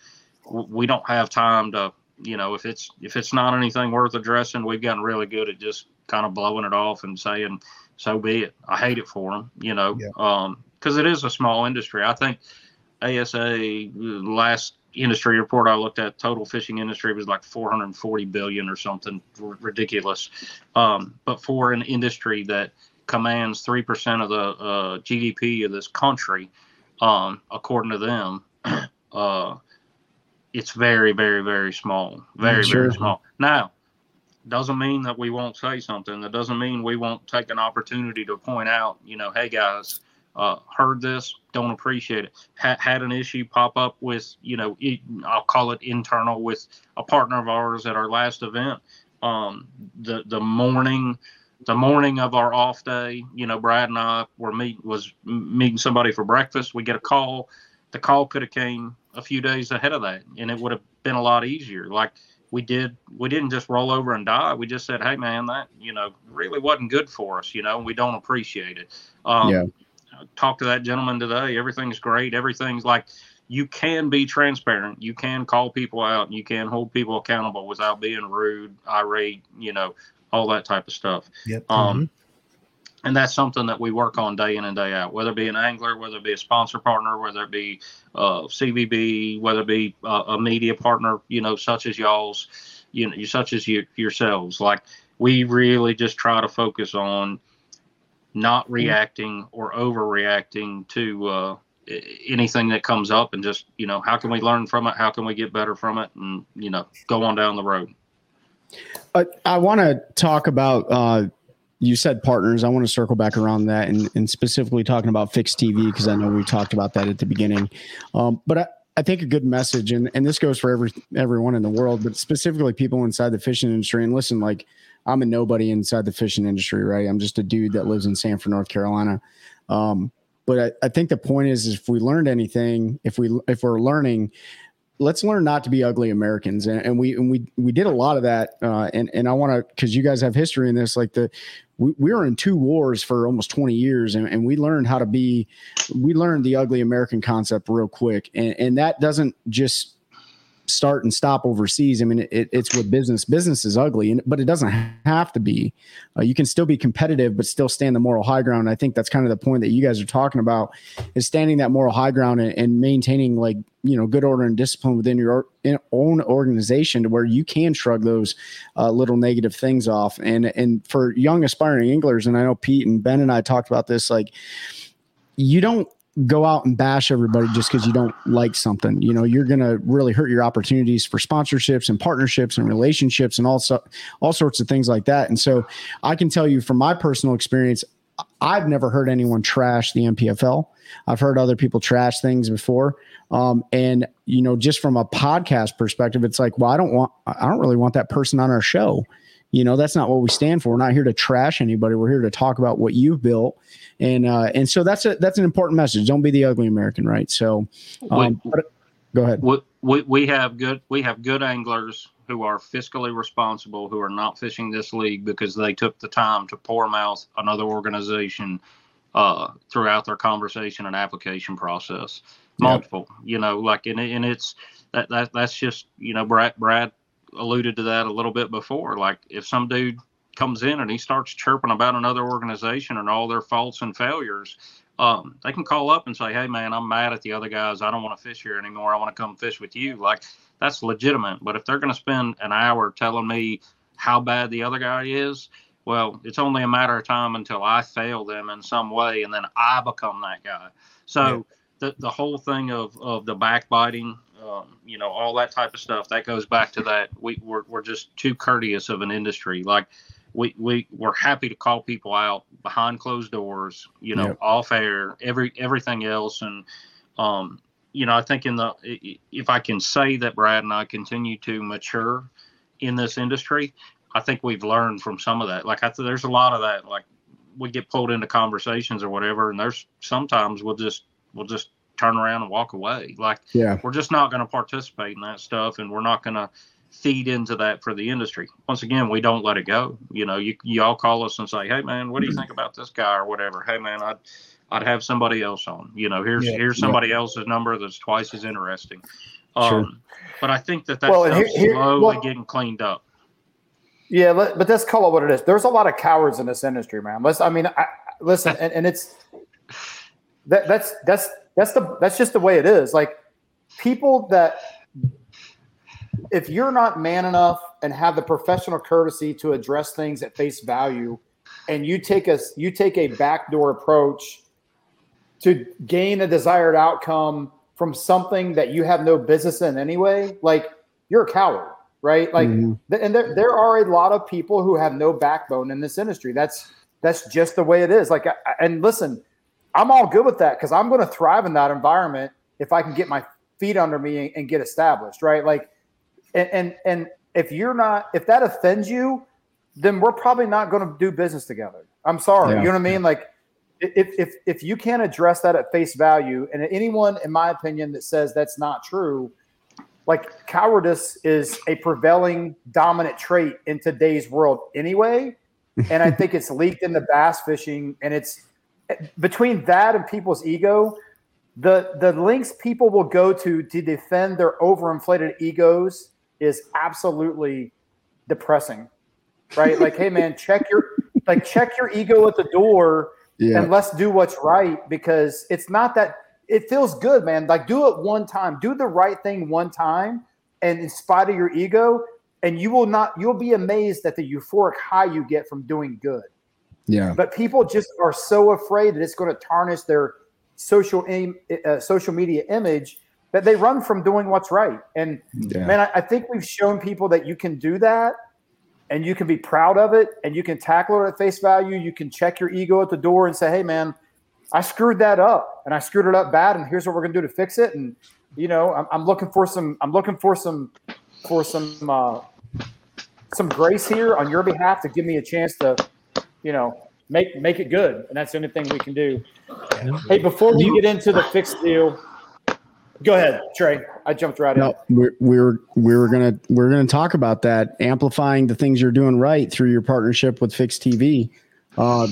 We don't have time to, you know, if it's if it's not anything worth addressing, we've gotten really good at just kind of blowing it off and saying, "So be it." I hate it for them, you know, Yeah. um, because it is a small industry. I think ASA last industry report I looked at, total fishing industry was like 440 billion or something r- ridiculous. Um, but for an industry that commands 3% of the uh, GDP of this country, um, according to them, uh, it's very, very, very small. Very, Sure. very small. Now, doesn't mean that we won't say something. That doesn't mean we won't take an opportunity to point out, you know, hey guys, uh, heard this, don't appreciate it. Ha- had an issue pop up with, you know, it, I'll call it internal with a partner of ours at our last event. Um, the the morning, the morning of our off day, you know, Brad and I were meet was meeting somebody for breakfast. We get a call. The call could have came a few days ahead of that, and it would have been a lot easier. Like we did, we didn't just roll over and die. We just said, "Hey, man, that you know really wasn't good for us. You know, we don't appreciate it." Um, Yeah. Talk to that gentleman today. Everything's great. Everything's like you can be transparent. You can call people out. You can hold people accountable without being rude, irate. You know, all that type of stuff. Yep. Um, and that's something that we work on day in and day out, whether it be an angler, whether it be a sponsor partner, whether it be uh, CVB, whether it be uh, a media partner, you know, such as y'all's, you know, such as you yourselves. Like we really just try to focus on not reacting or overreacting to uh, anything that comes up, and just you know, how can we learn from it? How can we get better from it? And you know, go on down the road. I, I want to talk about. Uh, you said partners. I want to circle back around that and, and specifically talking about Phyx TV because I know we talked about that at the beginning. Um, but I, I think a good message, and, and this goes for every everyone in the world, but specifically people inside the fishing industry. And listen, like I'm a nobody inside the fishing industry, right? I'm just a dude that lives in Sanford, North Carolina. Um, but I, I think the point is, is if we learned anything, if we if we're learning, let's learn not to be ugly Americans. And, and we and we we did a lot of that. Uh, and and I want to because you guys have history in this. Like the we, we were in two wars for almost 20 years, and, and we learned how to be. We learned the ugly American concept real quick, and and that doesn't just start and stop overseas. I mean, it, it's with business. Business is ugly, and, but it doesn't have to be. Uh, you can still be competitive, but still stand the moral high ground. I think that's kind of the point that you guys are talking about is standing that moral high ground and, and maintaining like you know good order and discipline within your own organization to where you can shrug those uh, little negative things off. And and for young aspiring anglers, and I know Pete and Ben and I talked about this, like you don't go out and bash everybody just because you don't like something. You know, you're going to really hurt your opportunities for sponsorships and partnerships and relationships and all also all sorts of things like that. And so I can tell you from my personal experience, I've never heard anyone trash the NPFL. I've heard other people trash things before. Um, and you know, just from a podcast perspective, it's like, well, I don't want, I don't really want that person on our show. You know, that's not what we stand for. We're not here to trash anybody. We're here to talk about what you've built, and uh, and so that's a that's an important message. Don't be the ugly American, right? So, um, but- go ahead. we, we, we have good we have good anglers who are fiscally responsible who are not fishing this league because they took the time to pour mouth another organization uh, throughout their conversation and application process multiple you know like and, and it's that, that that's just you know brad brad alluded to that a little bit before like if some dude comes in and he starts chirping about another organization and all their faults and failures um, they can call up and say, "Hey, man, I'm mad at the other guys. I don't want to fish here anymore. I want to come fish with you." Like that's legitimate. But if they're going to spend an hour telling me how bad the other guy is, well, it's only a matter of time until I fail them in some way, and then I become that guy. So yeah. The the whole thing of of the backbiting, um, you know, all that type of stuff, that goes back to that we we're, we're just too courteous of an industry. Like we we we're happy to call people out behind closed doors, you know, yep. off air, every everything else, and um, you know, I think in the if I can say that Brad and I continue to mature in this industry, I think we've learned from some of that. Like I th- there's a lot of that. Like we get pulled into conversations or whatever, and there's sometimes we'll just we'll just turn around and walk away. Like yeah, we're just not going to participate in that stuff, and we're not going to feed into that for the industry. Once again, we don't let it go. You know, you you all call us and say, "Hey, man, what do you think about this guy or whatever?" Hey, man, I'd I'd have somebody else on. You know, here's yeah, here's somebody yeah. else's number that's twice as interesting. Um, sure. But I think that that's well, here, here, slowly well, getting cleaned up. Yeah, but let's call it what it is. There's a lot of cowards in this industry, man. Let's, I mean, I, listen, and, and it's that that's that's that's the that's just the way it is. Like people that if you're not man enough and have the professional courtesy to address things at face value, and you take a you take a backdoor approach to gain a desired outcome from something that you have no business in anyway, like you're a coward, right? Like, mm-hmm. and there there are a lot of people who have no backbone in this industry. That's that's just the way it is. Like, and listen, I'm all good with that because I'm going to thrive in that environment if I can get my feet under me and get established, right? Like and, and and if you're not if that offends you then we're probably not going to do business together i'm sorry yeah. you know what i mean like if, if if you can't address that at face value and anyone in my opinion that says that's not true like cowardice is a prevailing dominant trait in today's world anyway and i think it's leaked into bass fishing and it's between that and people's ego the the links people will go to to defend their overinflated egos is absolutely depressing, right? like, hey man, check your like check your ego at the door yeah. and let's do what's right because it's not that it feels good, man. Like do it one time, do the right thing one time, and in spite of your ego, and you will not you'll be amazed at the euphoric high you get from doing good. Yeah. But people just are so afraid that it's going to tarnish their social uh, social media image that they run from doing what's right. And yeah. man, I, I, think we've shown people that you can do that and you can be proud of it and you can tackle it at face value. You can check your ego at the door and say, hey, man, I screwed that up and I screwed it up bad. And here's what we're going to do to fix it. And, you know, I'm, I'm looking for some, I'm looking for some, for some, uh, some grace here on your behalf to give me a chance to, you know, make make it good, and that's the only thing we can do. Hey, before we get into the Phyx deal, Go ahead, Trey. I jumped right no, in. We're, we're we're gonna we're gonna talk about that, amplifying the things you're doing right through your partnership with Phyx TV. Uh,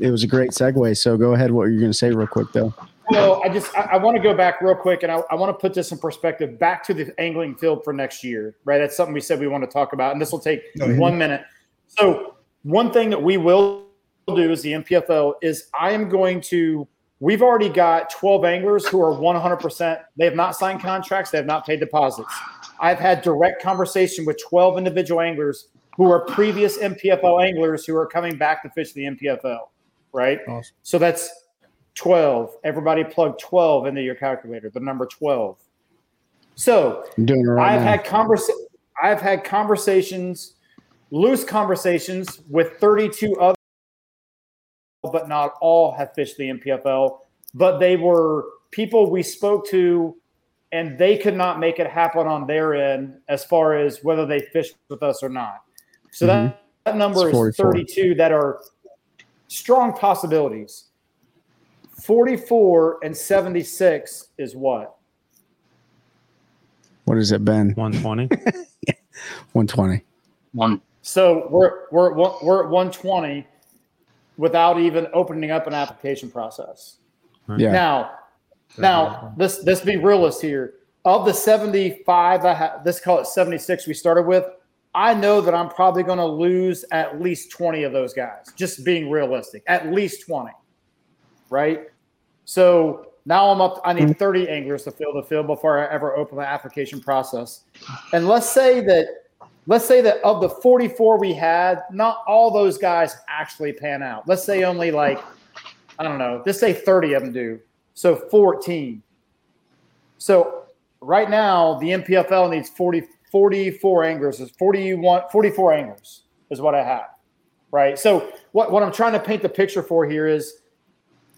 it was a great segue. So go ahead. What you're gonna say, real quick, though. Well, I just I, I want to go back real quick, and I, I want to put this in perspective. Back to the angling field for next year, right? That's something we said we want to talk about, and this will take one minute. So one thing that we will do as the NPFL is I am going to We've already got 12 anglers who are 100%. They have not signed contracts. They have not paid deposits. I've had direct conversation with 12 individual anglers who are previous NPFL anglers who are coming back to fish the NPFL, right? Awesome. So that's 12. Everybody plug 12 into your calculator, the number 12. So right I've now. had conversa- I've had conversations, loose conversations with 32 other but not all have fished the NPFL. But they were people we spoke to, and they could not make it happen on their end as far as whether they fished with us or not. So mm-hmm. that, that number is 32 that are strong possibilities. 44 and 76 is what? What has it been? 120. 120. One. So we're we're we're at 120 without even opening up an application process. Yeah. Now, now let's let's be realist here. Of the 75, I ha- let's call it 76 we started with. I know that I'm probably going to lose at least 20 of those guys. Just being realistic, at least 20. Right. So now I'm up. I need 30 anglers to fill the field before I ever open the application process. And let's say that let's say that of the 44 we had, not all those guys actually pan out. Let's say only like I don't know. Let's say 30 of them do. So 14. So right now the NPFL needs 40 44 anglers. Is 41 44 anglers is what I have. Right. So what what I'm trying to paint the picture for here is,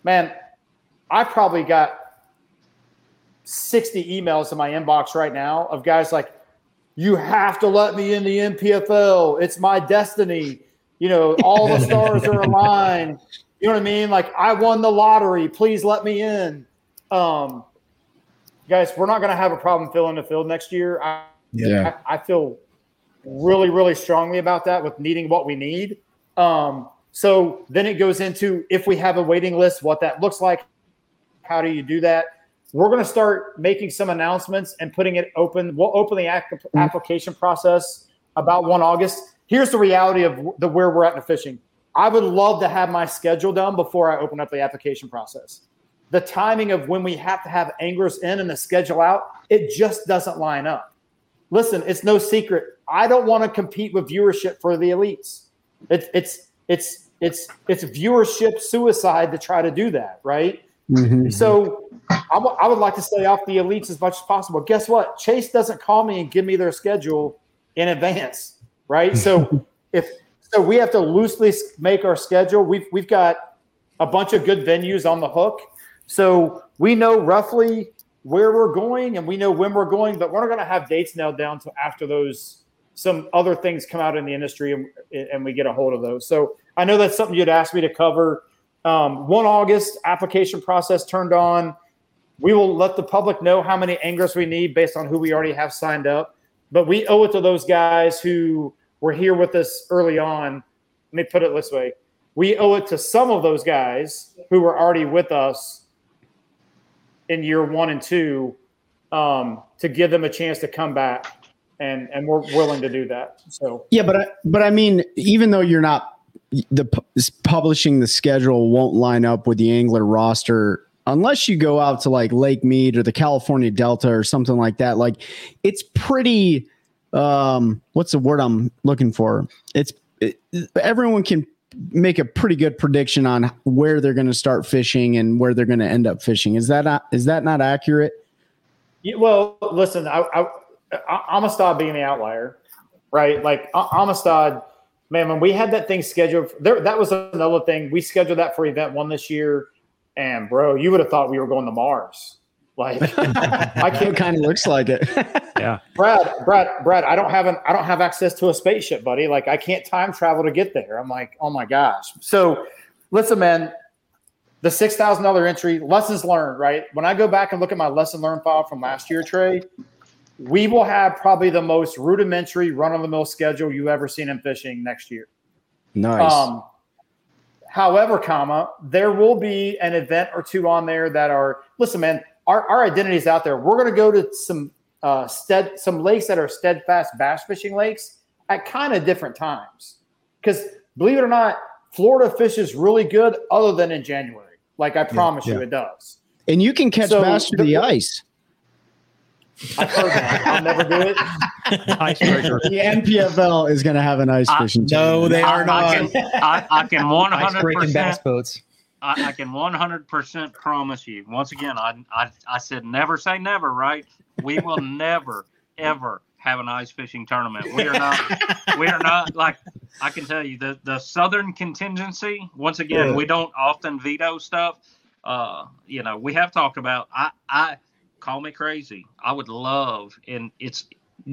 man, I probably got 60 emails in my inbox right now of guys like, you have to let me in the NPFL. It's my destiny. You know, all the stars are aligned. You know what I mean? Like, I won the lottery. Please let me in. Um, guys, we're not going to have a problem filling the field next year. I, Yeah. I, I feel really, really strongly about that with needing what we need. Um, so then it goes into if we have a waiting list, what that looks like. How do you do that? We're going to start making some announcements and putting it open. We'll open the ac- mm-hmm. application process about 1 August. Here's the reality of the where we're at in the fishing. I would love to have my schedule done before I open up the application process. The timing of when we have to have anglers in and the schedule out, it just doesn't line up. Listen, it's no secret. I don't want to compete with viewership for the elites. It's it's it's it's it's viewership suicide to try to do that, right? Mhm. So I w- I would like to stay off the elites as much as possible. Guess what? Chase doesn't call me and give me their schedule in advance, right? So if so, we have to loosely make our schedule. We've we've got a bunch of good venues on the hook, so we know roughly where we're going and we know when we're going, but we're not going to have dates nailed down until after those some other things come out in the industry and, and we get a hold of those. So I know that's something you'd asked me to cover. Um, 1 August application process turned on. We will let the public know how many anglers we need based on who we already have signed up. But we owe it to those guys who were here with us early on. Let me put it this way we owe it to some of those guys who were already with us in year one and two um, to give them a chance to come back. And, and we're willing to do that. So Yeah, but I, but I mean, even though you're not the publishing the schedule won't line up with the angler roster unless you go out to like Lake Mead or the California Delta or something like that. Like, it's pretty. Um, what's the word I'm looking for? It's it, everyone can make a pretty good prediction on where they're going to start fishing and where they're going to end up fishing. Is that not, is that not accurate? Yeah, well, listen, I, I, Amistad being the outlier, right? Like Amistad, man, when we had that thing scheduled, there that was another thing. We scheduled that for event one this year, and bro, you would have thought we were going to Mars. Like I It can't, kind of looks like it. Yeah, Brad, Brad, Brad. I don't have an, I don't have access to a spaceship, buddy. Like I can't time travel to get there. I'm like, oh my gosh. So, listen, man. The six thousand dollar entry lessons learned. Right when I go back and look at my lesson learned file from last year, Trey, we will have probably the most rudimentary run of the mill schedule you've ever seen in fishing next year. nice. Um, however, comma, there will be an event or two on there that are listen, man. Our, our identity is out there. We're going to go to some uh, stead some lakes that are steadfast bass fishing lakes at kind of different times. Because believe it or not, Florida fishes really good, other than in January. Like I promise you, yeah. it does. and you can catch so bass through the- the ice. I've heard that. I'll never do it. Icebreaker. The NPFL is going to have an ice fishing. No, they I, are I not. can, I, I can 100 Ice-breaking bass percent. boats. I, I can 100% promise you. Once again, I, I I said never say never, right? We will never ever have an ice fishing tournament. We are not. we are not like I can tell you the the southern contingency. Once again, Yeah. we don't often veto stuff. Uh, you know, we have talked about. I I call me crazy. I would love, and it's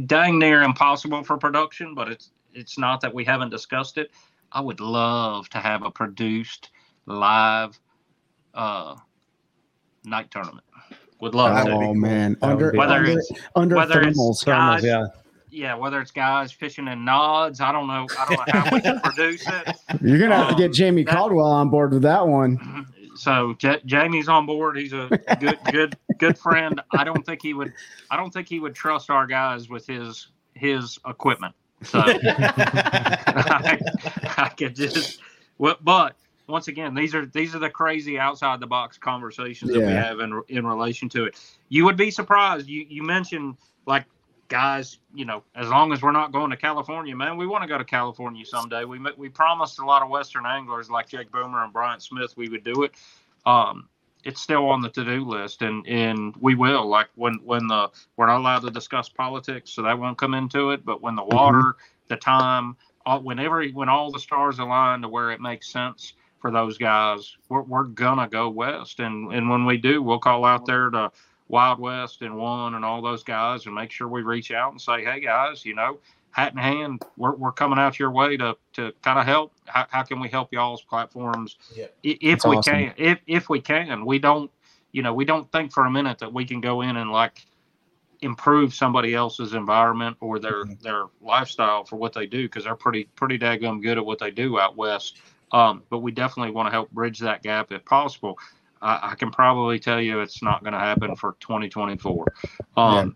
dang near impossible for production, but it's it's not that we haven't discussed it. I would love to have a produced live uh night tournament. Would love to. Oh man, That under Whether under, it's- under whether it's thermals. guys- Thermals, yeah. Yeah, whether it's guys fishing in nods, I don't know. I don't know how we can produce it. You're gonna have to um, get Jamie that- Caldwell on board with that one. So J- Jamie's on board. He's a good, good, good friend. I don't think he would. I don't think he would trust our guys with his his equipment. So I, I could just. But once again, these are these are the crazy outside the box conversations that we have in in relation to it. You would be surprised. You you mentioned like guys, you know, as long as we're not going to California, man, we want to go to California someday. We we promised a lot of Western anglers like Jake Boomer and Brian Smith we would do it. Um, it's still on the to-do list, and and we will. Like when when the we're not allowed to discuss politics, so that won't come into it. But when the mm-hmm. water, the time, all, whenever when all the stars align to where it makes sense for those guys, we're, we're gonna go west, and and when we do, we'll call out there to Wild West and One and all those guys, and make sure we reach out and say, hey guys, you know, hat in hand, we're, we're coming out your way to to kind of help. How, how can we help y'all's platforms Yeah. if That's we awesome. can? If if we can, we don't, you know, we don't think for a minute that we can go in and like improve somebody else's environment or their Mhm. their lifestyle for what they do because they're pretty pretty daggum good at what they do out west. Um, but we definitely want to help bridge that gap if possible. I, I can probably tell you it's not going to happen for 2024. Um,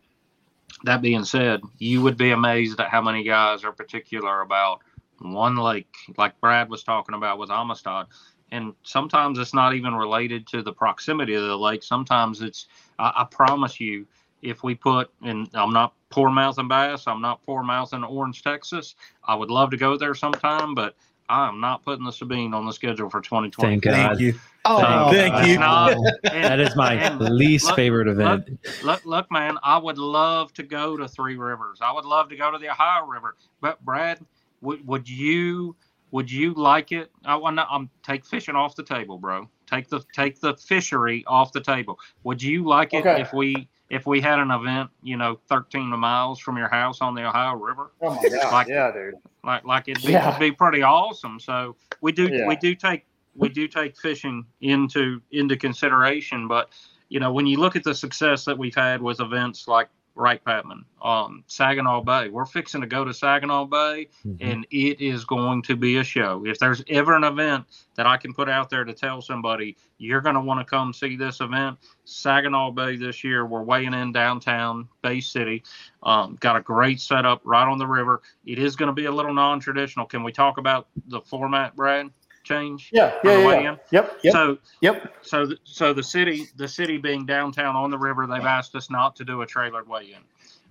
That being said, you would be amazed at how many guys are particular about one lake, like Brad was talking about with Amistad. And sometimes it's not even related to the proximity of the lake. Sometimes it's, I, I promise you, if we put, and I'm not poor mouthing bass, I'm not poor mouthing Orange, Texas. I would love to go there sometime, but I'm not putting the Sabine on the schedule for 2020. Thank God. Thank you. Oh, Thank It's you. not- and- That is my least look- favorite event. Look, look, man, I would love to go to Three Rivers. I would love to go to the Ohio River. But Brad, would would you would you like it? I want to. I'm take fishing off the table, bro. Take the take the fishery off the table. Would you like it Okay. if we if we had an event, you know, 13 miles from your house on the Ohio River? Oh my god, Like- yeah, dude. like like it'd be, Yeah. it'd be pretty awesome. So we do Yeah. we do take we do take fishing into into consideration, but you know when you look at the success that we've had with events like Wright Patman, um, Saginaw Bay, we're fixing to go to Saginaw Bay, and it is going to be a show. If there's ever an event that I can put out there to tell somebody you're going to want to come see this event, Saginaw Bay this year, we're weighing in downtown Bay City. Um, got a great setup right on the river. It is going to be a little non-traditional. Can we talk about the format, Brad? Change. Yeah, On the yeah, way yeah. in? Yep, yep, So, yep. so, th- so the city, the city being downtown on the river, they've asked us not to do a trailer weigh-in.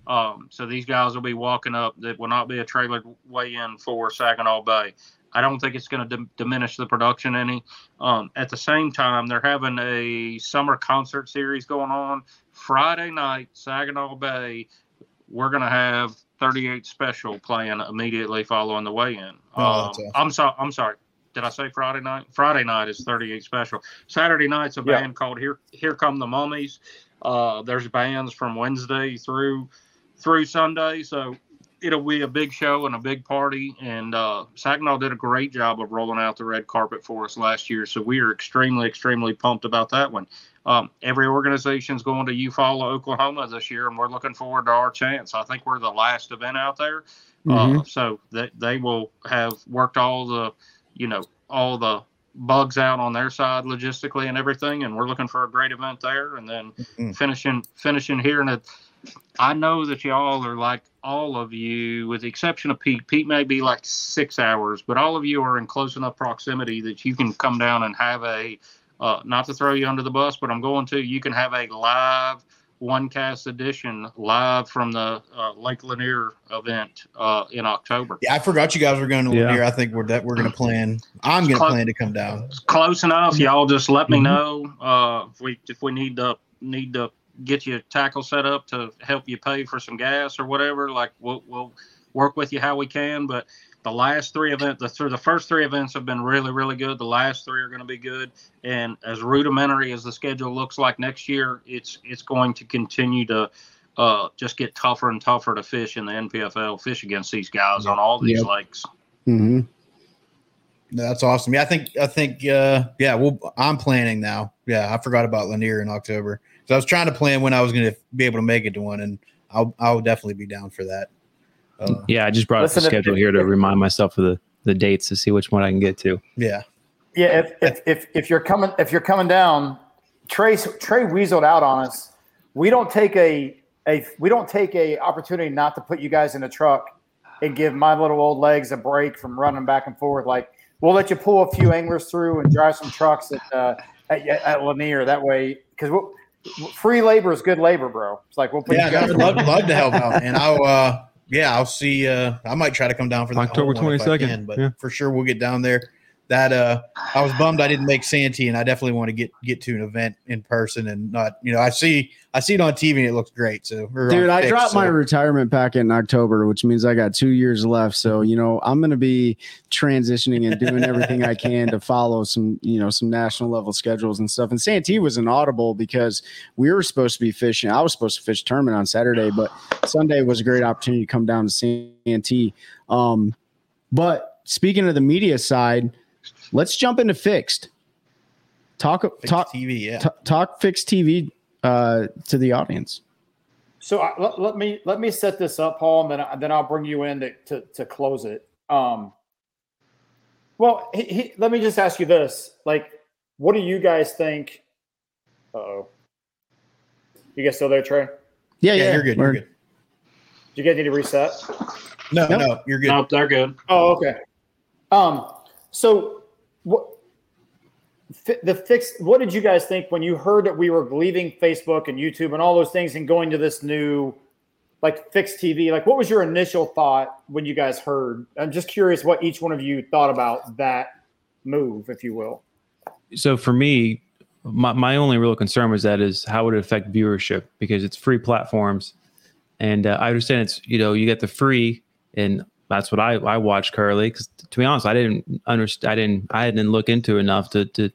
Um, so these guys will be walking up. That will not be a trailer weigh-in for Saginaw Bay. I don't think it's going to dim- diminish the production any. Um, at the same time, they're having a summer concert series going on Friday night, Saginaw Bay. We're going to have 38 special playing immediately following the weigh-in. Oh, that's awesome. I'm sorry. I'm sorry. Did I say Friday night? Friday night is 38 special. Saturday night's a Yeah. band called Here Here Come the Mummies. Uh, there's bands from Wednesday through through Sunday, so it'll be a big show and a big party. And uh, Saginaw did a great job of rolling out the red carpet for us last year, so we are extremely extremely pumped about that one. Um, every organization's going to Eufaula, Oklahoma this year, and we're looking forward to our chance. I think we're the last event out there, uh, so that they will have worked all the, you know, all the bugs out on their side logistically and everything, and we're looking for a great event there. And then Mhm. finishing finishing here, and I know that y'all are like all of you, with the exception of Pete. Pete may be like six hours, but all of you are in close enough proximity that you can come down and have a. Uh, not to throw you under the bus, but I'm going to. You can have a live one cast edition live from the uh, Lake Lanier event uh, in October. Yeah, I forgot you guys were going to Yeah. here. I think we're that we're going to plan. I'm going to Close. plan to come down. close enough. Y'all just let me Mhm. know uh, if we if we need to need to get you a tackle set up to help you pay for some gas or whatever. Like we'll we'll work with you how we can. But the last three events, the the first three events have been really really good. The last three are going to be good. And as rudimentary as the schedule looks like next year, it's it's going to continue to. Uh, just get tougher and tougher to fish in the NPFL, fish against these guys on all these Yep. lakes. hmm That's awesome. Yeah, I think I think uh yeah, well I'm planning now. Yeah, I forgot about Lanier in October. So I was trying to plan when I was going to be able to make it to one and I'll I'll definitely be down for that. Uh, Yeah, I just brought up the if- schedule here to remind myself of the, the dates to see which one I can get to. yeah. Yeah, if, if if if you're coming if you're coming down, Trey Trey weaseled out on us. We don't take a a we don't take a opportunity not to put you guys in the truck and give my little old legs a break from running back and forth. Like we'll let you pull a few anglers through and drive some trucks at uh, at, at Lanier. That way, because we'll, free labor is good labor, bro. It's like we'll put Yeah, you guys I'd love, love to help out, and I'll. uh Yeah, I'll see. uh I might try to come down for the October whole one if I 22nd, but yeah. for sure we'll get down there. That uh I was bummed I didn't make Santee, and I definitely want to get get to an event in person and not. You know, I see I see it on TV and it looks great. So Dude, I dropped so- my retirement packet in October, which means I got two years left. So, you know, I'm going to be transitioning and doing everything I can to follow some, you know, some national level schedules and stuff. And Santee was an audible because we were supposed to be fishing. I was supposed to fish tournament on Saturday, but Sunday was a great opportunity to come down to Santee. Um, but speaking of the media side, let's jump into Phyx. Talk, Fixed talk, TV. Yeah, t- talk Phyx TV uh, to the audience. So I, let, let me let me set this up, Paul, and then I, then I'll bring you in to to, to close it. Um, well, he, he, let me just ask you this: like, what do you guys think? Uh oh, you guys still there, Trey? Yeah, yeah, yeah, you're good. You're good. Do you guys need to reset? No, Nope. no, you're good. Nope, they're good. Oh, okay. Um, so what fi- the Phyx? What did you guys think when you heard that we were leaving Facebook and YouTube and all those things and going to this new like Phyx TV? Like, what was your initial thought when you guys heard? I'm just curious what each one of you thought about that move, if you will. so for me, my, my only real concern was that is how would it affect viewership because it's free platforms, and uh, I understand it's you know you get the free and that's what I I watch currently because to be honest I didn't understand I didn't I didn't look into enough to to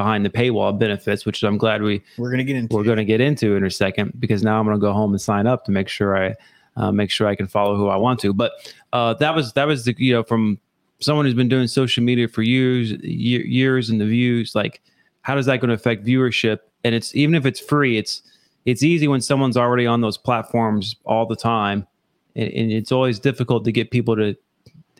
behind the paywall benefits which I'm glad we We're gonna get into. we're going to get into in a second because now I'm going to go home and sign up to make sure I uh, make sure I can follow who I want to. But uh, that was that was the you know from someone who's been doing social media for years year, years and the views like how does that going to affect viewership? And it's even if it's free, it's it's easy when someone's already on those platforms all the time, and, and it's always difficult to get people to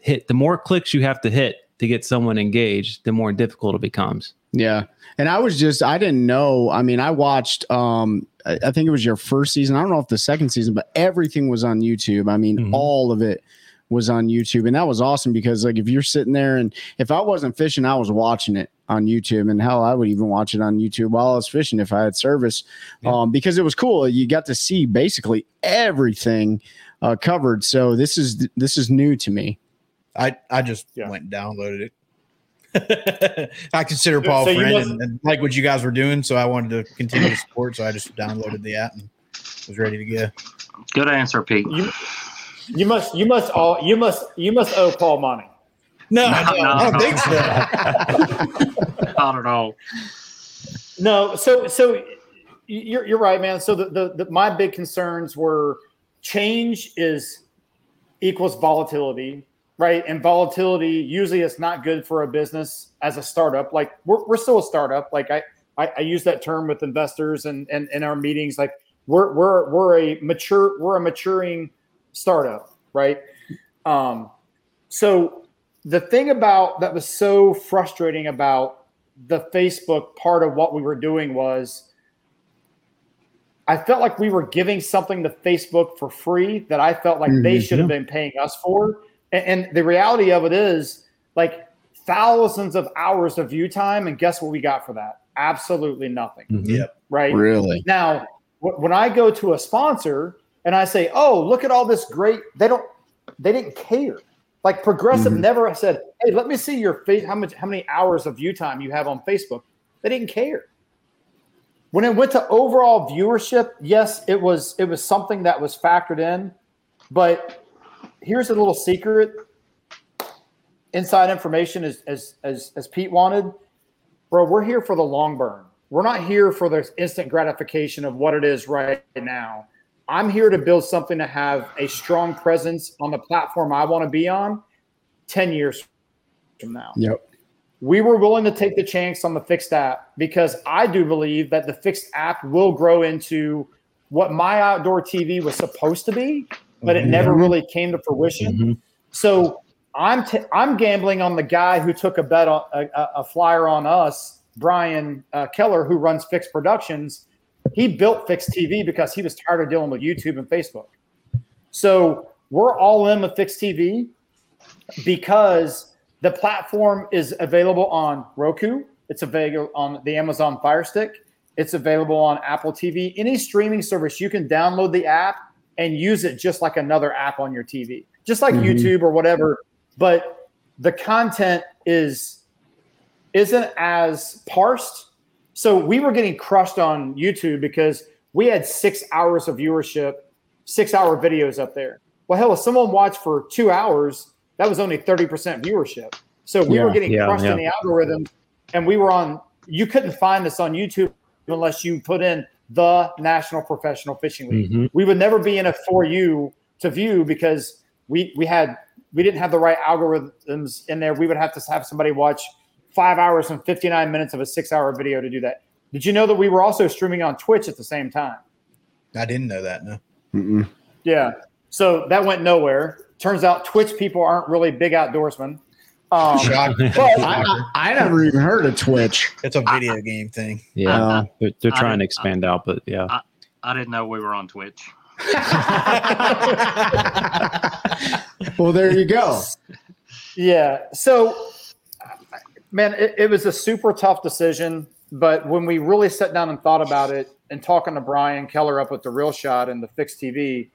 hit. The more clicks you have to hit to get someone engaged, the more difficult it becomes. Yeah. And I was just I didn't know. I mean, I watched um I, I think it was your first season. I don't know if the second season, but everything was on YouTube. I mean, Mhm. all of it was on YouTube. And that was awesome because like if you're sitting there and if I wasn't fishing, I was watching it on YouTube. And hell, I would even watch it on YouTube while I was fishing if I had service. Yeah. Um, because it was cool. You got to see basically everything uh covered. So this is this is new to me. I I just Yeah. went and downloaded it. I consider Paul So a friend must- and, and like what you guys were doing, so I wanted to continue to support. So I just downloaded the app and was ready to go. Good answer, Pete. You you must you must all you must you must owe Paul money. No, No, I, don't, no, I don't no. think so. Not at all. No, so so you're you're right, man. So the, the, the my big concerns were change is equals volatility, right? And volatility usually is not good for a business as a startup. Like we're we're still a startup. Like I I, I use that term with investors and and in our meetings. Like we're we're we're a mature we're a maturing startup, right? Um, so the thing about that was so frustrating about the Facebook part of what we were doing was I felt like we were giving something to Facebook for free that I felt like they Mhm. should have been paying us for. And, and the reality of it is like thousands of hours of view time. And guess what we got for that? Absolutely nothing. Yep. Right. Really? Now, wh- when I go to a sponsor and I say, "Oh, look at all this great," they don't, they didn't care. Like Progressive Mhm. never said, "Hey, let me see your face, how much, how many hours of view time you have on Facebook." They didn't care. When it went to overall viewership, yes, it was it was something that was factored in, but here's a little secret. Inside information, as as as, as Pete wanted, bro. We're here for the long burn. We're not here for the instant gratification of what it is right now. I'm here to build something to have a strong presence on the platform I want to be on 10 years from now. Yep. We were willing to take the chance on the Phyx app because I do believe that the Phyx app will grow into what MyOutdoorTV was supposed to be, but it never really came to fruition. Mhm. So I'm t- I'm gambling on the guy who took a bet on a, a- a flyer on us, Brian uh, Keller, who runs Phyx Productions. He built Phyx TV because he was tired of dealing with YouTube and Facebook. So we're all in with Phyx TV because The platform is available on Roku. It's available on the Amazon Fire Stick. It's available on Apple TV. Any streaming service, you can download the app and use it just like another app on your TV, just like Mhm. YouTube or whatever. But the content is isn't as parsed. So we were getting crushed on YouTube because we had six hours of viewership, six hour videos up there. Well, hell, if someone watched for two hours, that was only 30% viewership. So we were getting yeah, crushed in the algorithm and we were on, you couldn't find this on YouTube unless you put in the National Professional Fishing League. Mhm. We would never be in a for you to view because we we had we didn't have the right algorithms in there. We would have to have somebody watch five hours and 59 minutes of a six hour video to do that. Did you know that we were also streaming on Twitch at the same time? I didn't know that. No. Mm-mm. Yeah. So that went nowhere. Turns out Twitch people aren't really big outdoorsmen. Um, but I, I, I never even heard of Twitch. It's a video game thing. Yeah, Uh, they're, they're trying to didn't- expand out, but yeah. I didn't know we were on Twitch. well, there you go. Yeah. So, man, it, it was a super tough decision. But when we really sat down and thought about it and talking to Brian Keller up with the Real Shot and the Phyx TV,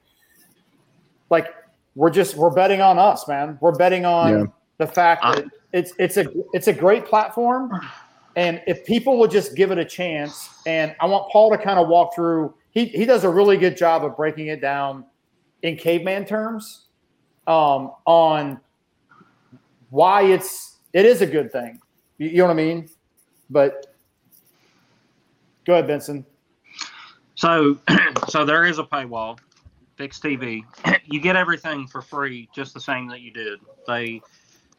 like we're just we're betting on us, man. We're betting on Yeah. The fact that it's it's a it's a great platform, and if people would just give it a chance, and I want Paul to kind of walk through. He he does a really good job of breaking it down in caveman terms, um, on why it's it is a good thing. You, you know what I mean? But go ahead, Benson. So, so there is a paywall. Phyx TV. You get everything for free, just the same that you did. They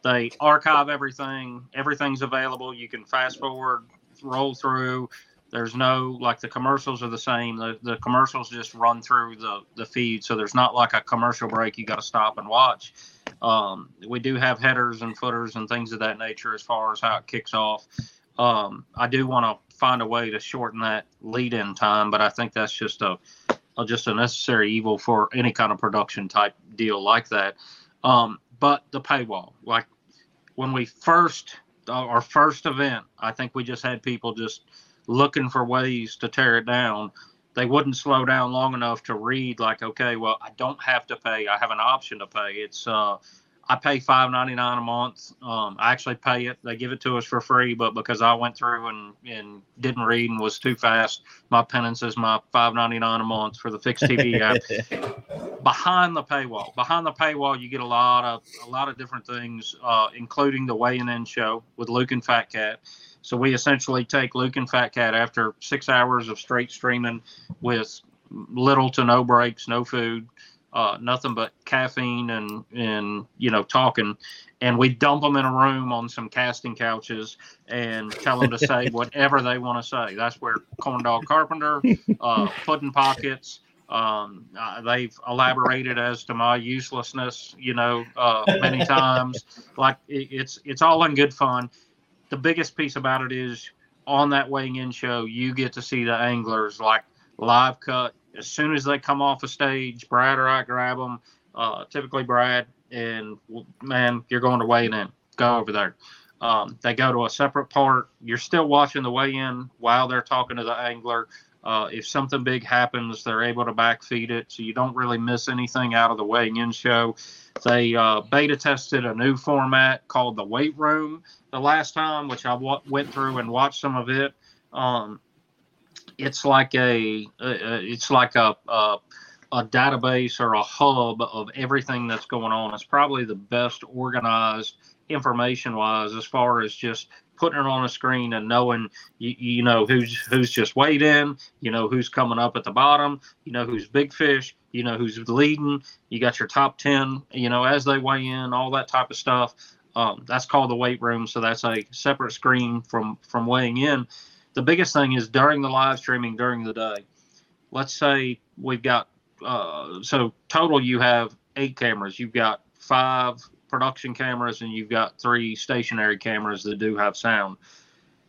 they archive everything. Everything's available. You can fast forward, roll through. There's no like the commercials are the same. The the commercials just run through the the feed, so there's not like a commercial break you got to stop and watch. Um, we do have headers and footers and things of that nature as far as how it kicks off. Um, I do want to find a way to shorten that lead-in time, but I think that's just a, a just a necessary evil for any kind of production type deal like that. Um, but the paywall, like when we first our first event, I think we just had people just looking for ways to tear it down. They wouldn't slow down long enough to read like, okay, well, I don't have to pay. I have an option to pay. It's uh, I pay five ninety nine a month. Um, I actually pay it. They give it to us for free, but because I went through and, and didn't read and was too fast, my penance is my five ninety nine a month for the Phyx TV app. Behind the paywall, behind the paywall, you get a lot of a lot of different things, uh, including the weighing in show with Luke and Fat Cat. So we essentially take Luke and Fat Cat after six hours of straight streaming with little to no breaks, no food, uh, nothing but caffeine and and you know talking, and we dump them in a room on some casting couches and tell them to say whatever they want to say. That's where Corn Dog Carpenter, uh, Pudding Pockets. Um, uh, they've elaborated as to my uselessness, you know, uh, many times. Like it, it's it's all in good fun. The biggest piece about it is on that weighing in show, you get to see the anglers like live cut as soon as they come off a stage. Brad or I grab them, uh, typically Brad, and man, you're going to weigh in. Go over there. Um, they go to a separate part. You're still watching the weigh in while they're talking to the angler. Uh, if something big happens, they're able to backfeed it, so you don't really miss anything out of the weighing in show. They uh, beta tested a new format called the weight room the last time, which I w- went through and watched some of it. Um, it's like a it's like a, a a database or a hub of everything that's going on. It's probably the best organized information wise as far as just putting it on a screen and knowing you, you know who's who's just weighed in, you know who's coming up at the bottom, you know who's big fish, you know who's leading, you got your top 10, you know as they weigh in, all that type of stuff. Um, that's called the weight room, so that's a separate screen from from weighing in. The biggest thing is during the live streaming during the day. Let's say we've got uh, so total you have eight cameras. You've got five production cameras and you've got three stationary cameras that do have sound.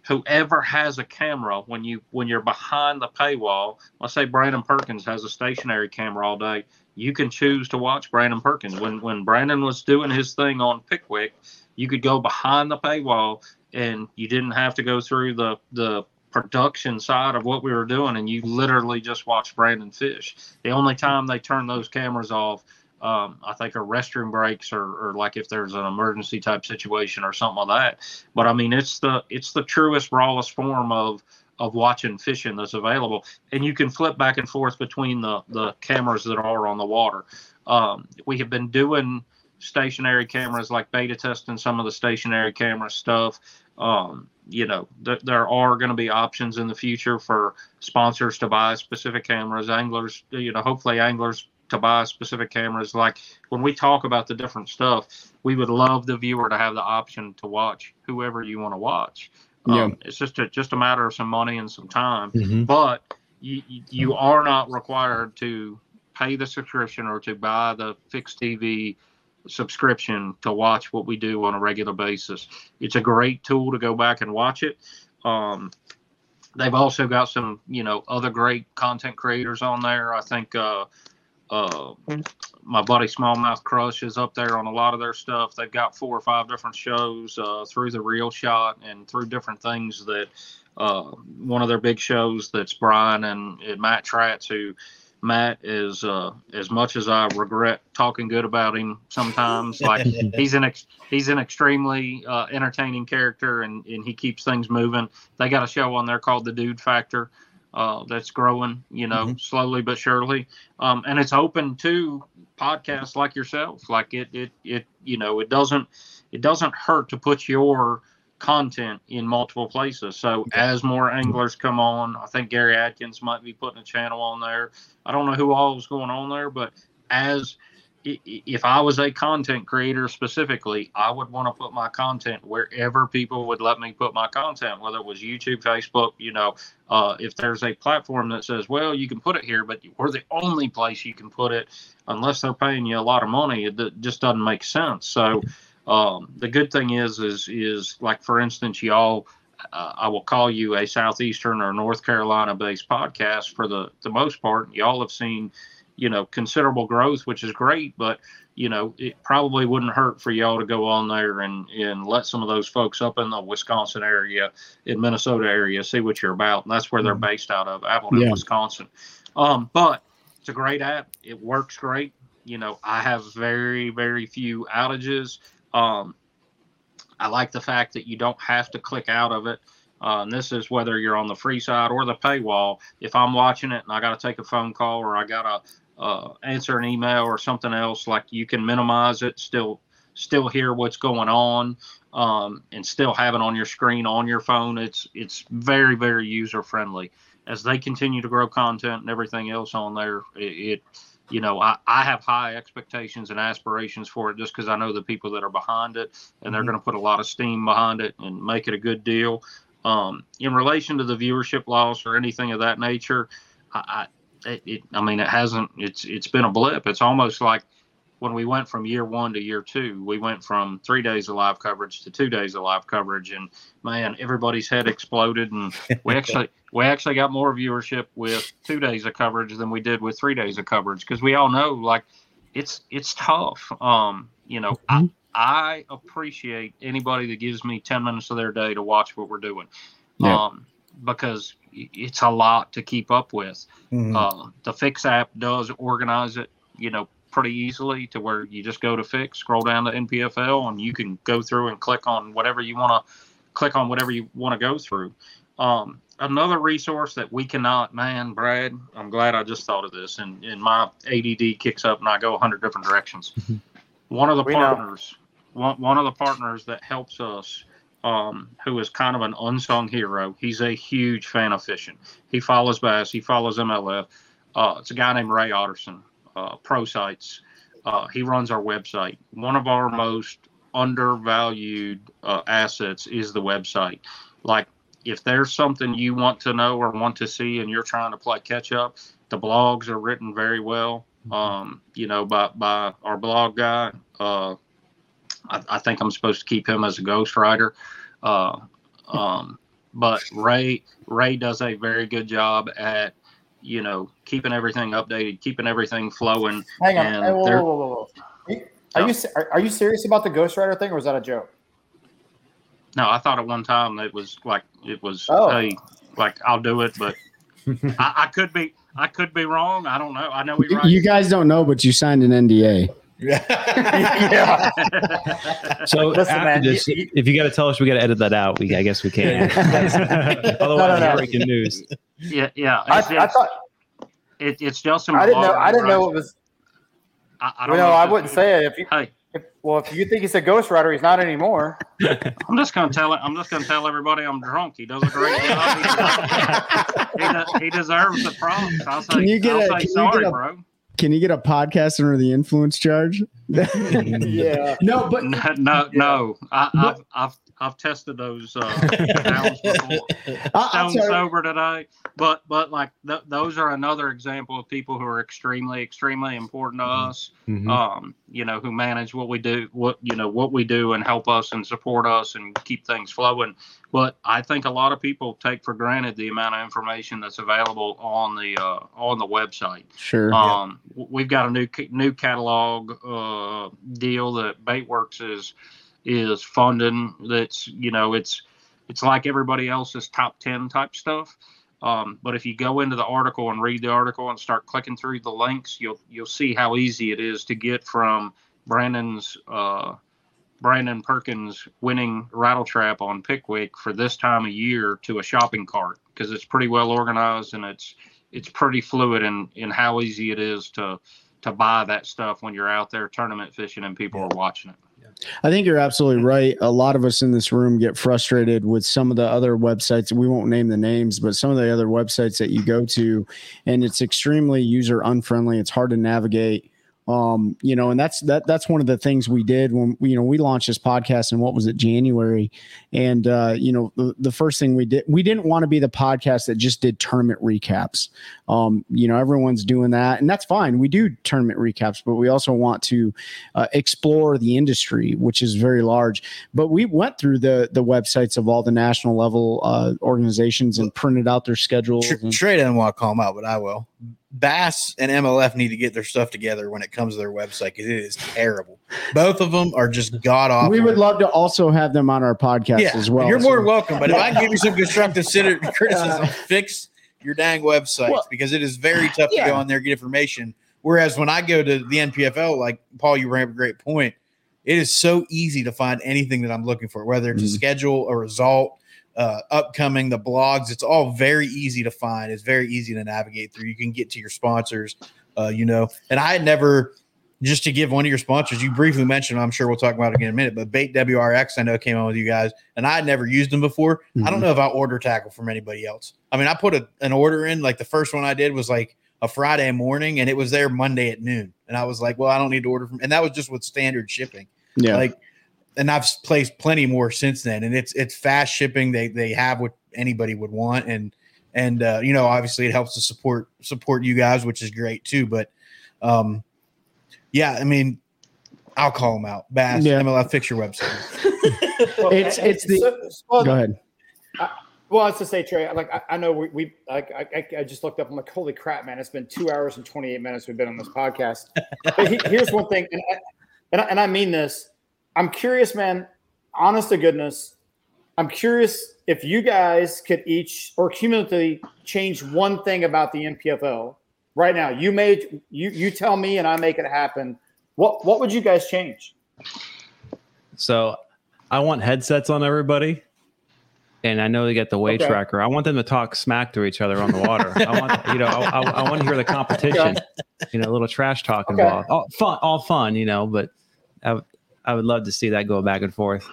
Whoever has a camera when you when you're behind the paywall, let's say Brandon Perkins has a stationary camera all day, you can choose to watch Brandon Perkins. When when Brandon was doing his thing on Pickwick, you could go behind the paywall and you didn't have to go through the the production side of what we were doing and you literally just watch Brandon fish. The only time they turn those cameras off um, I think are restroom breaks or, or like if there's an emergency type situation or something like that. But I mean, it's the it's the truest rawest form of of watching fishing that's available, and you can flip back and forth between the the cameras that are on the water. Um, we have been doing stationary cameras like beta testing some of the stationary camera stuff. Um, you know, th- there are going to be options in the future for sponsors to buy specific cameras. Anglers, you know, hopefully anglers to buy specific cameras. Like when we talk about the different stuff, we would love the viewer to have the option to watch whoever you want to watch. Yeah. Um, it's just a, just a matter of some money and some time, mm-hmm. but you, you are not required to pay the subscription or to buy the Phyx TV subscription to watch what we do on a regular basis. It's a great tool to go back and watch it. Um, they've also got some, you know, other great content creators on there. I think uh, uh, my buddy Smallmouth Crush is up there on a lot of their stuff. They've got four or five different shows uh, through the Real Shot and through different things that uh, one of their big shows that's Brian and, and Matt Tratz, who Matt is uh, as much as I regret talking good about him sometimes. Like he's an ex- he's an extremely uh, entertaining character and, and he keeps things moving. They got a show on there called The Dude Factor uh, that's growing, you know, mm-hmm. slowly but surely. Um, and it's open to podcasts like yourself. Like it, it, it, you know, it doesn't, it doesn't hurt to put your content in multiple places. So as more anglers come on, I think Gary Atkins might be putting a channel on there. I don't know who all is going on there, but as if I was a content creator specifically, I would want to put my content wherever people would let me put my content, whether it was YouTube, Facebook, you know, uh, if there's a platform that says, well, you can put it here, but we're the only place you can put it unless they're paying you a lot of money, it just doesn't make sense. So um, the good thing is, is, is like, for instance, y'all, uh, I will call you a Southeastern or North Carolina based podcast for the, the most part. Y'all have seen, you know considerable growth, which is great. But you know it probably wouldn't hurt for y'all to go on there and and let some of those folks up in the Wisconsin area, in Minnesota area, see what you're about. And that's where they're mm-hmm. based out of, Appleton, yeah. Wisconsin. Um, but it's a great app. It works great. You know, I have very very few outages. Um, I like the fact that you don't have to click out of it. Uh, and this is whether you're on the free side or the paywall. If I'm watching it and I got to take a phone call or I got to uh, answer an email or something else, like you can minimize it, still still hear what's going on, um, and still have it on your screen on your phone. It's it's very very user friendly. As they continue to grow content and everything else on there, it, it you know I, I have high expectations and aspirations for it just because I know the people that are behind it and they're mm-hmm. going to put a lot of steam behind it and make it a good deal. Um, in relation to the viewership loss or anything of that nature, I, it, it, I mean, it hasn't. It's it's been a blip. It's almost like when we went from year one to year two, we went from three days of live coverage to two days of live coverage, and man, everybody's head exploded, and we actually we actually got more viewership with two days of coverage than we did with three days of coverage because we all know like it's it's tough. Um, you know, mm-hmm. I I appreciate anybody that gives me ten minutes of their day to watch what we're doing. Yeah. Um, because it's a lot to keep up with. Mm-hmm. Uh, the Phyx app does organize it, you know, pretty easily to where you just go to Phyx, scroll down to NPFL, and you can go through and click on whatever you want to click on whatever you want to go through. Um, another resource that we cannot, man, Brad, I'm glad I just thought of this, and, and my ADD kicks up and I go 100 different directions. One of the we partners, one, one of the partners that helps us um, who is kind of an unsung hero. He's a huge fan of fishing. He follows bass. He follows MLF. Uh, it's a guy named Ray Otterson, uh, Pro Sites. Uh, he runs our website. One of our most undervalued uh, assets is the website. Like, if there's something you want to know or want to see and you're trying to play catch up, the blogs are written very well. Mm-hmm. Um, you know, by by our blog guy. Uh, I, I, think I'm supposed to keep him as a ghostwriter. Uh, um, but Ray Ray does a very good job at you know keeping everything updated, keeping everything flowing. Hang on, hey, whoa, whoa, whoa, whoa, Are you are, are you serious about the ghostwriter thing, or was that a joke? No, I thought at one time it was like it was Oh. hey, like I'll do it, but I, I could be I could be wrong. I don't know. I know we You- You guys don't know, but you signed an NDA. yeah. So Listen, after man, this, you- if you got to tell us, we got to edit that out. We, I guess we can. Otherwise, No, no, no. breaking news. yeah, yeah. I, It's, I it's- thought it, it's Justin. I didn't know. I didn't know writes- it was. I, I don't know, I wouldn't say it if you. Hey, If, well, if you think he's a ghostwriter, he's not anymore. I'm just gonna tell it. I'm just gonna tell everybody I'm drunk. He does a great job. He, he, does- he deserves the props. I'll say. Can you get I'll a- say can you sorry, get a- bro. Can you get a podcast under the influence charge? Yeah. No, but No, no, no. I, But- I've, I've, I've tested those uh, pounds before. I, I'll Stone tell you- sober today, but but like th- those are another example of people who are extremely, extremely important to us. Mhm. Um, you know, who manage what we do, what you know, what we do, and help us and support us and keep things flowing. But I think a lot of people take for granted the amount of information that's available on the uh, on the website. Sure. Um, w- we've got a new new catalog uh, deal that Bait WRX is is funding. That's you know it's it's like everybody else's top ten type stuff. Um, but if you go into the article and read the article and start clicking through the links, you'll you'll see how easy it is to get from Brandon's uh, Brandon Perkins winning rattle trap on Pickwick for this time of year to a shopping cart because it's pretty well organized and it's it's pretty fluid in in how easy it is to to buy that stuff when you're out there tournament fishing and people are watching it. I think you're absolutely mm-hmm. right. A lot of us in this room get frustrated with some of the other websites. We won't name the names, but some of the other websites that you go to, and it's extremely user unfriendly. It's hard to navigate. Um, you know, and that's that that's one of the things we did when you know we launched this podcast in what was it January, and uh, you know the, the first thing we did we didn't want to be the podcast that just did tournament recaps. Um, you know, everyone's doing that, and that's fine. We do tournament recaps, but we also want to uh, explore the industry, which is very large. But we went through the the websites of all the national level uh, organizations and printed out their schedules. Tr- and- Trey doesn't want to call them out, but I will. Bass and MLF need to get their stuff together when it comes to their website because it is terrible. Both of them are just god awful. we would love to also have them on our podcast yeah, as well. You're more So- than welcome. But if I give you some constructive criticism, fix your dang website Well, because it is very tough yeah. to go on there and get information. Whereas when I go to the NPFL, like Paul, you bring up a great point. It is so easy to find anything that I'm looking for, whether it's a Mhm. schedule, a result, uh, upcoming, the blogs. It's all very easy to find. It's very easy to navigate through. You can get to your sponsors, uh, you know. And I had never, just to give one of your sponsors, you briefly mentioned. I'm sure we'll talk about it again in a minute. But Bait WRX, I know came on with you guys, and I had never used them before. I don't Mhm. know if I order tackle from anybody else. I mean, I put a, an order in. Like the first one I did was like a Friday morning, and it was there Monday at noon. And I was like, well, I don't need to order from, and that was just with standard shipping Yeah. like and i've placed plenty more since then and it's it's fast shipping they they have what anybody would want and and uh, you know obviously it helps to support support you guys which is great too but um yeah i mean i'll call them out bass Yeah. mlf fix your website Well, It's- it's the- so- well, Go ahead. Well, I was to say, Trey, like I, I know we, we like I, I- I just looked up. I'm like, holy crap, man! It's been two hours and 28 minutes we've been on this podcast. But he, here's one thing, and I, and I, and I mean this. I'm curious, man. Honest to goodness, I'm curious if you guys could each or cumulatively change one thing about the NPFL right now. You made you you tell me, and I make it happen. What what would you guys change? So I want headsets on everybody. And I know they get the weight Okay. tracker. I want them to talk smack to each other on the water. I want, you know, I, I, I want to hear the competition. You know, a little trash talk Okay. involved. All fun, all fun. You know, but I, would- I would love to see that go back and forth.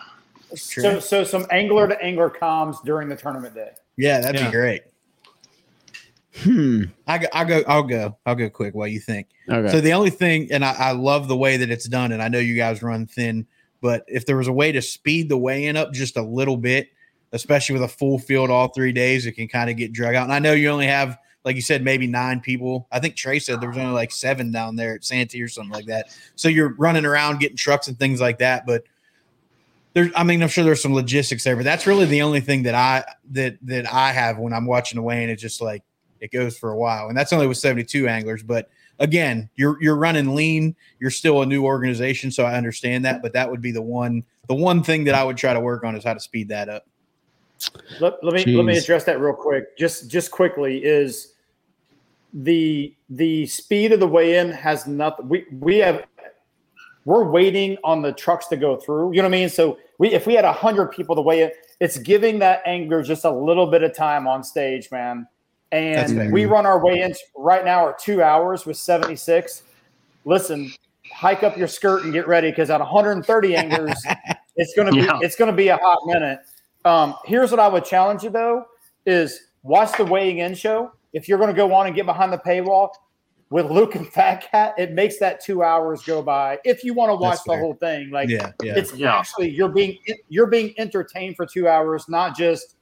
So so some angler to angler comms during the tournament day. yeah that'd Yeah. be great Hmm. I go, I'll go i'll go i'll go quick while you think Okay. So the only thing, and I, I love the way that it's done, and I know you guys run thin, but if there was a way to speed the weigh in up just a little bit, especially with a full field all three days, it can kind of get drug out. And I know you only have, like you said, maybe nine people. I think Trey said there was only like seven down there at Santee or something like that. So you're running around getting trucks and things like that, but. There's, I mean, I'm sure there's some logistics there, but that's really the only thing that I that that I have when I'm watching the weigh-in. It's just like it goes for a while, and that's only with 72 anglers. But again, you're you're running lean. You're still a new organization, so I understand that. But that would be the one the one thing that I would try to work on is how to speed that up. Let, let me let me address that real quick. Just just quickly is the the speed of the weigh-in has nothing. We we have we're waiting on the trucks to go through. You know what I mean? So we if we had hundred people to weigh in, it's giving that angler just a little bit of time on stage, man. And we run our weigh-ins right now are two hours with 76. Listen, hike up your skirt and get ready because at 130 anglers, it's gonna be yeah. it's gonna be a hot minute. Um, here's what I would challenge you though: is watch the weighing in show. If you're gonna go on and get behind the paywall, with Luke and Fat Cat, it makes that two hours go by. If you want to watch the whole thing, like yeah, yeah. it's yeah. actually you're being you're being entertained for two hours, not just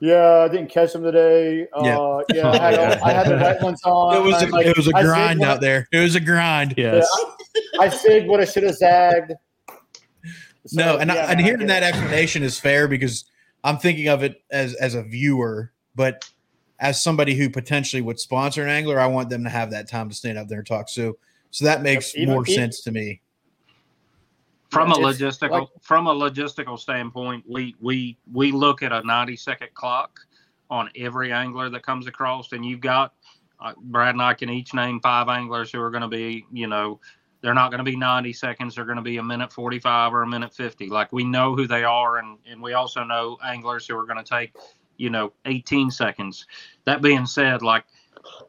yeah, I didn't catch them today. Yeah, uh, yeah, I had, yeah. I had the right ones on. It was a, like, it was a grind out there. It was a grind. Yes, yeah, I, I zigged what I should have zagged. So, no, and yeah, I, and hearing that explanation is fair because I'm thinking of it as as a viewer, but as somebody who potentially would sponsor an angler, I want them to have that time to stand up there and talk. So, so that makes even, more even, sense to me. From a logistical like, from a logistical standpoint, we we we look at a 90 second clock on every angler that comes across, and you've got uh, Brad and I can each name five anglers who are going to be, you know, they're not going to be 90 seconds. They're going to be a minute 45 or a minute 50. Like we know who they are, and and we also know anglers who are going to take you know 18 seconds. That being said like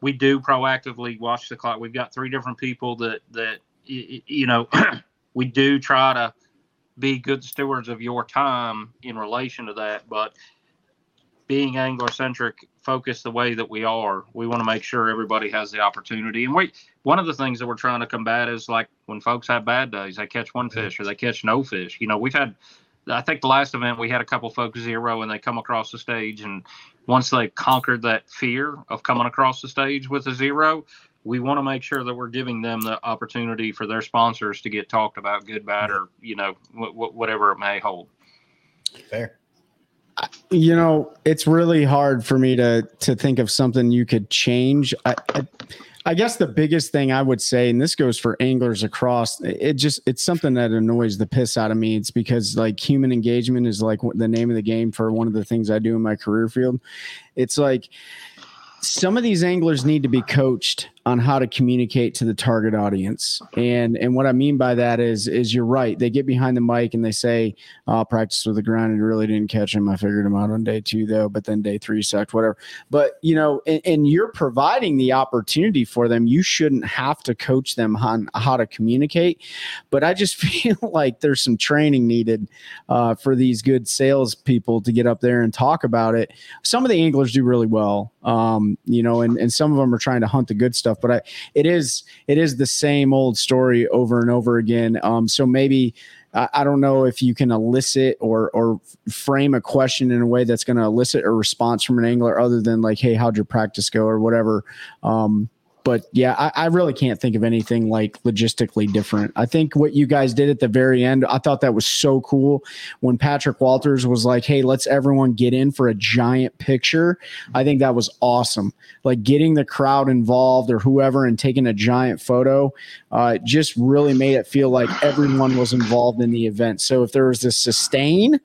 we do proactively watch the clock. We've got three different people that that you know we do try to be good stewards of your time in relation to that but being angler centric focused the way that we are we want to make sure everybody has the opportunity. And we one of the things that we're trying to combat is like when folks have bad days they catch one fish or they catch no fish. You know we've had I think the last event we had a couple folks zero and they come across the stage and once they conquered that fear of coming across the stage with a zero, we want to make sure that we're giving them the opportunity for their sponsors to get talked about good, bad, or you know w- w- whatever it may hold. Fair. You know, it's really hard for me to to think of something you could change. I, I I guess the biggest thing I would say, and this goes for anglers across, it just it's something that annoys the piss out of me. It's because like human engagement is like the name of the game for one of the things I do in my career field. It's like some of these anglers need to be coached on how to communicate to the target audience. And and what I mean by that is is you're right. They get behind the mic and they say, "I'll practice with the ground and really didn't catch him. I figured him out on day two though, but then day three sucked. Whatever." But you know, and, and you're providing the opportunity for them. You shouldn't have to coach them on how to communicate. But I just feel like there's some training needed uh, for these good sales people to get up there and talk about it. Some of the anglers do really well, um, you know, and and some of them are trying to hunt the good stuff. But I, it is it is the same old story over and over again. Um, so maybe I don't know if you can elicit or or frame a question in a way that's going to elicit a response from an angler other than like, "Hey, how'd your practice go?" or whatever. Um, but yeah, I, I, really can't think of anything like logistically different. I think what you guys did at the very end, I thought that was so cool. When Patrick Walters was like, "Hey, let's everyone get in for a giant picture," I think that was awesome. Like getting the crowd involved or whoever and taking a giant photo, uh, just really made it feel like everyone was involved in the event. So if there was this sustain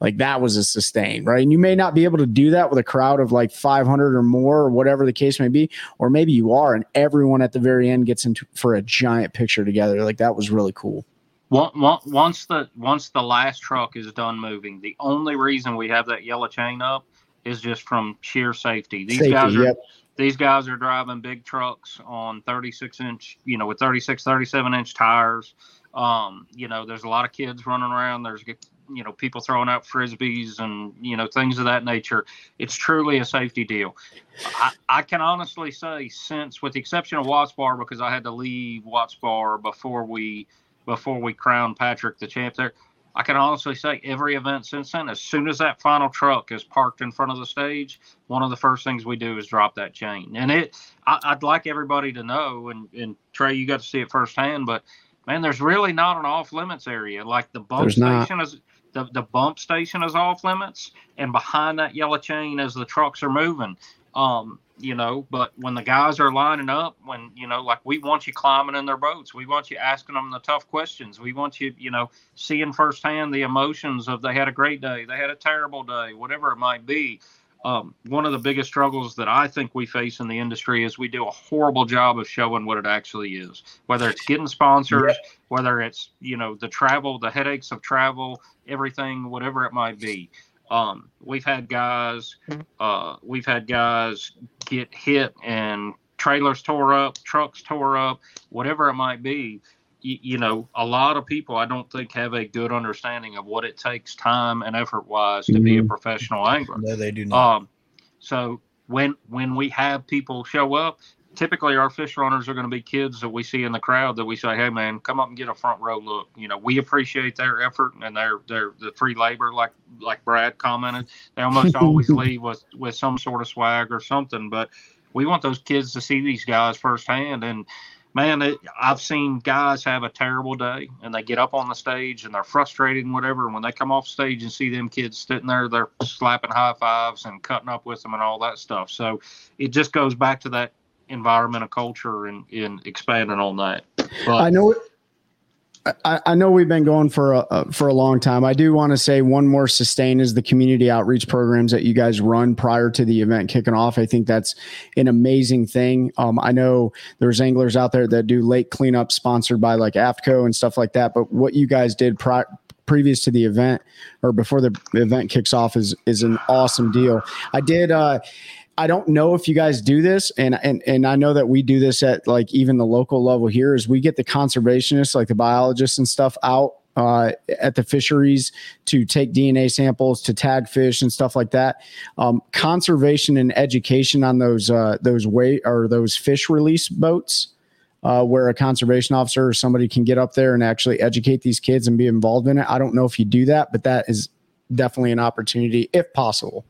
like that was a sustain, right? And you may not be able to do that with a crowd of like 500 or more, or whatever the case may be, or maybe you are, and everyone at the very end gets into for a giant picture together. Like that was really cool. Once the once the last truck is done moving, the only reason we have that yellow chain up is just from sheer safety. These safety, guys are yep. these guys are driving big trucks on 36 inch, you know, with 36, 37 inch tires. Um, you know, there's a lot of kids running around. There's you know people throwing out frisbees and you know things of that nature it's truly a safety deal i, I can honestly say since with the exception of watts bar because i had to leave watts bar before we before we crowned patrick the champ there i can honestly say every event since then as soon as that final truck is parked in front of the stage one of the first things we do is drop that chain and it I, would like everybody to know and, and trey you got to see it firsthand but man, there's really not an off limits area. Like the bump there's station not. is the, the bump station is off limits, and behind that yellow chain as the trucks are moving. Um, you know, but when the guys are lining up, when, you know, like we want you climbing in their boats, we want you asking them the tough questions. We want you, you know, seeing firsthand the emotions of they had a great day, they had a terrible day, whatever it might be. Um, one of the biggest struggles that I think we face in the industry is we do a horrible job of showing what it actually is, whether it's getting sponsors, yeah. whether it's, you know, the travel, the headaches of travel, everything, whatever it might be. Um, we've had guys, uh, we've had guys get hit and trailers tore up, trucks tore up, whatever it might be. You, know, a lot of people I don't think have a good understanding of what it takes time and effort wise to mm-hmm. be a mm-hmm. professional angler. No, they do not. Um, so when when we have people show up, typically our fish runners are going to be kids that we see in the crowd that we say, "Hey, man, come up and get a front row look." You know, we appreciate their effort and their their the free labor, like like Brad commented. They almost always leave with with some sort of swag or something, but we want those kids to see these guys firsthand. And man, it, I've seen guys have a terrible day and they get up on the stage and they're frustrated and whatever. And when they come off stage and see them kids sitting there, they're slapping high fives and cutting up with them and all that stuff. So it just goes back to that environmental culture and, and expanding on that. But, I know. I, I know we've been going for a for a long time. I do want to say one more sustain is the community outreach programs that you guys run prior to the event kicking off. I think that's an amazing thing. Um, I know there's anglers out there that do lake cleanup sponsored by like AFTCO and stuff like that. But what you guys did prior previous to the event or before the event kicks off is is an awesome deal. I did uh I don't know if you guys do this, and and and I know that we do this at like even the local level here. Is we get the conservationists, like the biologists and stuff, out uh, at the fisheries to take DNA samples, to tag fish and stuff like that. Um, conservation and education on those uh, those way or those fish release boats. Uh, where a conservation officer or somebody can get up there and actually educate these kids and be involved in it. I don't know if you do that, but that is definitely an opportunity if possible.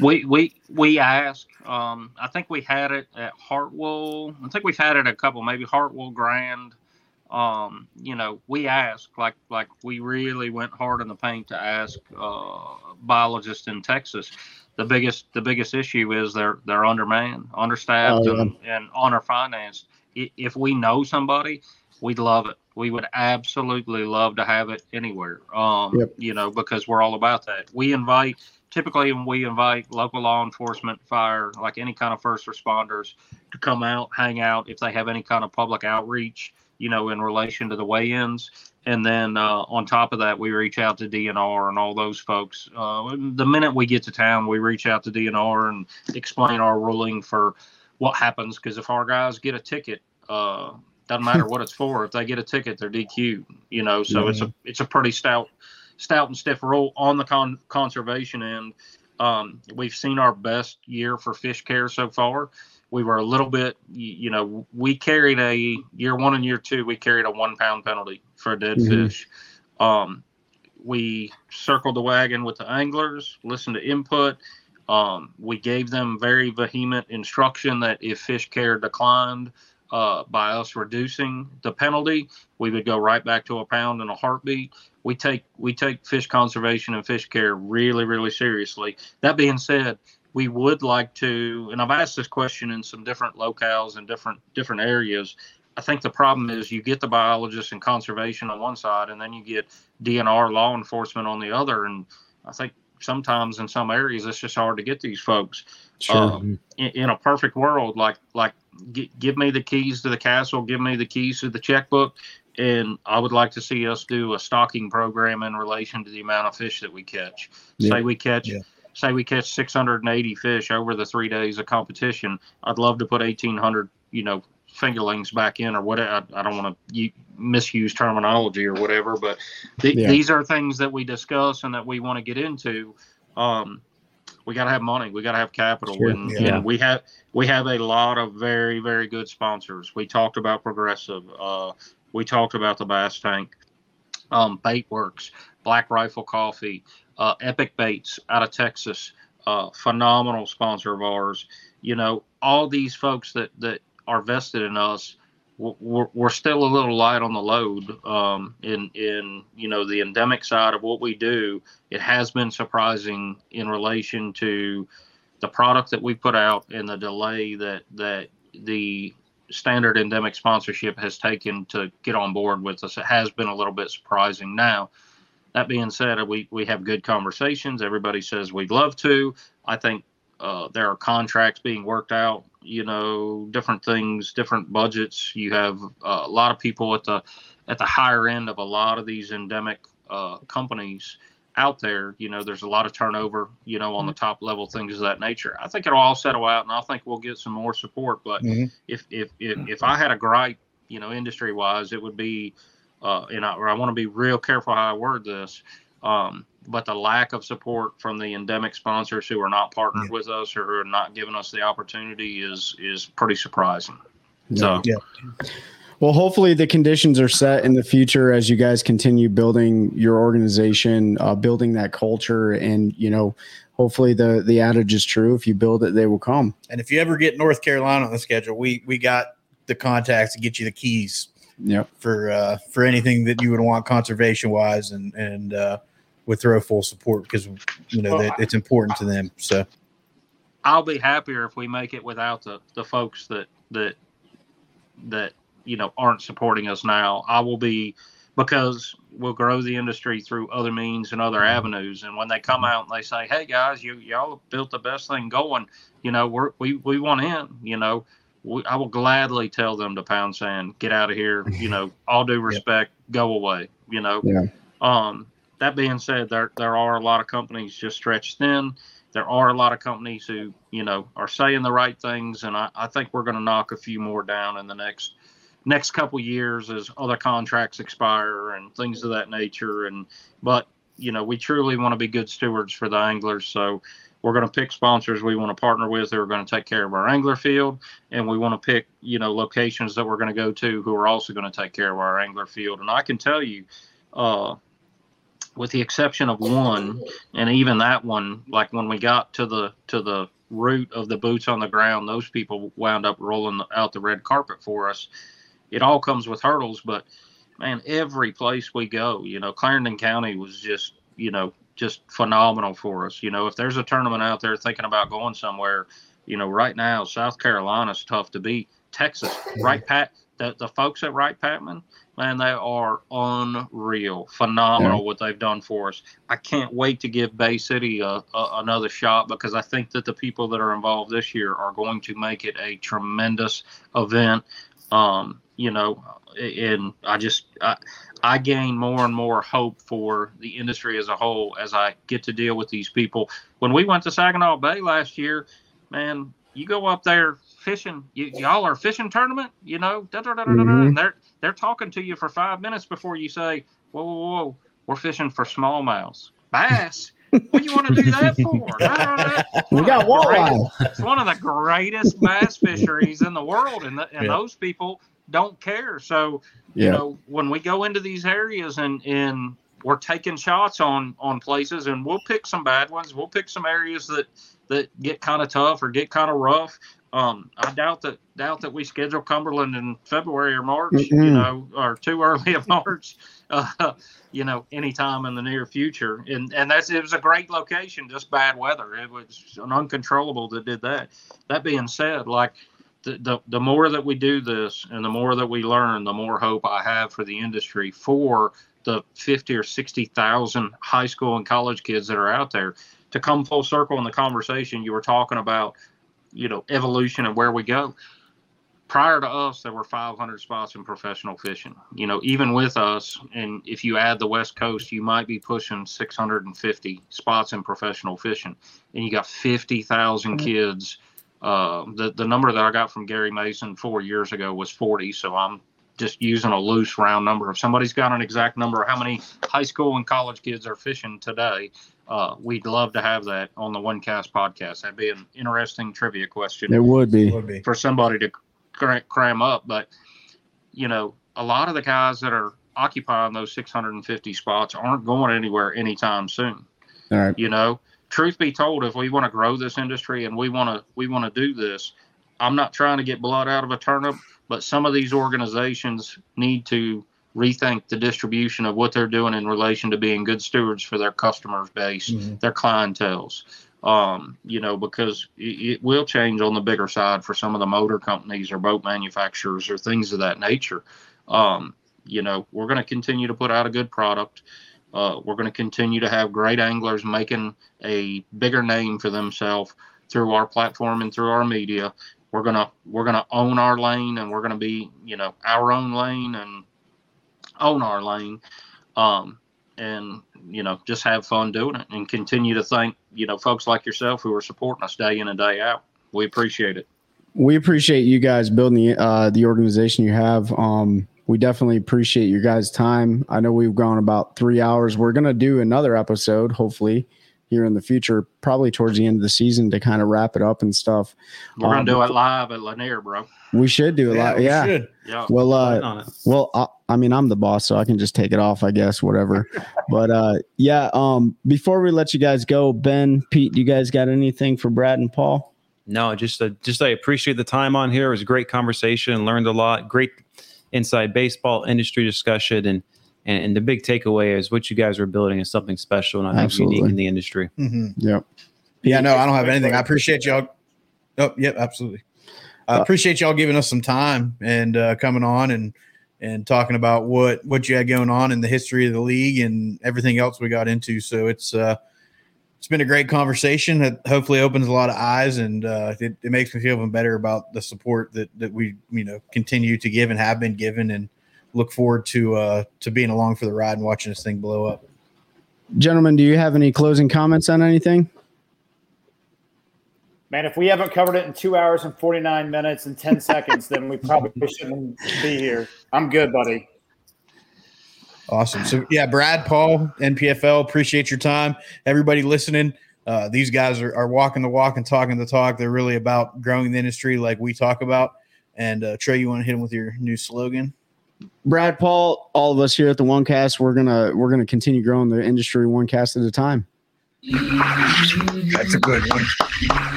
We we we ask. Um, I think we had it at Hartwell. I think we've had it a couple, maybe Hartwell Grand. Um, you know, we ask like like we really went hard in the paint to ask uh, biologists in Texas. The biggest the biggest issue is they're they're undermanned, understaffed, oh, yeah. and, and underfinanced. If we know somebody, we'd love it. We would absolutely love to have it anywhere. Um, yep. you know, because we're all about that. We invite typically when we invite local law enforcement, fire, like any kind of first responders to come out, hang out if they have any kind of public outreach, you know, in relation to the weigh-ins. And then uh, on top of that, we reach out to DNR and all those folks. Uh, the minute we get to town, we reach out to DNR and explain our ruling for what happens. Because if our guys get a ticket, uh, doesn't matter what it's for. If they get a ticket, they're DQ. You know, so mm-hmm. it's a it's a pretty stout stout and stiff rule on the con- conservation end. Um, we've seen our best year for fish care so far. We were a little bit, you know, we carried a year one and year two, we carried a one pound penalty for a dead mm-hmm. fish. Um, we circled the wagon with the anglers, listened to input. Um, we gave them very vehement instruction that if fish care declined, uh, by us reducing the penalty, we would go right back to a pound in a heartbeat. We take we take fish conservation and fish care really really seriously. That being said, we would like to, and I've asked this question in some different locales and different different areas. I think the problem is you get the biologists and conservation on one side, and then you get DNR law enforcement on the other. And I think sometimes in some areas it's just hard to get these folks. Sure. Um, in, in, a perfect world, like like g- give me the keys to the castle, give me the keys to the checkbook, and I would like to see us do a stocking program in relation to the amount of fish that we catch. Yeah. Say we catch. Yeah. Say we catch 680 fish over the three days of competition. I'd love to put 1,800, you know, fingerlings back in or whatever. I, I don't want to misuse terminology or whatever, but th- yeah. these are things that we discuss and that we want to get into. Um, we got to have money. We got to have capital, sure. and, yeah. and, we have we have a lot of very very good sponsors. We talked about Progressive. Uh, we talked about the Bass Tank, um, Bait WRX, Black Rifle Coffee, uh, Epic Baits out of Texas, uh, phenomenal sponsor of ours. You know, all these folks that that are vested in us we're, we're still a little light on the load um, in in you know the endemic side of what we do. It has been surprising in relation to the product that we put out and the delay that that the standard endemic sponsorship has taken to get on board with us. It has been a little bit surprising. Now that being said we we have good conversations. Everybody says we'd love to. I think uh, there are contracts being worked out you know different things different budgets. You have uh, a lot of people at the at the higher end of a lot of these endemic uh, companies out there. You know there's a lot of turnover you know on the top level things of that nature. I think it'll all settle out and i think we'll get some more support but Mhm. if, if if if i had a gripe you know industry wise it would be uh and I, I want to be real careful how i word this um but the lack of support from the endemic sponsors who are not partners with us or who are not giving us the opportunity is is pretty surprising so Yeah. Well, hopefully the conditions are set in the future as you guys continue building your organization, uh, building that culture, and you know, hopefully the the adage is true: if you build it, they will come. And if you ever get North Carolina on the schedule, we we got the contacts to get you the keys Yep. for uh, for anything that you would want conservation wise, and and uh, would throw full support because you know that it's important to them. So I'll be happier if we make it without the the folks that that that you know aren't supporting us now. I will be because we'll grow the industry through other means and other avenues. And when they come out and they say, "Hey guys, you y'all built the best thing going," you know, we're, we we want in. You know, we, I will gladly tell them to pound sand, get out of here. You know, all due respect, go away. You know. Yeah. Um, that being said, there there are a lot of companies just stretched thin. There are a lot of companies who, you know, are saying the right things, and I, I think we're going to knock a few more down in the next next couple years as other contracts expire and things of that nature. And but you know, we truly want to be good stewards for the anglers, so we're going to pick sponsors we want to partner with who are going to take care of our angler field, and we want to pick you know locations that we're going to go to who are also going to take care of our angler field. And I can tell you. Uh, with the exception of one, and even that one, like when we got to the to the root of the boots on the ground, those people wound up rolling out the red carpet for us. It all comes with hurdles, but man, every place we go, you know, Clarendon County was just, you know, just phenomenal for us. You know, if there's a tournament out there thinking about going somewhere, you know, right now South Carolina's tough to beat. Texas, right, Pat? The the folks at Wright Patman, man, they are unreal, phenomenal what they've done for us. I can't wait to give Bay City a, a, another shot because I think that the people that are involved this year are going to make it a tremendous event. Um, you know, and I just I, I gain more and more hope for the industry as a whole as I get to deal with these people. When we went to Saginaw Bay last year, man, you go up there fishing, you, y'all are fishing tournament, you know, da, da, da, Mhm. and they're they're talking to you for five minutes before you say, whoa, whoa, whoa, we're fishing for smallmouths, bass. what do you want to do that for? We got One of the walleye. greatest- It's one of the greatest bass fisheries in the world, and the, and Yeah. those people don't care. So you Yeah. know when we go into these areas and and we're taking shots on on places and we'll pick some bad ones we'll pick some areas that that get kind of tough or get kind of rough um i doubt that doubt that we schedule cumberland in february or march you Mm-mm. know or too early of march uh you know anytime in the near future. And and that's it was a great location just bad weather. It was an uncontrollable that did that. That being said like the, the, the more that we do this and the more that we learn, the more hope I have for the industry for the 50 or 60,000 high school and college kids that are out there. To come full circle in the conversation you were talking about, you know, evolution and where we go. Prior to us, there were 500 spots in professional fishing. You know, even with us, and if you add the West Coast, you might be pushing 650 spots in professional fishing. And you got 50,000 kids uh, the the number that I got from Gary Mason four years ago was 40. So I'm just using a loose round number. If somebody's got an exact number of how many high school and college kids are fishing today, uh, we'd love to have that on the OneCast podcast. That'd be an interesting trivia question It would be. would be. for somebody to cra- cram up. But you know, a lot of the guys that are occupying those 650 spots aren't going anywhere anytime soon All right. you know truth be told if we want to grow this industry and we want to we want to do this i'm not trying to get blood out of a turnip but some of these organizations need to rethink the distribution of what they're doing in relation to being good stewards for their customers base Mhm. their clientels Um, you know, because it, it will change on the bigger side for some of the motor companies or boat manufacturers or things of that nature. Um, you know, we're going to continue to put out a good product. Uh, we're going to continue to have great anglers making a bigger name for themselves through our platform and through our media. We're gonna we're gonna own our lane and we're gonna be you know our own lane and own our lane, um, and you know just have fun doing it and continue to thank you know folks like yourself who are supporting us day in and day out. We appreciate it. We appreciate you guys building the uh, the organization you have. Um, we definitely appreciate your guys' time. I know we've gone about three hours. We're gonna do another episode, hopefully, here in the future, probably towards the end of the season to kind of wrap it up and stuff. We're gonna Um, do it live at Lanier, bro. We should do a live. we Yeah. should. Yeah. Well, uh, well, I, I mean, I'm the boss, so I can just take it off, I guess, whatever. but uh, yeah. Um, before we let you guys go, Ben, Pete, you guys got anything for Brad and Paul? No, just uh, just I appreciate the time on here. It was a great conversation. Learned a lot. Great inside baseball industry discussion, and and, and the big takeaway is what you guys are building is something special and I think Absolutely. unique in the industry. Mhm. Yep. Yeah, no, I don't have anything. I appreciate y'all. Oh, yep, absolutely. I Uh, appreciate y'all giving us some time and uh, coming on and and talking about what what you had going on in the history of the league and everything else we got into. So it's uh, it's been a great conversation that hopefully opens a lot of eyes and uh, it, it makes me feel even better about the support that that we you know continue to give and have been given and look forward to uh, to being along for the ride and watching this thing blow up. Gentlemen, do you have any closing comments on anything? Man, if we haven't covered it in two hours and 49 minutes and 10 seconds, then we probably shouldn't be here. I'm good, buddy. Awesome. So yeah, Brad, Paul, NPFL, appreciate your time. Everybody listening. Uh, these guys are, are walking the walk and talking the talk. They're really about growing the industry like we talk about. And uh, Trey, you want to hit them with your new slogan? Brad, Paul, all of us here at the OneCast, we're gonna we're gonna continue growing the industry one cast at a time. That's a good one.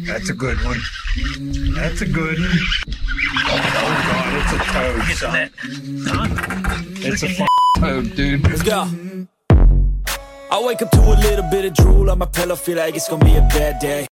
That's a good one. That's a good one. Oh god, it's a toad, son. It's a f- toad, dude. Let's go. I wake up to a little bit of drool on my pillow, feel like it's gonna be a bad day.